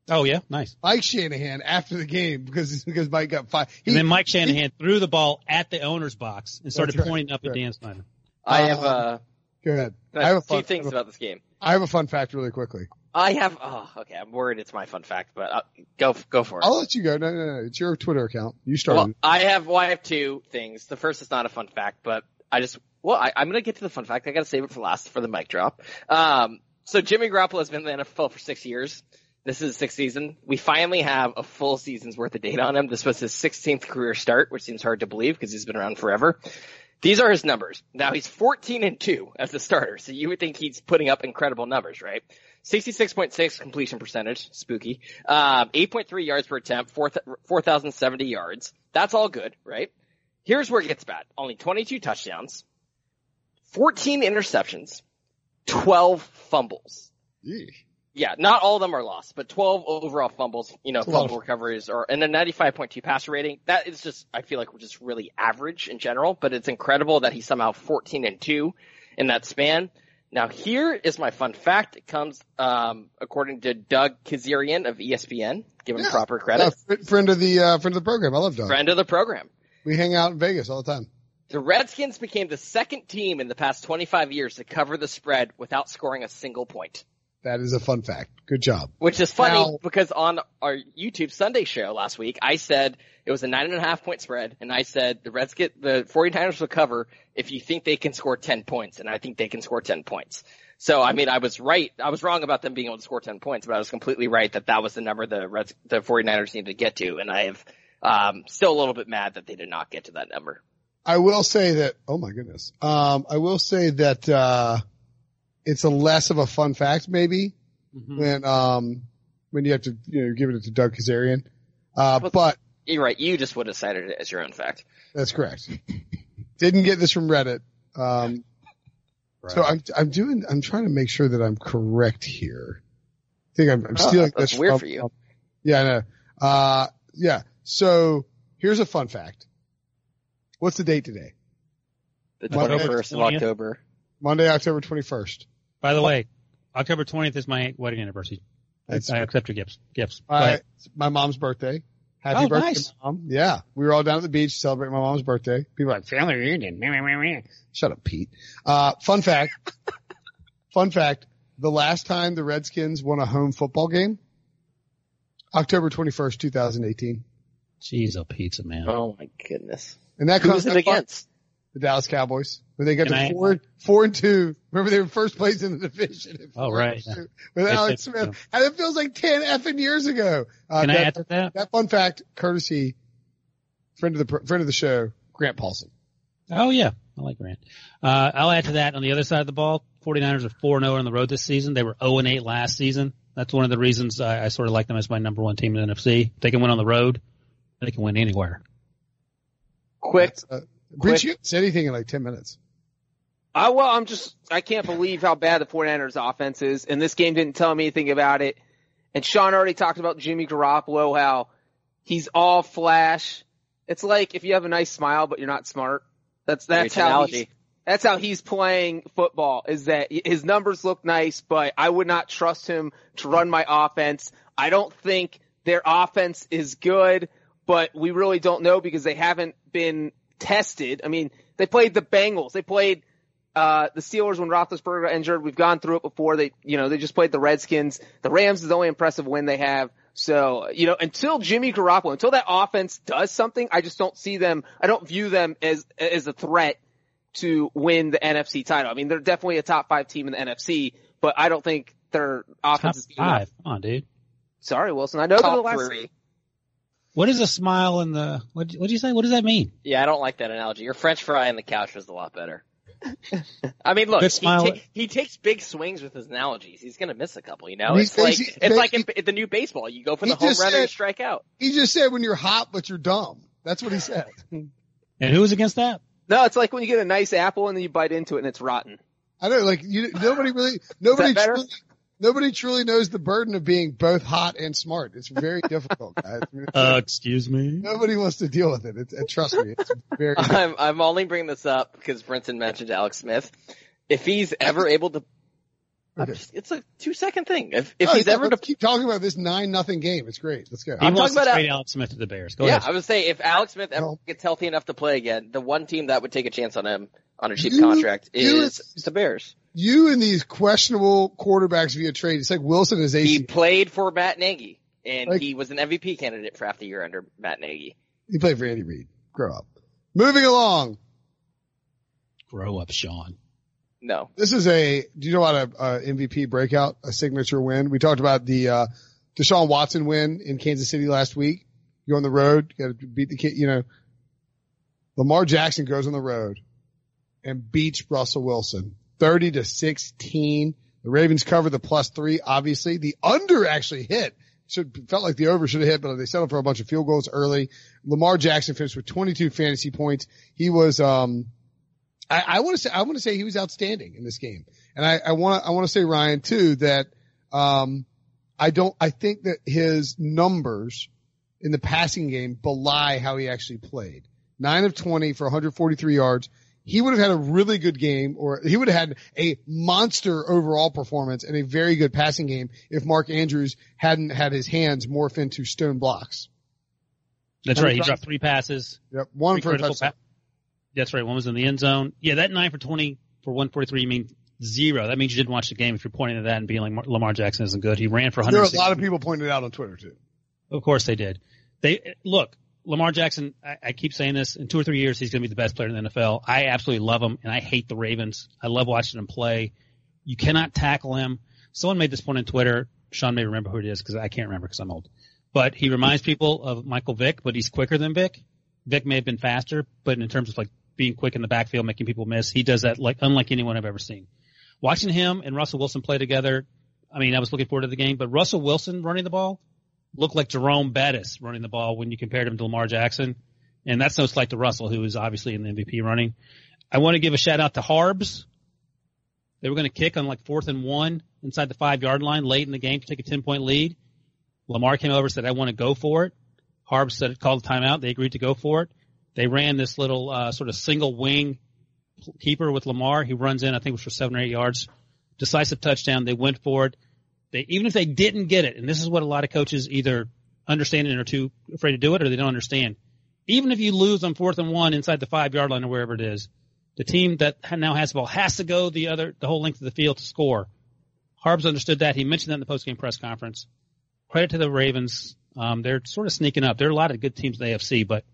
Oh yeah, nice. Mike Shanahan, after the game because because Mike got five. He, And then Mike Shanahan threw the ball at the owner's box and started right. pointing up at Right. Dan Snyder. I Uh, have uh, go ahead. I have a two things have a- about this game. I have a fun fact really quickly. I have. Oh, okay. I'm worried it's my fun fact, but uh, go go for it. I'll let you go. No, no, no. It's your Twitter account. You started. Well, I have. Well, I have two things. The first is not a fun fact, but I just. Well, I, I'm going to get to the fun fact. I got to save it for last for the mic drop. Um, so Jimmy Garoppolo has been in the NFL for six years. This is the sixth season. We finally have a full season's worth of data on him. This was his 16th career start, which seems hard to believe because he's been around forever. These are his numbers. Now he's 14 and 2 as a starter, so you would think he's putting up incredible numbers, right? 66.6 completion percentage, spooky. Um, 8.3 yards per attempt, 4 4,070 yards. That's all good, right? Here's where it gets bad. Only 22 touchdowns, 14 interceptions, 12 fumbles. Yeah, not all of them are lost, but 12 overall fumbles, you know, That's a lot fumble recoveries or, and a 95.2 passer rating. That is just, I feel like we're just really average in general, but it's incredible that he's somehow 14 and 2 in that span. Now here is my fun fact. It comes, um, according to Doug Kezirian of ESPN, give him Yeah. proper credit. fr- friend of the uh, friend of the program. I love Doug. Friend of the program. We hang out in Vegas all the time. The Redskins became the second team in the past 25 years to cover the spread without scoring a single point. That is a fun fact. Good job. Which is funny Now- because on our YouTube Sunday show last week, I said it was a nine and a half point spread, and I said the Reds get the 49ers will cover if you think they can score 10 points, and I think they can score 10 points. So, I mean, I was right. I was wrong about them being able to score 10 points, but I was completely right that that was the number the Reds, the 49ers needed to get to, and I have, um, still a little bit mad that they did not get to that number. I will say that. Oh my goodness. Um, I will say that uh, it's a less of a fun fact maybe Mhm. when um when you have to you know give it to Doug Kezirian. Uh, Well- but You're right. You just would have cited it as your own fact. that's correct. Didn't get this from Reddit. Um, So I'm I'm doing I'm trying to make sure that I'm correct here. I think I'm, I'm Oh, stealing that's this weird from- for you. Yeah, I know. Uh, yeah. So here's a fun fact. What's the date today? The Monday, 21st of October. Monday, October 21st. By the way, October 20th is my wedding anniversary. I, That's I accept your gifts. Gifts. Go my, my mom's birthday. Happy Oh, birthday, nice. mom. Yeah. We were all down at the beach celebrating my mom's birthday. People are like, family reunion. Shut up, Pete. Uh, fun fact. fun fact. The last time the Redskins won a home football game, October 21st, 2018. Jeez, oh pizza man. Oh my goodness. And that comes was it against? The Dallas Cowboys when they got Can to I- four, four and two. Remember they were first place in the division. at Oh, four right. two With It's- Alex it's- Smith. And it feels like 10 effing years ago. Uh, Can I that, add to that? that fun fact, courtesy, friend of the, friend of the show, Grant Paulsen. Oh yeah, I like Grant. Uh, I'll add to that on the other side of the ball. 49ers are 4-0 on the road this season. They were 0-8 last season. That's one of the reasons I, I sort of like them as my number one team in the NFC. They can win on the road. They can win anywhere. Quick. Rich, you haven't said anything in like 10 minutes. I, well, I'm just, I can't believe how bad the 49ers offense is, and this game didn't tell me anything about it. And Sean already talked about Jimmy Garoppolo, how he's all flash. It's like if you have a nice smile, but you're not smart. That's, that's Great how he's, analogy. that's how he's playing football is that his numbers look nice, but I would not trust him to run my offense. I don't think their offense is good, but we really don't know because they haven't been tested. I mean, they played the Bengals. They played, uh, the Steelers when Roethlisberger got injured. We've gone through it before. They, you know, they just played the Redskins. The Rams is the only impressive win they have. So, you know, until Jimmy Garoppolo, until that offense does something, I just don't see them, I don't view them as, as a threat to win the NFC title. I mean, they're definitely a top five team in the NFC, but I don't think their Top offense is good enough. five. Come on, dude. Sorry, Wilson. I know they're the last. three. What is a smile in the, what, what'd you say? What does that mean? Yeah, I don't like that analogy. Your French fry on the couch was a lot better. I mean, look, Good he, smile. ta- he takes big swings with his analogies. He's going to miss a couple, you know? He- It's like, he- it's like he- in, the new baseball. You go for the home just run and you strike out. He just said when you're hot, but you're dumb. That's what he said. And who was against that? No, it's like when you get a nice apple and then you bite into it and it's rotten. I know, like you, nobody really, nobody, better? truly, nobody truly knows the burden of being both hot and smart. It's very difficult, guys. I mean, Uh, excuse me. nobody wants to deal with it. It's, uh, trust me, it's very. I'm, I'm only bringing this up because Brinson mentioned Alex Smith. If he's ever able to, Okay. just- it's a two second thing. If, if Oh, he's yeah, ever to keep talking about this nine nothing game. It's great. Let's go. He I'm talking about trade Alex Smith to the Bears. Go yeah, ahead. I would say if Alex Smith ever No. gets healthy enough to play again, the one team that would take a chance on him on a cheap You- contract you- is the Bears. You and these questionable quarterbacks via trade. It's like Wilson is AC. He played for Matt Nagy, and Like- he was an MVP candidate for half the year under Matt Nagy. He played for Andy Reid. Grow up. Moving along. Grow up, Sean. No, This is a, do you know about a, a MVP breakout, a signature win? We talked about the, uh, Deshaun Watson win in Kansas City last week. You go on the road, you got to beat the kid, you know. Lamar Jackson goes on the road and beats Russell Wilson 30 to 16. The Ravens cover the plus three, obviously. The under actually hit. Should, felt like the over should have hit, but they settled for a bunch of field goals early. Lamar Jackson finished with 22 fantasy points. He was, um, I, I want to say I want to say he was outstanding in this game, and I, want to I want to say Ryan too that um, I don't I think that his numbers in the passing game belie how he actually played. Nine of twenty for 143 yards. He would have had a really good game, or he would have had a monster overall performance and a very good passing game if Mark Andrews hadn't had his hands morph into stone blocks. That's right. He he dropped three passes. Yep, one Three for a touchdown. pa- That's right. One was in the end zone. Yeah, that nine for 20 for 143, you mean zero. That means you didn't watch the game if you're pointing to that and being like Lamar Jackson isn't good. He ran for 100. There were a lot of people pointed out on Twitter too. Of course they did. They look, Lamar Jackson, I, I keep saying this, in two or three years he's going to be the best player in the NFL. I absolutely love him and I hate the Ravens. I love watching him play. You cannot tackle him. Someone made this point on Twitter. Sean may remember who it is because I can't remember because I'm old. But he reminds people of Michael Vick, but he's quicker than Vick. Vick may have been faster, but in terms of like being quick in the backfield, making people miss, he does that like unlike anyone I've ever seen. Watching him and Russell Wilson play together, I mean, I was looking forward to the game, but Russell Wilson running the ball looked like Jerome Bettis running the ball when you compared him to Lamar Jackson. And that's no slight to Russell, who is obviously in the MVP running. I want to give a shout out to Harbs. They were going to kick on like fourth and one inside the five yard line late in the game to take a 10 point lead. Lamar came over and said, I want to go for it. Harbs said, called the timeout. They agreed to go for it. They ran this little, uh, sort of single wing keeper with Lamar. He runs in, I think it was for seven or eight yards. Decisive touchdown. They went for it. They, even if they didn't get it, and this is what a lot of coaches either understand it or too afraid to do it or they don't understand. Even if you lose on fourth and one inside the five yard line or wherever it is, the team that now has the ball has to go the other, the whole length of the field to score. Harbs understood that. He mentioned that in the post game press conference. Credit to the Ravens. Um, they're sort of sneaking up. There are a lot of good teams in the AFC, but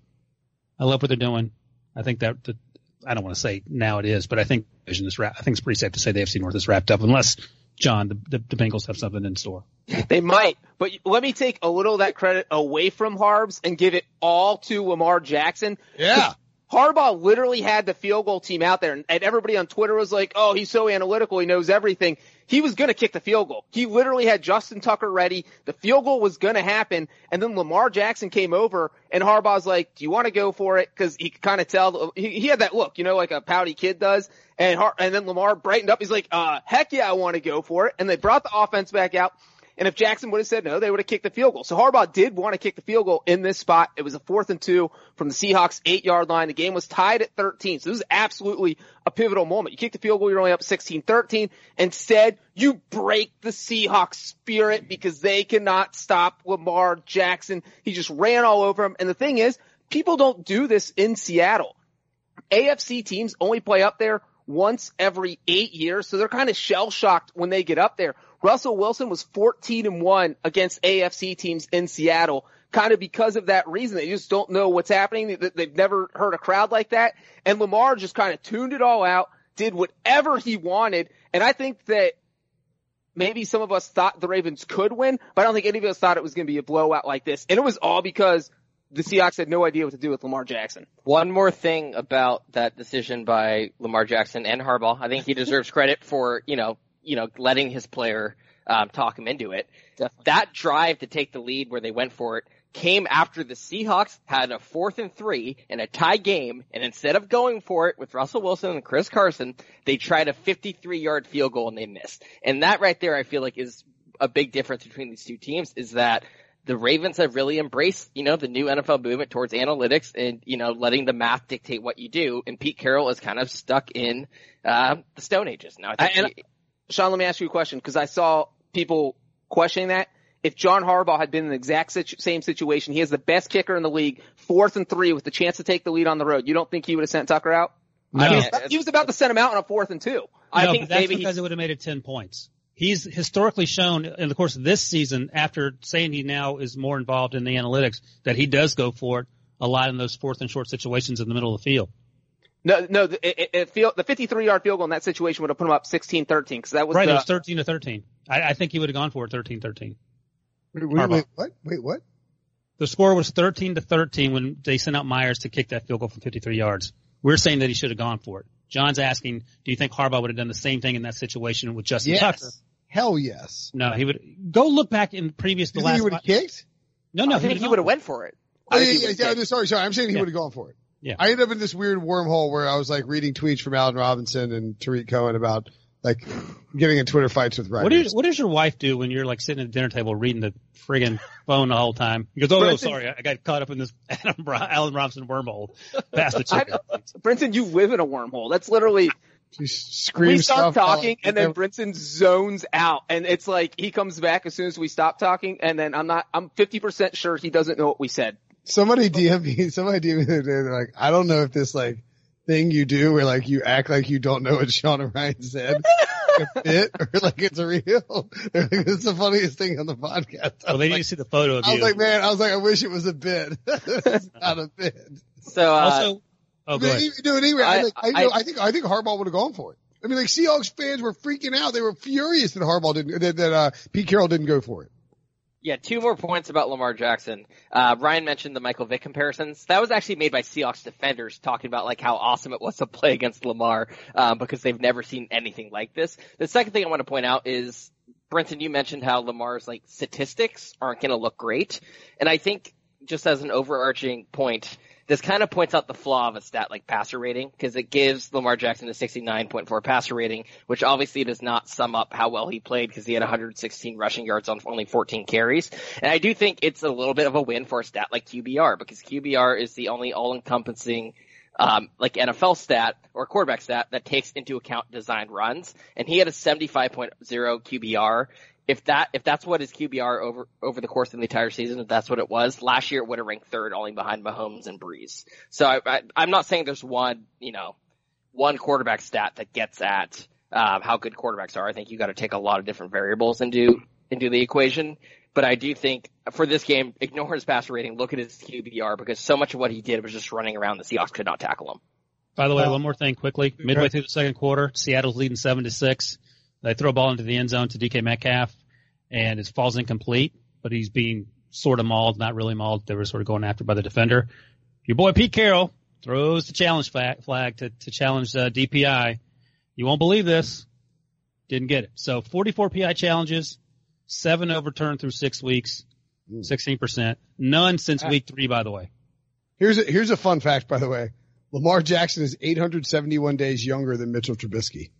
I love what they're doing. I think that the, I don't want to say now it is, but I think division is wrapped. I think it's pretty safe to say the AFC North is wrapped up, unless John the, the, the Bengals have something in store. They might, but let me take a little of that credit away from Harbs and give it all to Lamar Jackson. Yeah. Harbaugh literally had the field goal team out there and, and everybody on Twitter was like, oh, he's so analytical. He knows everything. He was going to kick the field goal. He literally had Justin Tucker ready. The field goal was going to happen. And then Lamar Jackson came over and Harbaugh's like, do you want to go for it? Cause he could kind of tell, he, he had that look, you know, like a pouty kid does. And Har- and then Lamar brightened up. He's like, uh, heck yeah, I want to go for it. And they brought the offense back out. And if Jackson would have said no, they would have kicked the field goal. So Harbaugh did want to kick the field goal in this spot. It was a fourth and two from the Seahawks eight yard line. The game was tied at 13. So this is absolutely a pivotal moment. You kick the field goal, you're only up 16-13. Instead, you break the Seahawks spirit because they cannot stop Lamar Jackson. He just ran all over him. And the thing is, people don't do this in Seattle. AFC teams only play up there once every eight years, so they're kind of shell shocked when they get up there. Russell Wilson was 14 and 1 against AFC teams in Seattle, kind of because of that reason. They just don't know what's happening. They- They've never heard a crowd like that. And Lamar just kind of tuned it all out, did whatever he wanted. And I think that maybe some of us thought the Ravens could win, but I don't think any of us thought it was going to be a blowout like this. And it was all because the Seahawks had no idea what to do with Lamar Jackson. One more thing about that decision by Lamar Jackson and Harbaugh. I think he deserves credit for, you know, you know, letting his player um, talk him into it. Definitely. That drive to take the lead where they went for it came after the Seahawks had a fourth and three in a tie game, and instead of going for it with Russell Wilson and Chris Carson, they tried a 53 yard field goal and they missed. And that right there, I feel like is a big difference between these two teams is that the Ravens have really embraced, you know, the new NFL movement towards analytics and, you know, letting the math dictate what you do. And Pete Carroll is kind of stuck in, uh, the Stone Ages. Now, I think And- he- Sean, let me ask you a question because I saw people questioning that. If John Harbaugh had been in the exact situ- same situation, he has the best kicker in the league, fourth and three with the chance to take the lead on the road. You don't think he would have sent Tucker out? No. He, was, he was about to send him out on a fourth and two. I no, think but that's maybe because he- it would have made it 10 points. He's historically shown in the course of this season, after saying he now is more involved in the analytics, that he does go for it a lot in those fourth and short situations in the middle of the field. No, no, the, it, it feel, the 53 yard field goal in that situation would have put him up 16-13 because that was right, the, it was 13 to 13. I, I think he would have gone for it 13-13. Wait, wait, wait, what? Wait, what? The score was 13 to 13 when they sent out Myers to kick that field goal from 53 yards. We're saying that he should have gone for it. John's asking, do you think Harbaugh would have done the same thing in that situation with Justin Tucker? Yes. Hell yes. No, he would go look back in previous the You last. he would have kicked? no, no, I think he would've would have went for it. Oh, I yeah, yeah, yeah, sorry, sorry. I'm saying he Yeah. would have gone for it. Yeah. I ended up in this weird wormhole where I was like reading tweets from Alan Robinson and Tarik Cohen about like getting in Twitter fights with writers. What, is, what does your wife do when you're like sitting at the dinner table reading the friggin' phone the whole time? He goes, "Oh, oh no, sorry, I got caught up in this Adam Bro- Allen Robinson wormhole past the chicken." Brinson, you live in a wormhole. That's literally, She we screams start stuff talking out. and then Brinson zones out and it's like he comes back as soon as we stop talking and then I'm not, I'm 50% sure he doesn't know what we said. Somebody DM me, somebody DM me the other day, they're like, I don't know if this like thing you do where like you act like you don't know what Sean Ryan said, a bit or like it's real. They're like, it's the funniest thing on the podcast. I Well, was they need like, to see the photo of I was like, man, I was like, I wish it was a bit. it's not a bit. So, uh, also, oh, go I ahead. mean, no, anyway, I, I- like, I, know, I think I think Harbaugh would have gone for it. I mean, like Seahawks fans were freaking out. They were furious that Harbaugh didn't, that, that uh, Pete Carroll didn't go for it. Yeah, two more points about Lamar Jackson. Uh, Ryan mentioned the Michael Vick comparisons. That was actually made by Seahawks defenders talking about like how awesome it was to play against Lamar, um, because they've never seen anything like this. The second thing I want to point out is, Brinson, you mentioned how Lamar's like statistics aren't going to look great. And I think just as an overarching point, this kind of points out the flaw of a stat like passer rating because it gives Lamar Jackson a 69.4 passer rating, which obviously does not sum up how well he played because he had 116 rushing yards on only 14 carries. And I do think it's a little bit of a win for a stat like QBR because QBR is the only all-encompassing um, like NFL stat or quarterback stat that takes into account designed runs, and he had a 75.0 QBR. If that if that's what his QBR over over the course of the entire season, if that's what it was, last year it would have ranked third, only behind Mahomes and Brees. So I, I, I'm not saying there's one you know one quarterback stat that gets at um, how good quarterbacks are. I think you got to take a lot of different variables into into the equation. But I do think for this game, ignore his passer rating, look at his QBR because so much of what he did was just running around. The Seahawks could not tackle him. By the way, one more thing quickly. Midway through the second quarter, Seattle's leading seven to six. They throw a ball into the end zone to DK Metcalf, and it falls incomplete. But he's being sort of mauled, not really mauled. They were sort of going after by the defender. Your boy Pete Carroll throws the challenge flag, flag to to challenge uh, DPI. You won't believe this. Didn't get it. So 44 PI challenges, seven overturned through six weeks, 16%. None since week three, by the way. Here's a, here's a fun fact, by the way. Lamar Jackson is 871 days younger than Mitchell Trubisky.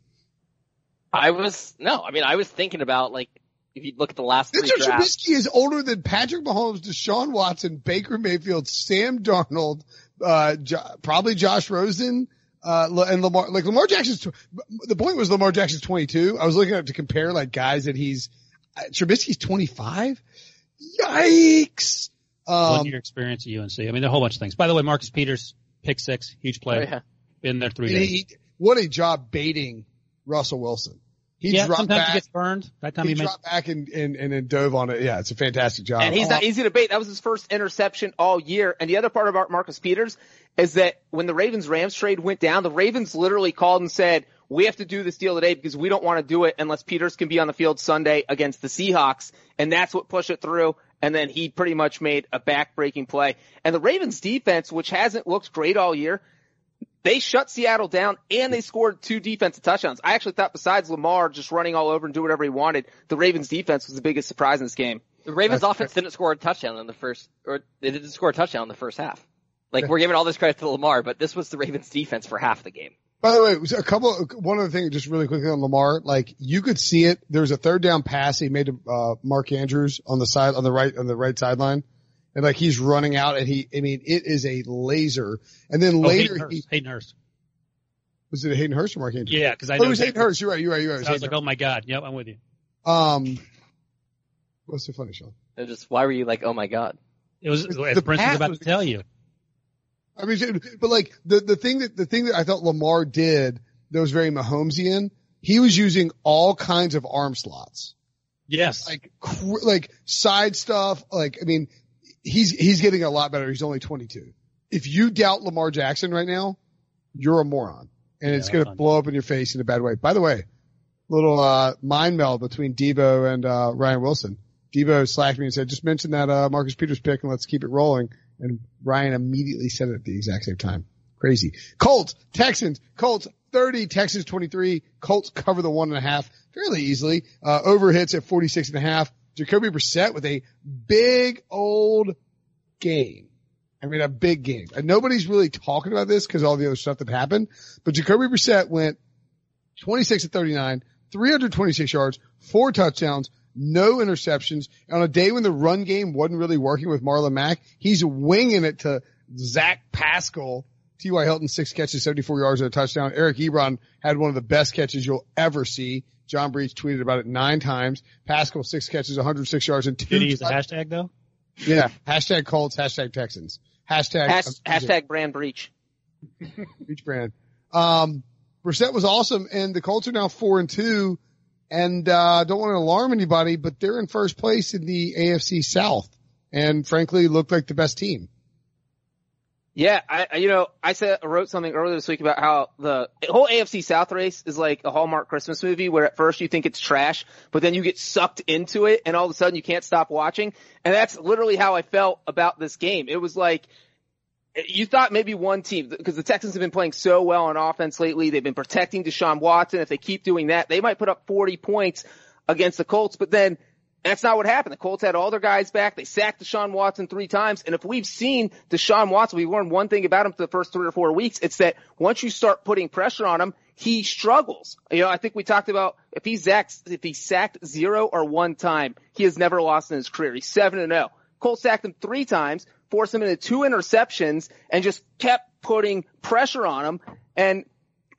I was no, I mean I was thinking about like if you look at the last three Mitchell drafts. Trubisky is older than Patrick Mahomes, Deshaun Watson, Baker Mayfield, Sam Darnold, uh, jo- probably Josh Rosen, uh, and Lamar, like Lamar Jackson's, tw- the point was Lamar Jackson's 22. I was looking up to compare like guys that he's, uh, Trubisky's 25. Yikes. One Um, year experience at UNC. I mean, there are a whole bunch of things. By the way, Marcus Peters, pick six, huge Oh, play. yeah. Been there three and days. he, what a job baiting Russell Wilson. He yeah, dropped sometimes back. he gets burned. That time he he, makes. dropped back and, and, and then dove on it. Yeah, it's a fantastic job. And he's not easy to bait. That was his first interception all year. And the other part about Marcus Peters is that when the Ravens Rams trade went down, the Ravens literally called and said, we have to do this deal today because we don't want to do it unless Peters can be on the field Sunday against the Seahawks. And that's what pushed it through. and then he pretty much made a back-breaking play. And the Ravens defense, which hasn't looked great all year, they shut Seattle down and they scored two defensive touchdowns. I actually thought besides Lamar just running all over and do whatever he wanted, the Ravens defense was the biggest surprise in this game. The Ravens offense didn't score a touchdown in the first, or they didn't score a touchdown in the first half. Like we're giving all this credit to Lamar, but this was the Ravens defense for half the game. By the way, it a couple. One other thing, just really quickly on Lamar, like you could see it. There was a third down pass he made to uh, Mark Andrews on the side, on the right, on the right sideline, and like he's running out, and he, I mean, it is a laser. And then Oh, later, Hayden Hurst. he, Hayden Hurst. was it Hayden Hurst or Mark Andrews? Yeah, because I Oh, know it was Hayden Hurst. You're right. You're right. You're right. It was I was Hayden like, oh my god. Yep, I'm with you. Hurst. um, what's so funny, Sean? It just why were you like, oh my god? It was The Prince was about was- to tell you. I mean, but like the the thing that the thing that I thought Lamar did that was very Mahomesian, he was using all kinds of arm slots. Yes. like like side stuff. Like I mean, he's he's getting a lot better. He's only 22. If you doubt Lamar Jackson right now, you're a moron, and Yeah, it's going to blow up in your face in a bad way. By the way, little uh mind meld between Debo and uh Ryan Wilson. Debo slacked me and said, "Just mention that uh Marcus Peters pick and let's keep it rolling." And Ryan immediately said it at the exact same time. Crazy. Colts, Texans, Colts 30, Texans 23. Colts cover the one and a half fairly easily. Uh, over hits at 46 and a half. Jacoby Brissett with a big old game. I mean, a big game. And nobody's really talking about this because all the other stuff that happened, but Jacoby Brissett went 26 to 39, 326 yards, four touchdowns, no interceptions. And on a day when the run game wasn't really working with Marlon Mack, he's winging it to Zach Pascal. T.Y. Hilton, six catches, 74 yards and a touchdown. Eric Ebron had one of the best catches you'll ever see. John Breech tweeted about it nine times. Pascal, six catches, 106 yards and two. Did he use the hashtag though? yeah. Hashtag Colts, hashtag Texans. Hashtag, Hash, hashtag brand Breech. Breach brand. Um, Brissett was awesome, and the Colts are now four and two, and uh, don't want to alarm anybody, but they're in first place in the AFC South, and frankly, look like the best team. Yeah, I, you know, I said, I wrote something earlier this week about how the whole AFC South race is like a Hallmark Christmas movie where at first you think it's trash, but then you get sucked into it and all of a sudden you can't stop watching. And that's literally how I felt about this game. It was like, you thought maybe one team, because the Texans have been playing so well on offense lately. They've been protecting Deshaun Watson. If they keep doing that, they might put up 40 points against the Colts, but then that's not what happened. The Colts had all their guys back. They sacked Deshaun Watson three times. And if we've seen Deshaun Watson, we've learned one thing about him for the first three or four weeks. It's that once you start putting pressure on him, he struggles. You know, I think we talked about if he's sacked, if he sacked zero or one time, he has never lost in his career. He's seven and zero. Colts sacked him three times, forced him into two interceptions, and just kept putting pressure on him. And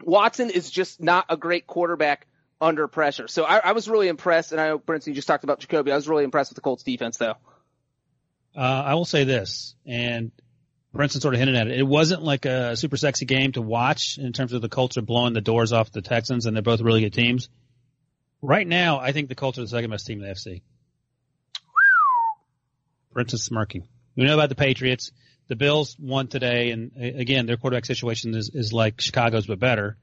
Watson is just not a great quarterback under pressure. So I, I was really impressed, and I know Brinson just talked about Jacoby. I was really impressed with the Colts defense, though. Uh, I will say this, and Brinson sort of hinted at it. It wasn't like a super sexy game to watch in terms of the Colts are blowing the doors off the Texans, and they're both really good teams. Right now, I think the Colts are the second best team in the FC. Brinson's smirking. We know about the Patriots. The Bills won today, and again, their quarterback situation is, is like Chicago's, but better.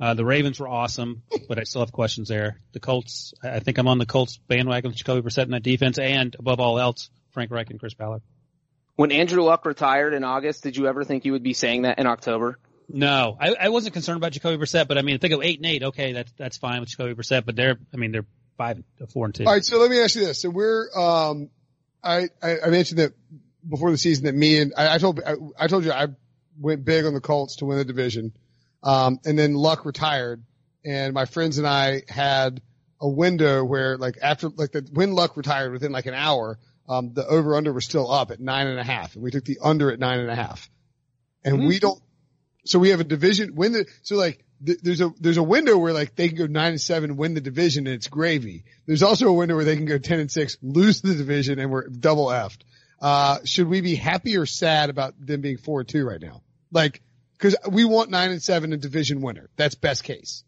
Uh, the Ravens were awesome, but I still have questions there. The Colts, I I think I'm on the Colts bandwagon with Jacoby Brissett in that defense, and above all else, Frank Reich and Chris Ballard. When Andrew Luck retired in August, did you ever think you would be saying that in October? No, I, I wasn't concerned about Jacoby Brissett, but I mean, think they go eight and eight, okay, that's that's fine with Jacoby Brissett. But they're, I mean, they're five, four and two. All right, so let me ask you this. So we're, um, I, I, I mentioned that before the season that me and I, I told, I, I told you I went big on the Colts to win the division. Um, and then Luck retired and my friends and I had a window where like after, like the, when Luck retired within like an hour, um, the over under was still up at nine and a half and we took the under at nine and a half and we don't, so we have a division win the, so like th- there's a, there's a window where like they can go nine and seven, win the division and it's gravy. There's also a window where they can go 10 and six, lose the division and we're double effed. Uh, should we be happy or sad about them being four and two right now? Like, cause we want nine and seven and division winner. That's best case.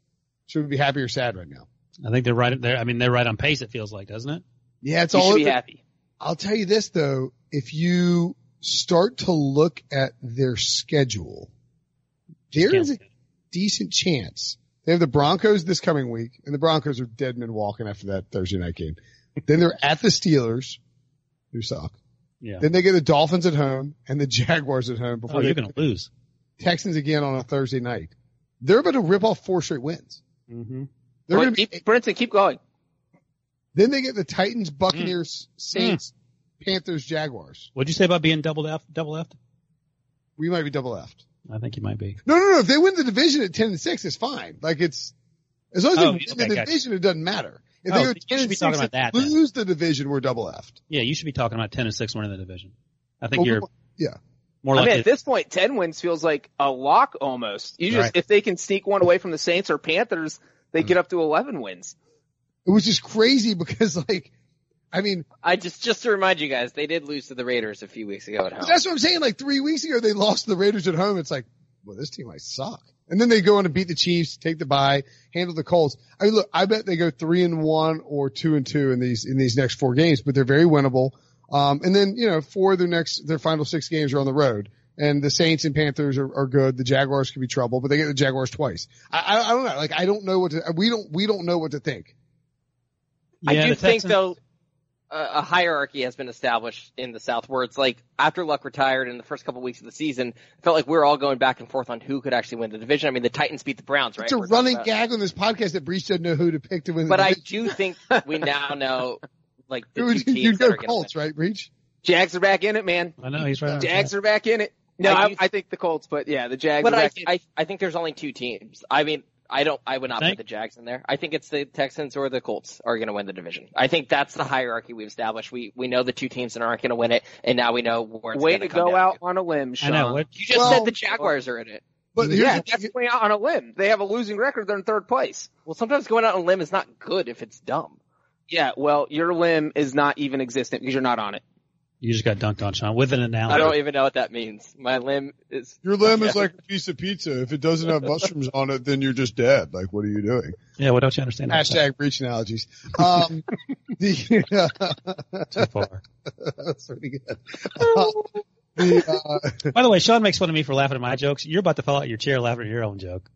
Should we be happy or sad right now? I think they're right there. I mean, they're right on pace. It feels like, doesn't it? Yeah, it's You all should be happy. I'll tell you this though, if you start to look at their schedule, there is a decent chance. They have the Broncos this coming week, and the Broncos are dead men walking after that Thursday night game. then they're at the Steelers. who suck. Yeah. Then they get the Dolphins at home and the Jaguars at home before Oh, they you're going to lose. Texans again on a Thursday night. They're about to rip off four straight wins. Mm-hmm. They're But gonna be, keep, Brinson, keep going. then they get the Titans, Buccaneers, Saints, Panthers, Jaguars. What'd you say about being double F? Double F? We might be double left. I think you might be. No, no, no. If they win the division at ten and six, it's fine. Like it's as long as Oh, they okay, win the gotcha. division, it doesn't matter. If Oh, they go ten should and be six talking and about that then. lose the division, we're double left. Yeah, you should be talking about 10 and 6 winning the division. I think Well, you're yeah. More I likely. mean, at this point, 10 wins feels like a lock almost. You just, Right. if they can sneak one away from the Saints or Panthers, they mm-hmm. get up to 11 wins. It was just crazy because like, I mean, I just just to remind you guys, they did lose to the Raiders a few weeks ago at home. that's what I'm saying. Like three weeks ago, they lost to the Raiders at home. It's like, well, this team might suck. And then they go on to beat the Chiefs, take the bye, handle the Colts. I mean, look, I bet they go three and one or two and two in these in these next four games, but they're very winnable. Um, and then you know, four of their next their final six games are on the road. And the Saints and Panthers are, are good. The Jaguars could be trouble, but they get the Jaguars twice. I, I, I don't know. Like, I don't know what to. We don't. We don't know what to think. yeah, I do think Texans- though a, a hierarchy has been established in the South where it's like after Luck retired in the first couple weeks of the season, it felt like we were all going back and forth on who could actually win the division. I mean, the Titans beat the Browns, right? It's a We're running about- gag on this podcast that Breech doesn't know who to pick to win. But the I do think we now know like the You two would- teams you'd that go are going Colts, right, Breech? Jags are back in it, man. I know he's right. on Jags track. are back in it. No, I I, I think the Colts, but yeah, the Jags But are I, back in I I think there's only two teams. I mean, I don't. I would not Think? put the Jags in there. I think it's the Texans or the Colts are going to win the division. I think that's the hierarchy we've established. We we know the two teams that aren't going to win it, and now we know where it's Way going to come go down out to. on a limb, I Sean. know. What, You just Well- said the Jaguars are in it. But here's yeah, the that's thing- going out on a limb. They have a losing record. They're in third place. Well, sometimes going out on a limb is not good if it's dumb. Yeah, well, your limb is not even existent because you're not on it. you just got dunked on, Sean, with an analogy. I don't even know what that means. My limb is. Your limb is like a piece of pizza. If it doesn't have mushrooms on it, then you're just dead. Like, what are you doing? Yeah, what don't you understand? Hashtag Breech analogies. Um, the, that so far? that's pretty good. Uh, the, uh, By the way, Sean makes fun of me for laughing at my jokes. You're about to fall out of your chair laughing at your own joke.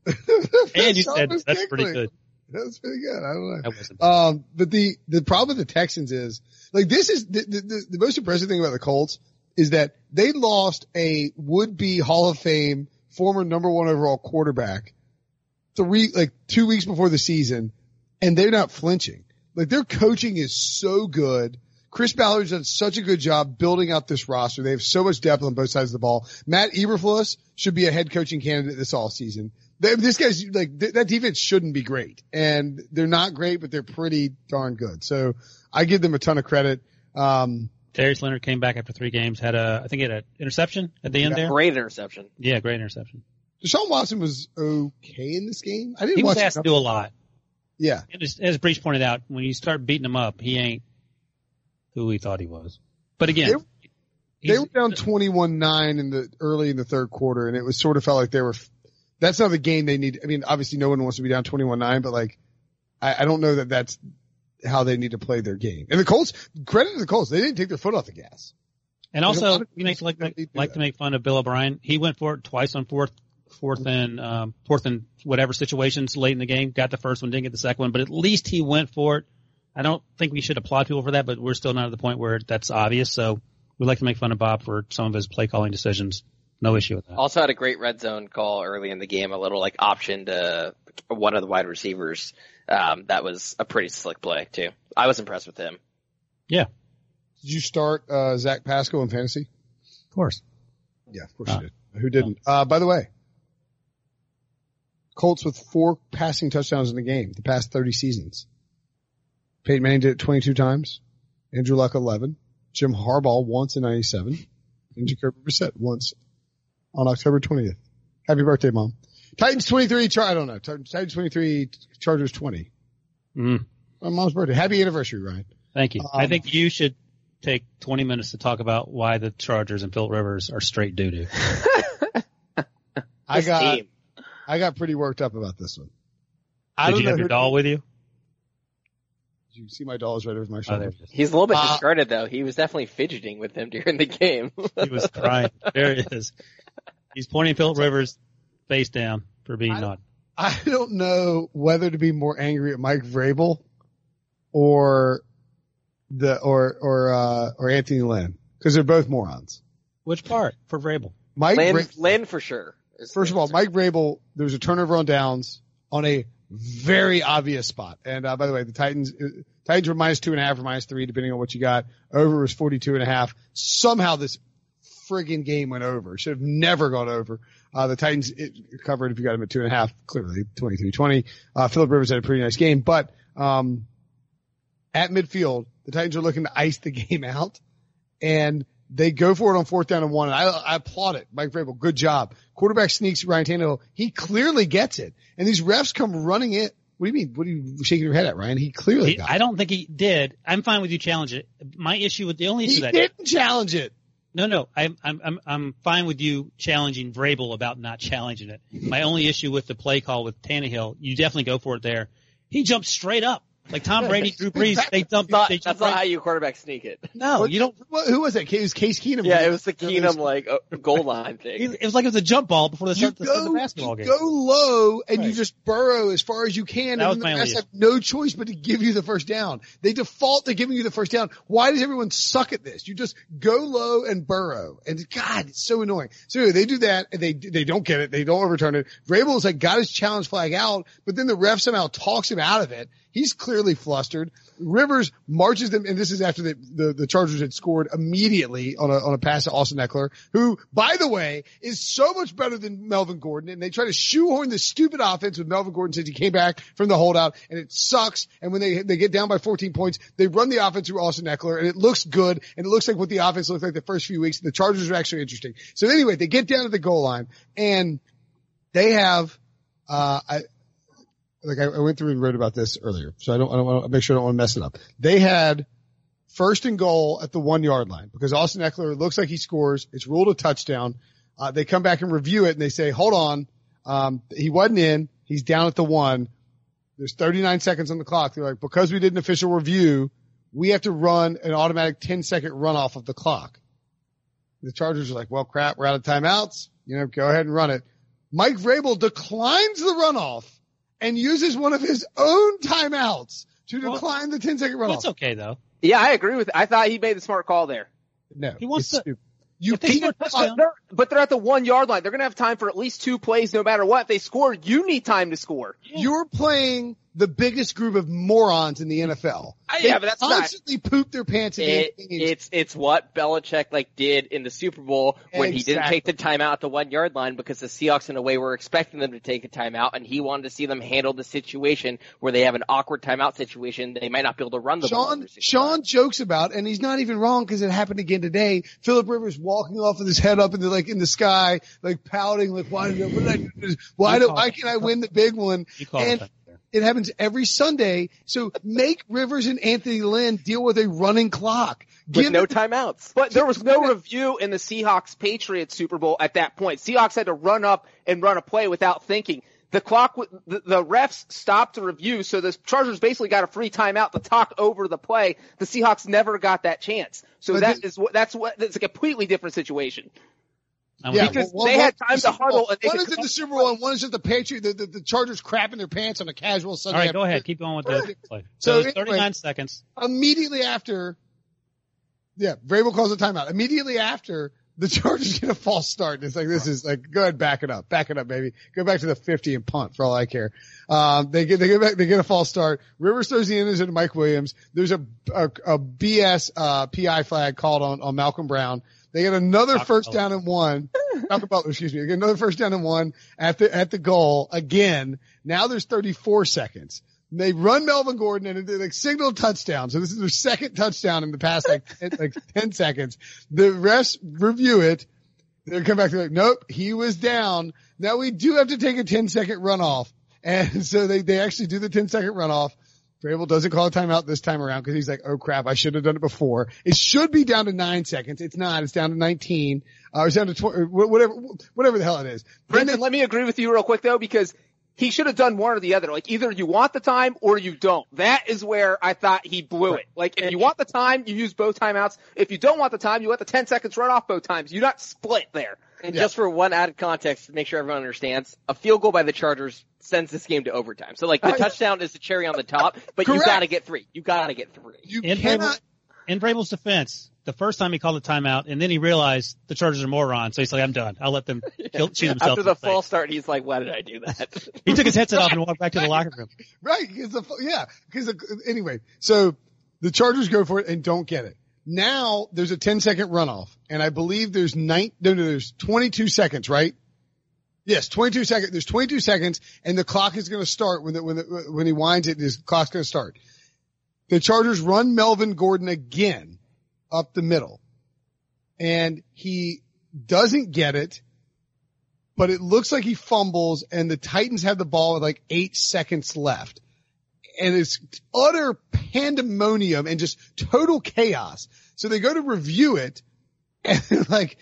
And you Sean said was that's pretty giggling. Good. That's pretty good. I don't know. That. Um, but the, the problem with the Texans is, like, this is, the, the, the, most impressive thing about the Colts is that they lost a would-be Hall of Fame former number one overall quarterback three, like two weeks before the season and they're not flinching. Like their coaching is so good. Chris Ballard's done such a good job building out this roster. They have so much depth on both sides of the ball. Matt Eberflus should be a head coaching candidate this all season. This guy's like th- that defense shouldn't be great, and they're not great, but they're pretty darn good. So I give them a ton of credit. Um, Darius Leonard came back after three games, had a, I think he had an interception at the end there. Great interception. Yeah, great interception. Deshaun Watson was okay in this game. I didn't He was asked to do a lot. Yeah, as, as Breech pointed out, when you start beating him up, he ain't who he thought he was. But again, they he's- were down twenty-one-nine in the early in the third quarter, and it was sort of felt like they were. That's not the game they need. I mean, obviously, no one wants to be down twenty-one-nine, but like, I, I don't know that that's how they need to play their game. And the Colts, credit to the Colts, they didn't take their foot off the gas. And also, you know, like to like to make fun of Bill O'Brien. He went for it twice on fourth, fourth and um, fourth and whatever situations late in the game. Got the first one, didn't get the second one, but at least he went for it. I don't think we should applaud people for that, but we're still not at the point where that's obvious. So we like to make fun of Bob for some of his play calling decisions. No issue with that. Also had a great red zone call early in the game, a little like option to one of the wide receivers. Um, that was a pretty slick play too. I was impressed with him. Yeah, Did you start uh, Zach Pascal in fantasy? of course. Yeah, of course Uh, you did. Who didn't? Uh, by the way, Colts with four passing touchdowns in the game the past 30 seasons. Peyton Manning did it 22 times. Andrew Luck 11. Jim Harbaugh once in 97. And Jacoby Brissett once on October 20th. Happy birthday, mom. Titans 23, Char- I don't know. Titans 23, Chargers 20. Mm, My mom's birthday. Happy anniversary, Ryan. thank you. Um, I think you should take 20 minutes to talk about why the Chargers and Phil Rivers are straight doo doo. I got, team. I got pretty worked up about this one. I Did don't you have your who- doll with you? Did you see my doll is right over my Oh, shoulder. there it is. He's a little bit Uh, discarded though. He was definitely fidgeting with him during the game. He was crying. There it is. He's pointing Philip Rivers face down for being I- naughty. I don't know whether to be more angry at Mike Vrabel or the or or uh, or Anthony Lynn because they're both morons. Which part for Vrabel? Mike, Lynn, Ra- Lynn for sure. first of all. Mike Vrabel. There was a turnover on downs on a very obvious spot. And uh, by the way, the Titans uh, Titans were minus two and a half or minus three, depending on what you got. Over was forty two and a half. Somehow this friggin' game went over. Should have never gone over. Uh, the Titans it, covered if you got them at two and a half, clearly 23-20. Uh, Philip Rivers had a pretty nice game, but, um, at midfield, the Titans are looking to ice the game out and they go for it on fourth down and one. And I, I applaud it. Mike Vrabel, good job. Quarterback sneaks Ryan Tannehill. He clearly gets it. And these refs come running it. What do you mean? What are you shaking your head at, Ryan? He clearly He- got I don't think he did. I'm fine with you challenge it. My issue with the only issue He that didn't challenge it. No, no, I'm I'm I'm I'm fine with you challenging Vrabel about not challenging it. My only issue with the play call with Tannehill, you definitely go for it there. He jumped straight up like Tom Brady, Drew Brees. They dumped. Not- they that's jumped not how you quarterback sneak it. No, you don't. What, who was that? It was Case Keenum. Yeah, it was the Keenum like uh, goal line thing. It was like it was a jump ball before the You start, the, of go, the basketball you game. go low and you just burrow as far as you can, That and my the only refs have no choice but to give you the first down. They default to giving you the first down. Why does everyone suck at this? You just go low and burrow, and God, it's so annoying. So anyway, they do that, and they they don't get it. They don't overturn it. Vrabel's like got his challenge flag out, but then the ref somehow talks him out of it. He's clearly flustered. Rivers marches them, and this is after the, the, the Chargers had scored immediately on a, on a pass to Austin Ekeler, who, by the way, is so much better than Melvin Gordon. And they try to shoehorn this stupid offense with Melvin Gordon since he came back from the holdout, and it sucks. And when they, they get down by 14 points, they run the offense through Austin Ekeler, and it looks good, and it looks like what the offense looked like the first few weeks. The Chargers are actually interesting. So anyway, they get down to the goal line, and they have, uh, I, like I, I went through and wrote about this earlier, so I don't, I don't want to make sure I don't want to mess it up. They had first and goal at the one yard line because Austin Ekeler looks like he scores. It's ruled a touchdown. Uh, they come back and review it and they say, hold on. Um, he wasn't in. He's down at the one. There's 39 seconds on the clock. They're like, because we did an official review, we have to run an automatic 10 second runoff of the clock. The Chargers are like, well, crap, we're out of timeouts. You know, go ahead and run it. Mike Vrabel declines the runoff and uses one of his own timeouts to Well- decline the 10 second Well, runoff. it's okay though. Yeah, I agree with. I thought he made the smart call there. No, He wants it's to- stupid. You If they can't. a uh, touchdown- They're- but they're at the one yard line. They're going to have time for at least two plays, no matter what. If they score, you need time to score. You're playing the biggest group of morons in the NFL. Uh, they yeah, but that's not- constantly poop their pants in It, games. it's it's what Belichick like did in the Super Bowl when he didn't take the timeout at the one yard line because the Seahawks in a way were expecting them to take a timeout and he wanted to see them handle the situation where they have an awkward timeout situation. They might not be able to run the ball. Sean every Sean jokes about, and he's not even wrong because it happened again today. Philip Rivers walking off with his head up in the like in the sky, like pouting, like why did I, I do? Why do why can't I win the big one? You call And it happens every Sunday. So make Rivers and Anthony Lynn deal with a running clock. with no timeouts. But there was no review in the Seahawks Patriots Super Bowl at that point. Seahawks had to run up and run a play without thinking. The clock, the, the refs stopped the review, so the Chargers basically got a free timeout to talk over the play. The Seahawks never got that chance. So But that the- is what, that's what, that's a completely different situation. Yeah, because well, they one- had time to huddle and they One is in the Super Bowl and one is just the Patriot, the, the, the Chargers crapping their pants on a casual Sunday. All right, go ahead. Keep going with the play. So So, it's anyway- 39 seconds. immediately after, yeah, Vrabel calls a timeout. Immediately after, the Chargers get a false start. And it's like, this is like, go ahead, back it up, back it up, baby. Go back to the 50 and punt for all I care. Um, they get, they get back, they get a false start. Rivers throws the innings into Mike Williams. There's a, a, a BS, uh, PI flag called on, on Malcolm Brown. They get another first Butler. down and one. Malcolm Butler, excuse me. They get another first down and one at the, at the goal again. Now there's 34 seconds. They run Melvin Gordon and they like signal touchdown. So this is their second touchdown in the past like, 10, like 10 seconds. The refs review it. They come back. They're like, nope, he was down. Now we do have to take a 10 second runoff. And so they, they actually do the 10 second runoff. Vrabel doesn't call a timeout this time around because he's like, oh crap, I should have done it before. It should be down to nine seconds. It's not. It's down to 19. Uh, it's down to 20, whatever, whatever the hell it is. Brendan, let me agree with you real quick though, because he should have done one or the other. Like either you want the time or you don't. That is where I thought he blew it. Like if you want the time, you use both timeouts. If you don't want the time, you let the 10 seconds run off both times. You're not split there. And Yeah. just for one added context to make sure everyone understands, a field goal by the Chargers sends this game to overtime. So like the Oh, yeah. touchdown is the cherry on the top, but you Correct. gotta get three. You gotta get three. You And cannot, in Vrabel's defense, the first time he called a timeout, and then he realized the Chargers are morons, so he's like, "I'm done. I'll let them kill, shoot themselves." After in the face." false start, he's like, "Why did I do that?" he took his headset off and walked back to the locker room. Right. Cause the, yeah. Cause the, anyway, so the Chargers go for it and don't get it. Now there's a 10 second runoff and I believe there's nine, no, no, there's 22 seconds, right? Yes, 22 seconds. There's 22 seconds and the clock is going to start when the, when the, when he winds it, his clock's going to start. The Chargers run Melvin Gordon again up the middle and he doesn't get it, but it looks like he fumbles and the Titans have the ball with like eight seconds left. And it's utter pandemonium and just total chaos. So they go to review it and like,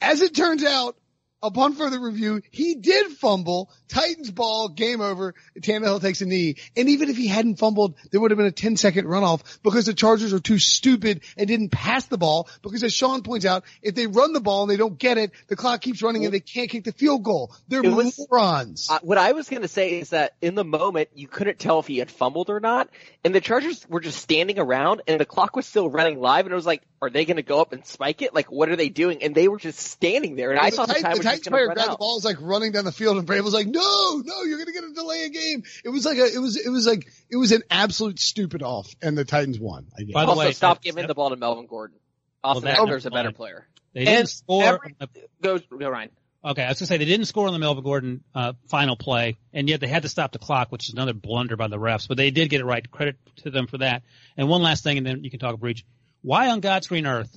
as it turns out, upon further review, he did fumble. Titans ball, game over. Tannehill takes a knee. And even if he hadn't fumbled, there would have been a 10 second runoff because the Chargers are too stupid and didn't pass the ball. Because as Sean points out, if they run the ball and they don't get it, the clock keeps running and they can't kick the field goal. They're was- morons. Uh, what I was going to say is that in the moment, you couldn't tell if he had fumbled or not, and the Chargers were just standing around, and the clock was still running live, and it was like, are they going to go up and spike it? Like, what are they doing? And they were just standing there, and I the thought the time the was Titans just player going grabbed run the ball, was like running down the field, and Brave was like, "No, no, you're gonna get a delay a game." It was like a, it was, it was like, it was an absolute stupid off, and the Titans won. I guess. By the also, way, stop giving that- the ball to Melvin Gordon. Austin that- Ekeler's a better player. They didn't And score. every- the- Go, go Ryan. okay, I was gonna say they didn't score on the Melvin Gordon uh, final play, and yet they had to stop the clock, which is another blunder by the refs. But they did get it right. Credit to them for that. And one last thing, and then you can talk Breech. Why on God's green earth?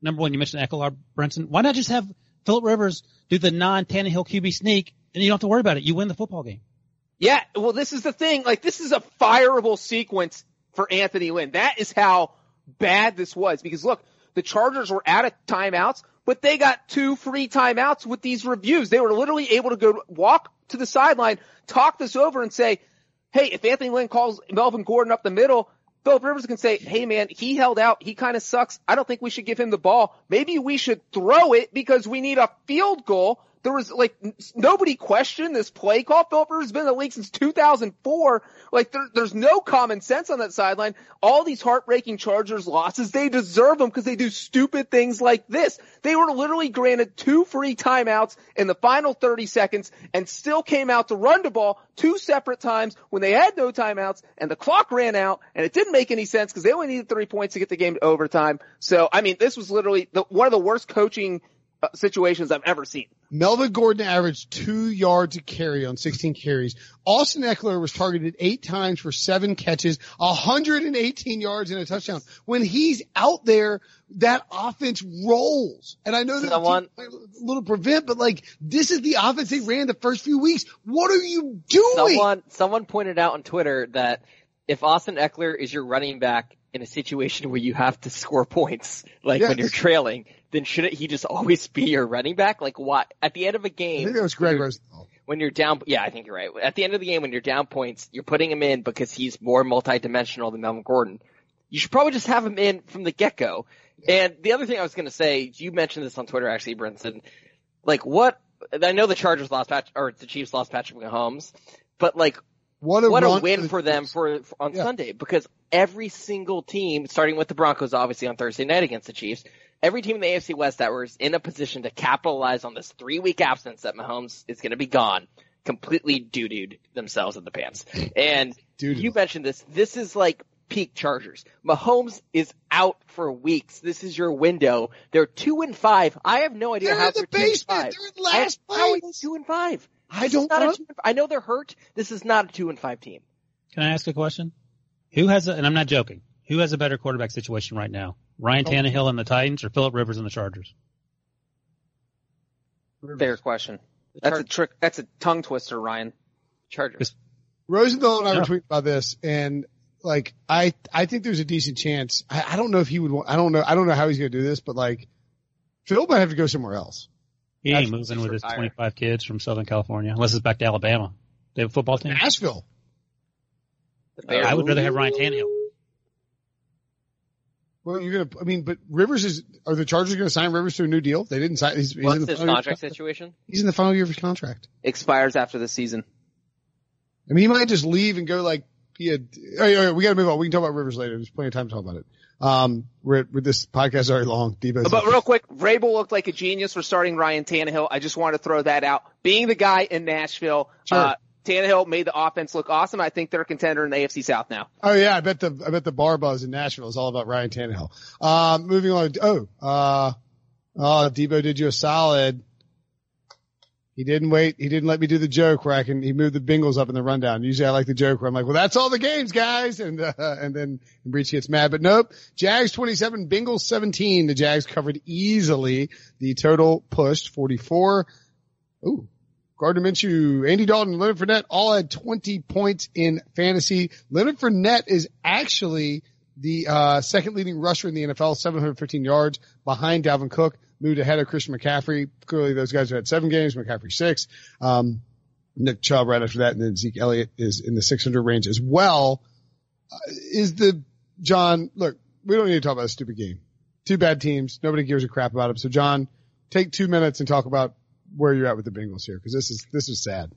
Number one, you mentioned Ekeler, Brinson. Why not just have Philip Rivers do the non-Tannehill QB sneak, and you don't have to worry about it. You win the football game. Yeah, well, this is the thing. Like, this is a fireable sequence for Anthony Lynn. That is how bad this was. Because look, the Chargers were out of timeouts, but they got two free timeouts with these reviews. They were literally able to go walk to the sideline, talk this over, and say, "Hey, if Anthony Lynn calls Melvin Gordon up the middle." Philip Rivers can say, hey man, he held out. He kind of sucks. I don't think we should give him the ball. Maybe we should throw it because we need a field goal. There was like nobody questioned this play call. Philip Rivers has been in the league since 2004. Like there, there's no common sense on that sideline. All these heartbreaking Chargers losses, they deserve them because they do stupid things like this. They were literally granted two free timeouts in the final 30 seconds and still came out to run the ball two separate times when they had no timeouts and the clock ran out and it didn't make any sense because they only needed three points to get the game to overtime. So, I mean, this was literally the, one of the worst coaching uh, situations I've ever seen. Melvin Gordon averaged two yards a carry on 16 carries. Austin Ekeler was targeted eight times for seven catches, 118 yards and a touchdown. When he's out there, that offense rolls. And I know that Someone- a little prevent, but like this is the offense they ran the first few weeks. What are you doing? Someone someone pointed out on Twitter that if Austin Ekeler is your running back in a situation where you have to score points, like when you're trailing, then shouldn't he just always be your running back? Like what? At the end of a game, think that was Greg Rosenthal. when you're down, yeah, I think you're right. At the end of the game, when you're down points, you're putting him in because he's more multidimensional than Melvin Gordon. You should probably just have him in from the get go. And the other thing I was going to say, you mentioned this on Twitter actually, Brinson. Like what? I know the Chargers lost Pat, or the Chiefs lost Patrick Mahomes, but like What a, what a win the for them for, for on Yeah. Sunday because every single team, starting with the Broncos, obviously on Thursday night against the Chiefs, every team in the AFC West that was in a position to capitalize on this three week absence that Mahomes is going to be gone, completely doo dooed themselves in the pants. And Doo-doo. you mentioned this. This is like peak Chargers. Mahomes is out for weeks. This is your window. They're two and five. I have no idea They're how in the they're two and basement. five. They're in last How are place. two and five? I This don't know. two I know they're hurt. This is not a two and five team. Can I ask a question? Who has a, and I'm not joking, who has a better quarterback situation right now? Ryan Oh. Tannehill and the Titans or Philip Rivers and the Chargers? Fair question. That's Char- a trick. That's a tongue twister, Ryan. Chargers. Rosenthal and I Yeah. were tweeting about this, and like I, I think there's a decent chance. I, I don't know if he would. Want, I don't know. I don't know how he's going to do this, but like Phil might have to go somewhere else. He ain't moving just with his retire. 25 kids from Southern California, unless it's back to Alabama. They have a football team. Nashville. The Bears. I would rather have Ryan Tannehill. Well, you're gonna. I mean, but Rivers is. Are the Chargers going to sign Rivers to a new deal? They didn't sign. He's, he's in What's the his final year- contract situation? He's in the final year of his contract. Expires after the season. I mean, he might just leave and go like he had. Oh, yeah, yeah, we got to move on. We can talk about Rivers later. There's plenty of time to talk about it. Um, we're with this podcast is already long. Debo's But real quick, Vrabel looked like a genius for starting Ryan Tannehill. I just wanted to throw that out. Being the guy in Nashville, Sure. uh, Tannehill made the offense look awesome. I think they're a contender in the AFC South now. Oh yeah, I bet the I bet the bar buzz in Nashville is all about Ryan Tannehill. Um, moving on. Oh, uh, oh, Debo did you a solid. He didn't wait. He didn't let me do the joke where I can. He moved the Bengals up in the rundown. Usually I like the joke where I'm like, "Well, that's all the games, guys," and uh, and then Breech gets mad. But nope. Jags 27, Bengals 17. The Jags covered easily. The total pushed 44. Ooh. Gardner Minshew, Andy Dalton, Leonard Fournette all had 20 points in fantasy. Leonard Fournette is actually the uh, second leading rusher in the NFL, 715 yards behind Dalvin Cook, moved ahead of Christian McCaffrey. Clearly those guys have had seven games, McCaffrey six. Um, Nick Chubb right after that, and then Zeke Elliott is in the 600 range as well. Uh, is the John? Look, we don't need to talk about a stupid game. Two bad teams. Nobody gives a crap about them. So John, take two minutes and talk about where you're at with the Bengals here, because this is this is sad.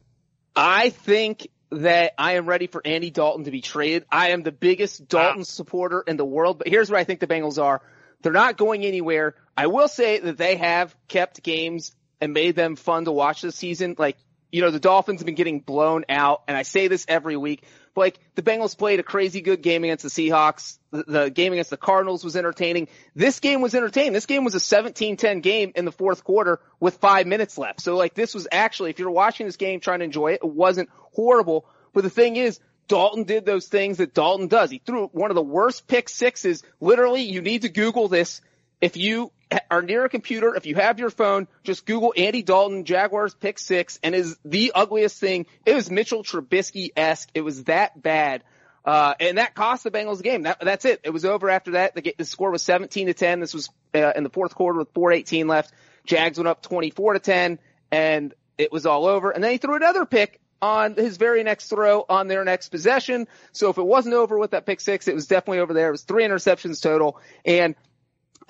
I think that I am ready for Andy Dalton to be traded. I am the biggest Dalton supporter in the world, but here's where I think the Bengals are. They're not going anywhere. I will say that they have kept games and made them fun to watch this season. Like, you know, the Dolphins have been getting blown out, and I say this every week, but like the Bengals played a crazy good game against the Seahawks. The, the game against the Cardinals was entertaining. This game was entertaining. This game was a 17-10 game in the fourth quarter with five minutes left. So like this was actually, if you're watching this game trying to enjoy it, it wasn't horrible. But the thing is, Dalton did those things that Dalton does. He threw one of the worst pick sixes. Literally, you need to Google this. If you are near a computer, if you have your phone, just Google Andy Dalton Jaguars pick six and is the ugliest thing. It was Mitchell Trubisky-esque. It was that bad. Uh, and that cost the Bengals the game. That, that's it. It was over after that. The, the score was 17 to 10. This was, uh, in the fourth quarter with 418 left. Jags went up 24 to 10 and it was all over. And then he threw another pick on his very next throw on their next possession. So if it wasn't over with that pick six, it was definitely over there. It was three interceptions total. And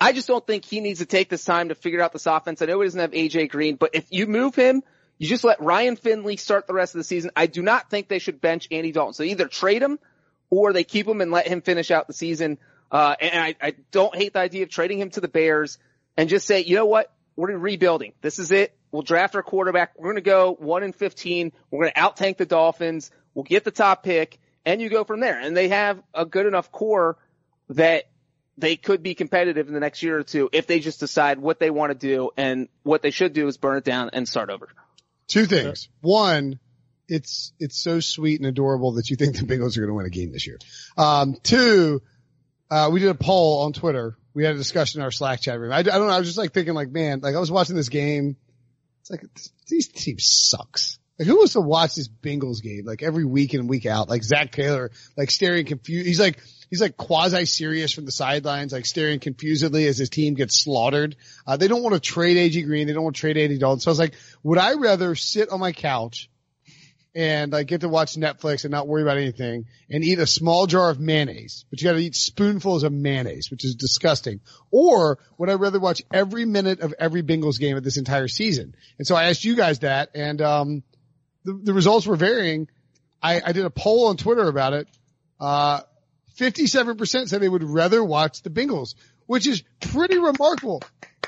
I just don't think he needs to take this time to figure out this offense. I know he doesn't have AJ Green, but if you move him, you just let Ryan Finley start the rest of the season. I do not think they should bench Andy Dalton. So either trade him or they keep him and let him finish out the season. Uh, and I, I don't hate the idea of trading him to the Bears and just say, you know what? We're in rebuilding. This is it. We'll draft our quarterback. We're going to go one in 15. We're going to out tank the Dolphins. We'll get the top pick and you go from there. And they have a good enough core that they could be competitive in the next year or two if they just decide what they want to do and what they should do is burn it down and start over. Two things. One, it's it's so sweet and adorable that you think the Bengals are going to win a game this year. Um, two, uh, we did a poll on Twitter. We had a discussion in our Slack chat room. I, I don't know. I was just like thinking, like, man, like I was watching this game. It's like these teams sucks. Like who wants to watch this Bengals game like every week in and week out? Like Zac Taylor, like staring confused. He's like he's like quasi serious from the sidelines, like staring confusedly as his team gets slaughtered. Uh, they don't want to trade AJ Green. They don't want to trade Andy Dalton. So I was like, would I rather sit on my couch and like get to watch Netflix and not worry about anything and eat a small jar of mayonnaise, but you got to eat spoonfuls of mayonnaise, which is disgusting. Or would I rather watch every minute of every Bengals game of this entire season? And so I asked you guys that and, um, the, the results were varying. I, I did a poll on Twitter about it. Uh, 57% said they would rather watch the Bengals, which is pretty remarkable.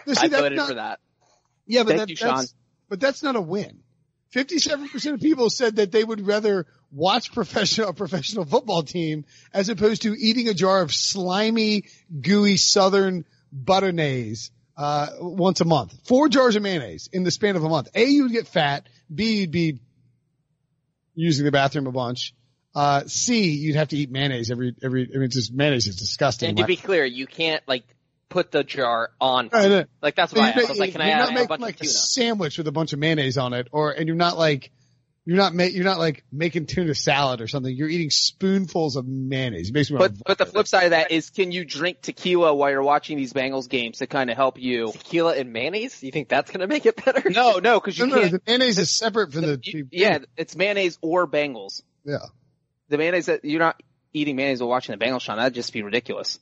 Now, see, I voted not- for that. Yeah, but Thank that, you, Sean. that's, but that's not a win. 57% of people said that they would rather watch professional, a professional football team as opposed to eating a jar of slimy, gooey southern butternayes, uh, once a month. Four jars of mayonnaise in the span of a month. A, you would get fat. B, you'd be using the bathroom a bunch. Uh, C, you'd have to eat mayonnaise every, every, I mean, just mayonnaise is disgusting. And to be clear, you can't like put the jar on. Like that's why I, I was like, can I add a bunch like of a sandwich with a bunch of mayonnaise on it, or and you're not like you're not ma- you're not like making tuna salad or something. You're eating spoonfuls of mayonnaise. It makes But but the flip side of that is, can you drink tequila while you're watching these Bengals games to kind of help you? Tequila and mayonnaise? You think that's gonna make it better? No, no, because you no, no, can't. the mayonnaise is separate from the. you- yeah, it's mayonnaise or Bengals. yeah. The mayonnaise that you're not eating mayonnaise while watching the Bengals, Sean. That'd just be ridiculous.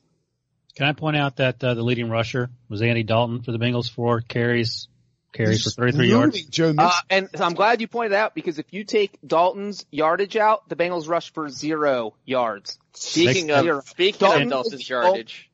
Can I point out that uh, the leading rusher was Andy Dalton for the Bengals, four carries, carries for 33 yards. Joe Uh, and I'm glad you pointed out because if you take Dalton's yardage out, the Bengals rush for zero yards. Speaking Next- of speaking Dalton of Dalton's is- yardage,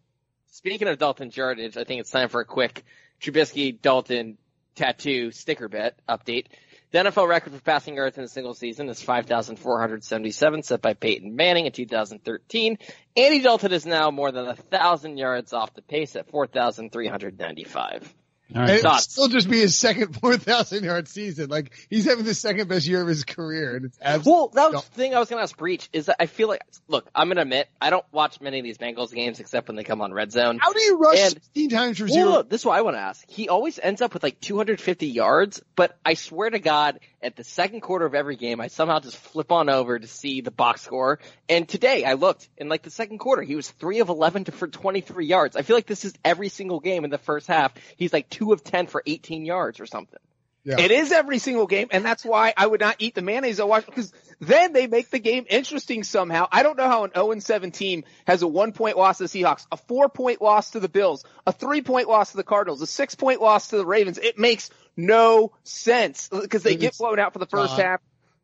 speaking of Dalton's yardage, I think it's time for a quick Trubisky Dalton tattoo sticker bet update. The NFL record for passing yards in a single season is 5,477, set by Peyton Manning in 2013. Andy Dalton is now more than a thousand yards off the pace at 4,395. All And right. it'll still just be his second 4,000 yard season. Like, he's having the second best year of his career. And it's absolutely. Well, that was the thing I was going to ask Breech is that I feel like, look, I'm going to admit, I don't watch many of these Bengals games except when they come on Red Zone. How do you rush And- 16 times for Well, zero? look, this is what I want to ask. He always ends up with like 250 yards, but I swear to God, at the second quarter of every game, I somehow just flip on over to see the box score. And today I looked in like the second quarter, he was 3 of 11 to, for 23 yards. I feel like this is every single game in the first half. He's like 2 of 10 for 18 yards or something. Yeah. It is every single game, and that's why I would not eat the mayonnaise I watch because then they make the game interesting somehow. I don't know how an 0 7 team has a one point loss to the Seahawks, a four point loss to the Bills, a three point loss to the Cardinals, a six point loss to the Ravens. It makes no sense because they get blown out for the first John, half.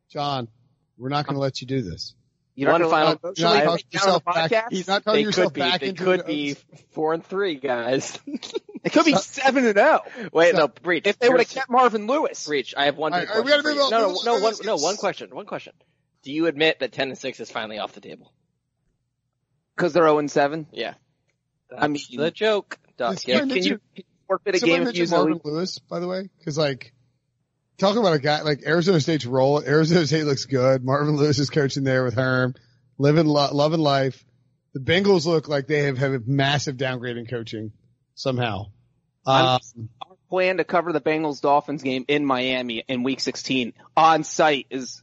John, we're not going to let you do this. You're One not gonna final- let You're emotionally not break talking yourself back. podcast? He's not talking They yourself could be, back they into could be 4 and 3, guys. It could be seven and zero Wait, So- no, Breech. if they would have kept Marvin Lewis. Breech, I have one All right, we question. gotta move on, No, no, no, one, no, one question, one question. Do you admit that 10 and 6 is finally off the table? Because they're 0 and 7. Yeah. I mean- the joke. Doc. Yeah. Can you forfeit a game if you mentioned Marvin lead? Lewis, by the way, because like talking about a guy like Arizona State's role. Arizona State looks good. Marvin Lewis is coaching there with Herm, living lo- loving life. The Bengals look like they have have a massive downgrade in coaching somehow. Um, our plan to cover the Bengals Dolphins game in Miami in week 16 on site is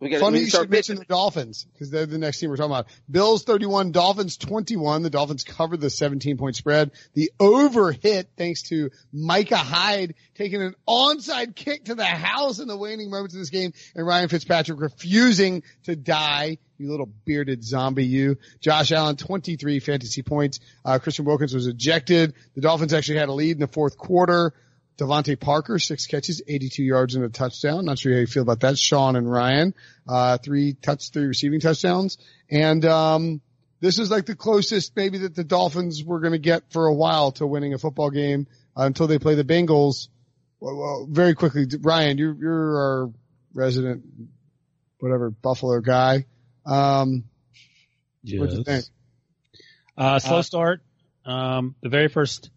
we got funny to you should mention the Dolphins because they're the next team we're talking about. Bills 31, Dolphins 21. The Dolphins covered the 17 point spread. The over hit thanks to Micah Hyde taking an onside kick to the house in the waning moments of this game and Ryan Fitzpatrick refusing to die. You little bearded zombie, you. Josh Allen, 23 fantasy points. Uh, Christian Wilkins was ejected. The Dolphins actually had a lead in the fourth quarter. DeVante Parker, six catches, 82 yards and a touchdown. Not sure how you feel about that. Sean and Ryan, uh, three touch, three receiving touchdowns. And, um, this is like the closest maybe that the Dolphins were going to get for a while to winning a football game uh, until they play the Bengals. Well, well, very quickly, Ryan, you're, you're our resident, whatever, Buffalo guy. Um, what'd you think? Uh, slow Uh, start. Um, the very first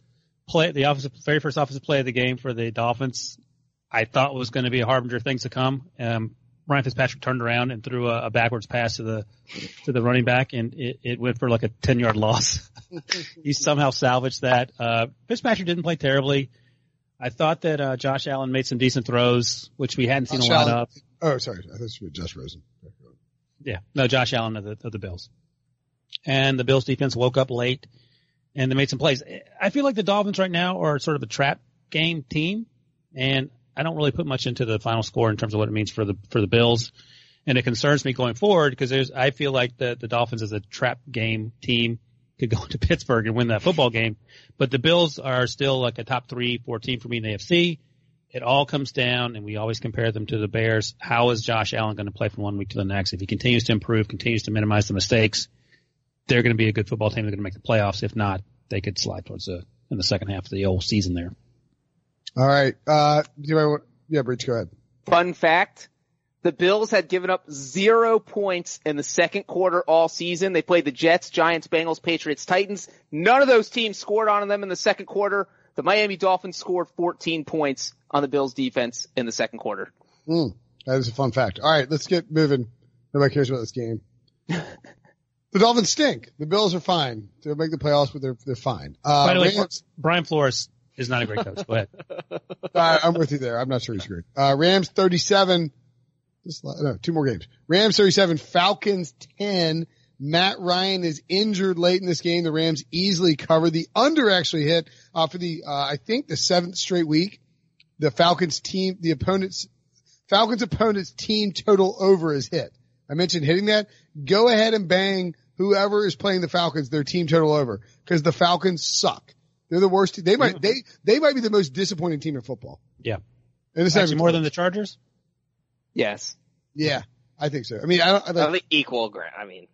play, the offensive, very first offensive play of the game for the Dolphins, I thought was going to be a harbinger of things to come. Um, Ryan Fitzpatrick turned around and threw a, a backwards pass to the to the running back, and it, it went for like a ten yard loss. he somehow salvaged that. Uh, Fitzpatrick didn't play terribly. I thought that uh, Josh Allen made some decent throws, which we hadn't seen Josh a lot Allen. of. Oh, sorry. I thought you were Josh Rosen. Yeah, no, Josh Allen of the of the Bills, and the Bills defense woke up late, and they made some plays. I feel like the Dolphins right now are sort of a trap game team, and I don't really put much into the final score in terms of what it means for the for the Bills, and it concerns me going forward because there's I feel like the the Dolphins as a trap game team could go into Pittsburgh and win that football game, but the Bills are still like a top three four team for me in the AFC. It all comes down, and we always compare them to the Bears. How is Josh Allen going to play from one week to the next? If he continues to improve, continues to minimize the mistakes, they're going to be a good football team. They're going to make the playoffs. If not, they could slide towards the in the second half of the old season there. All right. Uh, you want, yeah, Breech, go ahead. Fun fact. The Bills had given up zero points in the second quarter all season. They played the Jets, Giants, Bengals, Patriots, Titans. None of those teams scored on them in the second quarter. The Miami Dolphins scored 14 points on the Bills defense in the second quarter. Mm, that is a fun fact. All right, let's get moving. Nobody cares about this game. the Dolphins stink. The Bills are fine. They'll make the playoffs, but they're they're fine. Uh, By the way, Rams, Brian Flores is not a great coach. Go ahead. uh, I'm with you there. I'm not sure he's great. Uh, Rams 37. Just, no, two more games. Rams 37, Falcons 10. Matt Ryan is injured late in this game. The Rams easily covered. The under actually hit uh, for the uh, I think the seventh straight week. The Falcons team, the opponents, Falcons opponents team total over is hit. I mentioned hitting that. Go ahead and bang whoever is playing the Falcons their team total over because the Falcons suck. They're the worst. They might they they might be the most disappointing team in football. Yeah. And this is Actually, more than the Chargers. Yes. Yeah, I think so. I mean, I don't. I I like, think equal ground. I mean,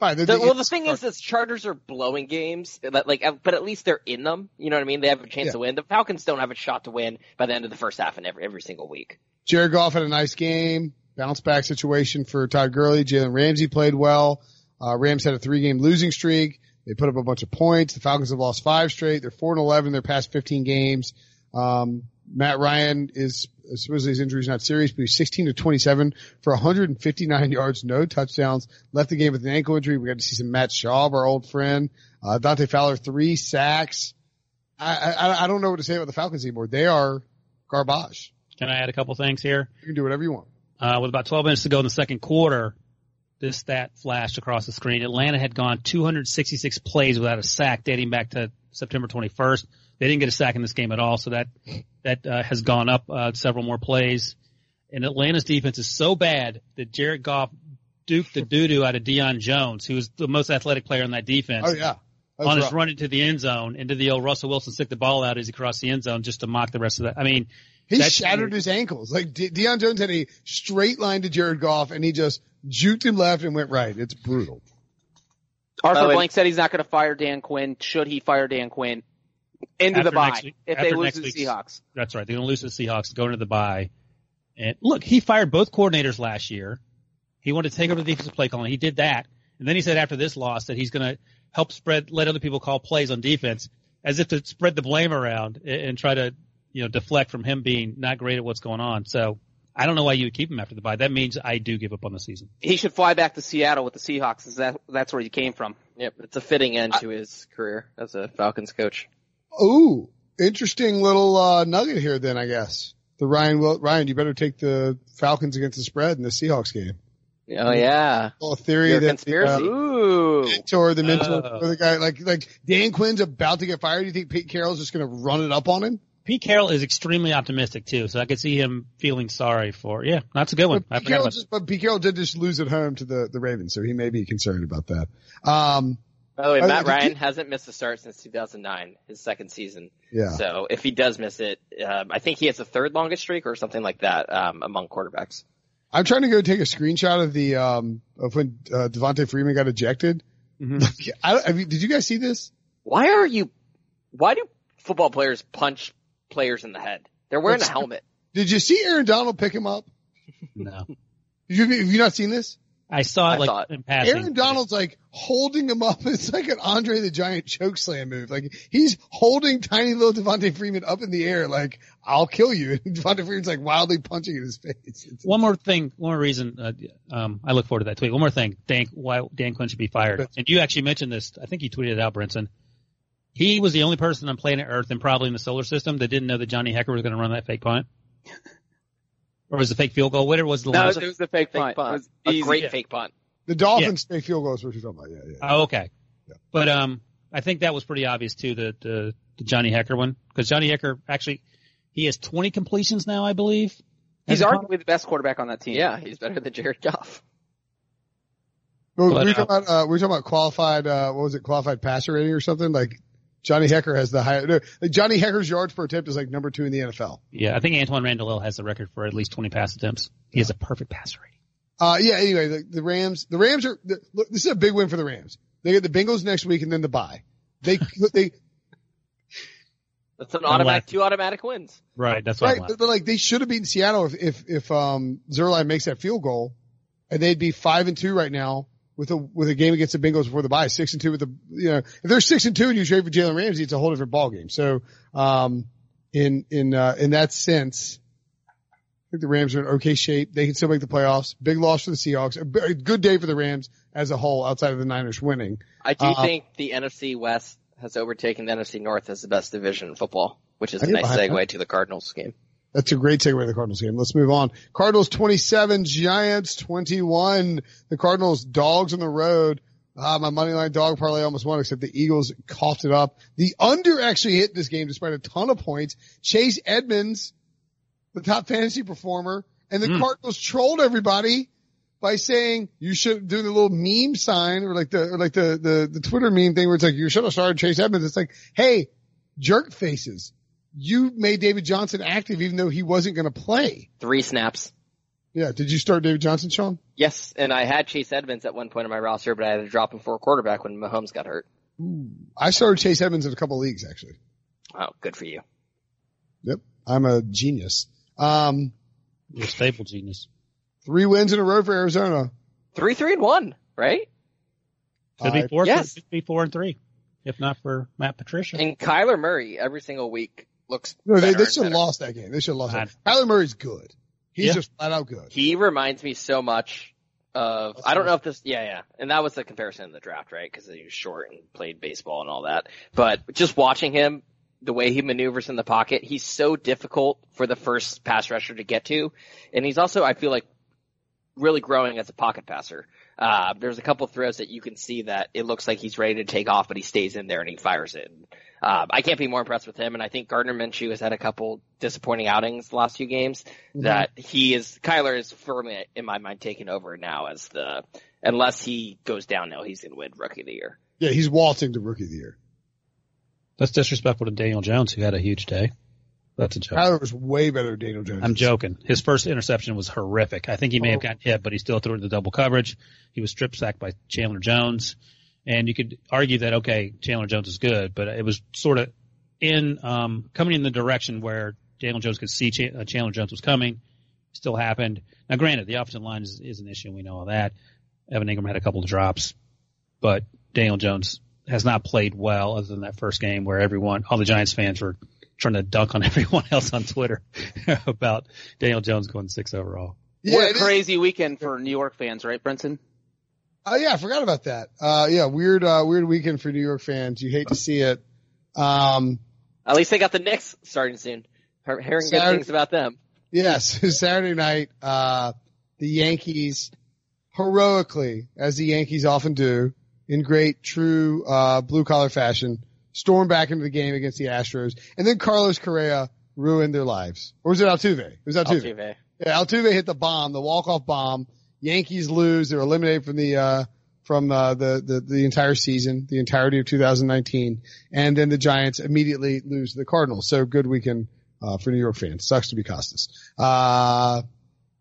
fine. they're the, well, the it's- thing is, is Chargers are blowing games, that, like, uh, but at least they're in them. You know what I mean? They have a chance Yeah. to win. The Falcons don't have a shot to win by the end of the first half in every every single week. Jared Goff had a nice game, bounce back situation for Todd Gurley. Jalen Ramsey played well. Uh, Rams had a three game losing streak. They put up a bunch of points. The Falcons have lost five straight. They're four and eleven in their past fifteen games. Um, Matt Ryan is supposedly his injury is not serious, but he's 16 to 27 for 159 yards, no touchdowns. Left the game with an ankle injury. We got to see some Matt Schaub, our old friend. Uh, Dante Fowler, three sacks. I, I, I don't know what to say about the Falcons anymore. They are garbage. Can I add a couple things here? You can do whatever you want. Uh, with about 12 minutes to go in the second quarter, this stat flashed across the screen. Atlanta had gone 266 plays without a sack dating back to September 21st. They didn't get a sack in this game at all, so that that uh, has gone up uh, several more plays. And Atlanta's defense is so bad that Jared Goff duped the doo doo out of Deion Jones, who was the most athletic player on that defense. Oh yeah. That's on his rough. run into the end zone, into the old Russell Wilson stick the ball out as he crossed the end zone just to mock the rest of that. I mean, He shattered his ankles. Like De- Deion Jones had a straight line to Jared Goff and he just juked him left and went right. It's brutal. Arthur Oh, Blank said he's not going to fire Dan Quinn. Should he fire Dan Quinn into the bye week- if they lose to the Seahawks? That's right. They're going to lose to the Seahawks, go into the bye. And look, he fired both coordinators last year. He wanted to take over the defensive play calling. He did that. And then he said after this loss that he's going to help spread, let other people call plays on defense as if to spread the blame around and, and try to, you know, deflect from him being not great at what's going on. So I don't know why you would keep him after the bye. That means I do give up on the season. He should fly back to Seattle with the Seahawks. 'cause That, that's where he came from. Yep, it's a fitting end to his career as a Falcons coach. Ooh, interesting little uh, nugget here then, I guess. The Ryan Wil- Ryan, you better take the Falcons against the spread in the Seahawks game. Oh yeah, Little theory Your that conspiracy. the Ooh. uh, mentor, the mentor, Oh. or the guy like like Dan Quinn's about to get fired. Do you think Pete Carroll's just going to run it up on him? Pete Carroll is extremely optimistic too, so I could see him feeling sorry for. Yeah, that's a good one. But I Pete, Carroll just, but Pete Carroll did just lose at home to the the Ravens, so he may be concerned about that. Um, By the way, Oh, Matt did you- Ryan hasn't missed a start since 2009, his second season. yeah. So if he does miss it, um, I think he has the third longest streak or something like that um, among quarterbacks. I'm trying to go take a screenshot of the um of when uh, Devonta Freeman got ejected. Mhm. I, I mean, did you guys see this? Why are you? Why do football players punch players in the head? They're wearing a helmet. Did you see Aaron Donald pick him up? No, you, have you not seen this? I saw I it like saw it. in passing. Aaron Donald's like holding him up. It's like an Andre the Giant choke slam move. Like he's holding tiny little Devonta Freeman up in the air, like I'll kill you. And Devonta Freeman's like wildly punching in his face. It's- One more thing, one more reason. Uh, um, I look forward to that tweet. One more thing, Dan, why Dan Quinn should be fired. And you actually mentioned this. I think you tweeted it out, Brinson. He was the only person on planet Earth and probably in the solar system that didn't know that Johnny Hekker was going to run that fake punt, or was it fake field goal? Whatever was the last? No, line. it was a fake, Fake punt. It punt. was A easy. great Yeah. fake punt. the Dolphins take field goals. What you're talking about? Yeah, yeah. Oh, okay. Yeah. But um, I think that was pretty obvious too. The the, the Johnny Hekker one because Johnny Hekker actually he has 20 completions now, I believe. He's arguably the best quarterback on that team. Yeah, he's better than Jared Goff. Well, But, we were uh, talking about uh, we were talking about qualified. Uh, what was it? Qualified passer rating or something? Like Johnny Hekker has the high. No, like Johnny Hekker's yards per attempt is like number two in the NFL. Yeah, I think Antoine Randall has the record for at least 20 pass attempts. He has a perfect pass rating. Uh, yeah. Anyway, the, the Rams. The Rams are. The, look, this is a big win for the Rams. They get the Bengals next week and then the bye. They they That's an automatic, two automatic wins. Right, that's what right, I'm but, but like they should have beaten Seattle if if if um Zuerlein makes that field goal, and they'd be five and two right now with a with a game against the Bengals before the bye. Six and two with the you know if they're six and two and you trade for Jalen Ramsey, it's a whole different ball game. So um in in uh, in that sense. I think the Rams are in okay shape. They can still make the playoffs. Big loss for the Seahawks. A good day for the Rams as a whole outside of the Niners winning. I do Uh, think the NFC West has overtaken the NFC North as the best division in football, which is a nice segue to the Cardinals game. That's a great segue to the Cardinals game. Let's move on. Cardinals 27, Giants 21. The Cardinals dogs on the road. Ah, my money line dog parlay almost won, except the Eagles coughed it up. The under actually hit this game despite a ton of points. Chase Edmonds, the top fantasy performer, and the Mm. Cardinals trolled everybody by saying you should do the little meme sign or like the or like the, the the Twitter meme thing where it's like you should have started Chase Edmonds. It's like, hey, jerk faces. You made David Johnson active even though he wasn't going to play. Three snaps. Yeah. Did you start David Johnson, Sean? Yes, and I had Chase Edmonds at one point in my roster, but I had to drop him for a quarterback when Mahomes got hurt. I started Chase Edmonds in a couple leagues actually. Oh, good for you. Yep. I'm a genius. Um, You're a staple genius. three wins in a row for Arizona. Three, three, and one, right? Could be four. yes. Could be four and three, if not for Matt Patricia. And Kyler Murray every single week looks. No, they, they should have lost that game. They should have lost I- that. Kyler Murray's good. He's Yeah. just flat out good. He reminds me so much of. I don't know if this. Yeah, yeah, and that was the comparison in the draft, right? Because he was short and played baseball and all that. But just watching him, the way he maneuvers in the pocket, he's so difficult for the first pass rusher to get to, and he's also, I feel like, really growing as a pocket passer. Uh, there's a couple throws that you can see that it looks like he's ready to take off, but he stays in there and he fires it. Um, I can't be more impressed with him, and I think Gardner Minshew has had a couple disappointing outings the last few games. That he is Kyler is firmly in my mind taking over now as the unless he goes down now, he's going to win Rookie of the Year. Yeah, he's waltzing to rookie of the year. That's disrespectful to Daniel Jones, who had a huge day. That's a joke. Kyler was way better than Daniel Jones. I'm joking. His first interception was horrific. I think he may have gotten hit, but he still threw it into double coverage. He was strip sacked by Chandler Jones. And you could argue that, okay, Chandler Jones is good, but it was sort of in, um, coming in the direction where Daniel Jones could see Ch- uh, Chandler Jones was coming. Still happened. Now granted, the offensive line is, is an issue. and We know all that. Evan Engram had a couple of drops, but Daniel Jones has not played well other than that first game where everyone, all the Giants fans were trying to dunk on everyone else on Twitter about Daniel Jones going six overall. Yeah, what it a is- crazy weekend for New York fans, right, Brinson? Oh yeah, I forgot about that. Uh, yeah, weird, uh, weird weekend for New York fans. You hate to see it. Um, At least they got the Knicks starting soon. He- Hearing good Saturday- things about them. yes, Saturday night, uh, the Yankees heroically, as the Yankees often do, in great, true, uh, blue collar fashion, storm back into the game against the Astros, and then Carlos Correa ruined their lives. Or was it Altuve? It was Altuve. Altuve. Yeah, Altuve hit the bomb, the walk-off bomb. Yankees lose. They're eliminated from the, uh, from, uh, the, the, the entire season, the entirety of 2019. And then the Giants immediately lose to the Cardinals. So good weekend, uh, for New York fans. Sucks to be Costas. Uh,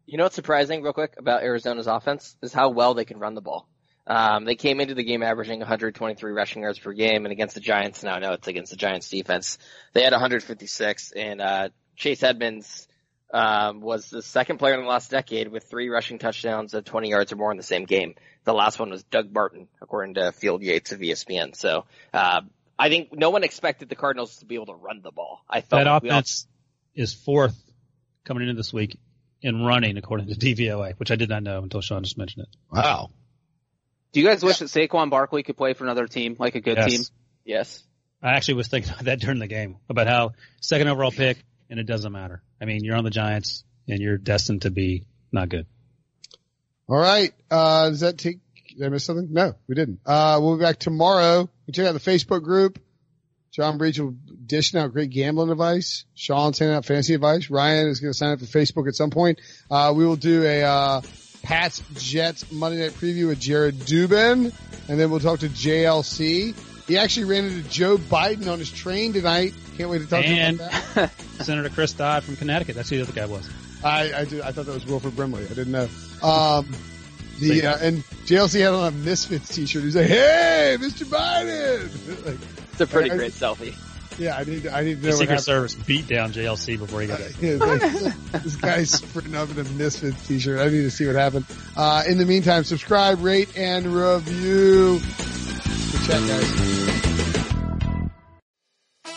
You know what's surprising, real quick, about Arizona's offense is how well they can run the ball. Um, they came into the game averaging 123 rushing yards per game, and against the Giants, now know it's against the Giants defense, they had 156. And uh, Chase Edmonds um, was the second player in the last decade with three rushing touchdowns of 20 yards or more in the same game. The last one was Doug Barton, according to Field Yates of ESPN. So uh, I think no one expected the Cardinals to be able to run the ball. I thought That we all- offense is fourth coming into this week in running according to DVOA, which I did not know until Sean just mentioned it. wow. Do you guys wish that Saquon Barkley could play for another team, like a good Yes. team? yes. I actually was thinking about that during the game about how second overall pick and it doesn't matter. I mean, you're on the Giants and you're destined to be not good. All right. Uh, does that take, did I miss something? No, we didn't. Uh, we'll be back tomorrow. Check out the Facebook group. John Breech will dishing out great gambling advice. Sean sending out fantasy advice. Ryan is going to sign up for Facebook at some point. Uh, we will do a, uh, Pats Jets Monday night preview with Jared Dubin. And then we'll talk to JLC. He actually ran into Joe Biden on his train tonight. Can't wait to talk to him And about that. Senator Chris Dodd from Connecticut. That's who the other guy was. I, I, did, I thought that was Wilford Brimley. I didn't know. Um, the, uh, and JLC had on a Misfits t-shirt. He's like, hey, Mr. Biden. like, It's a pretty I- great selfie. yeah, I need, I need to know what Secret happened. Service beat down JLC before he got there. Yeah, like, this guy's sprinting up in a Misfits t-shirt. I need to see what happened. Uh, in the meantime, subscribe, rate, and review. Good chat, guys.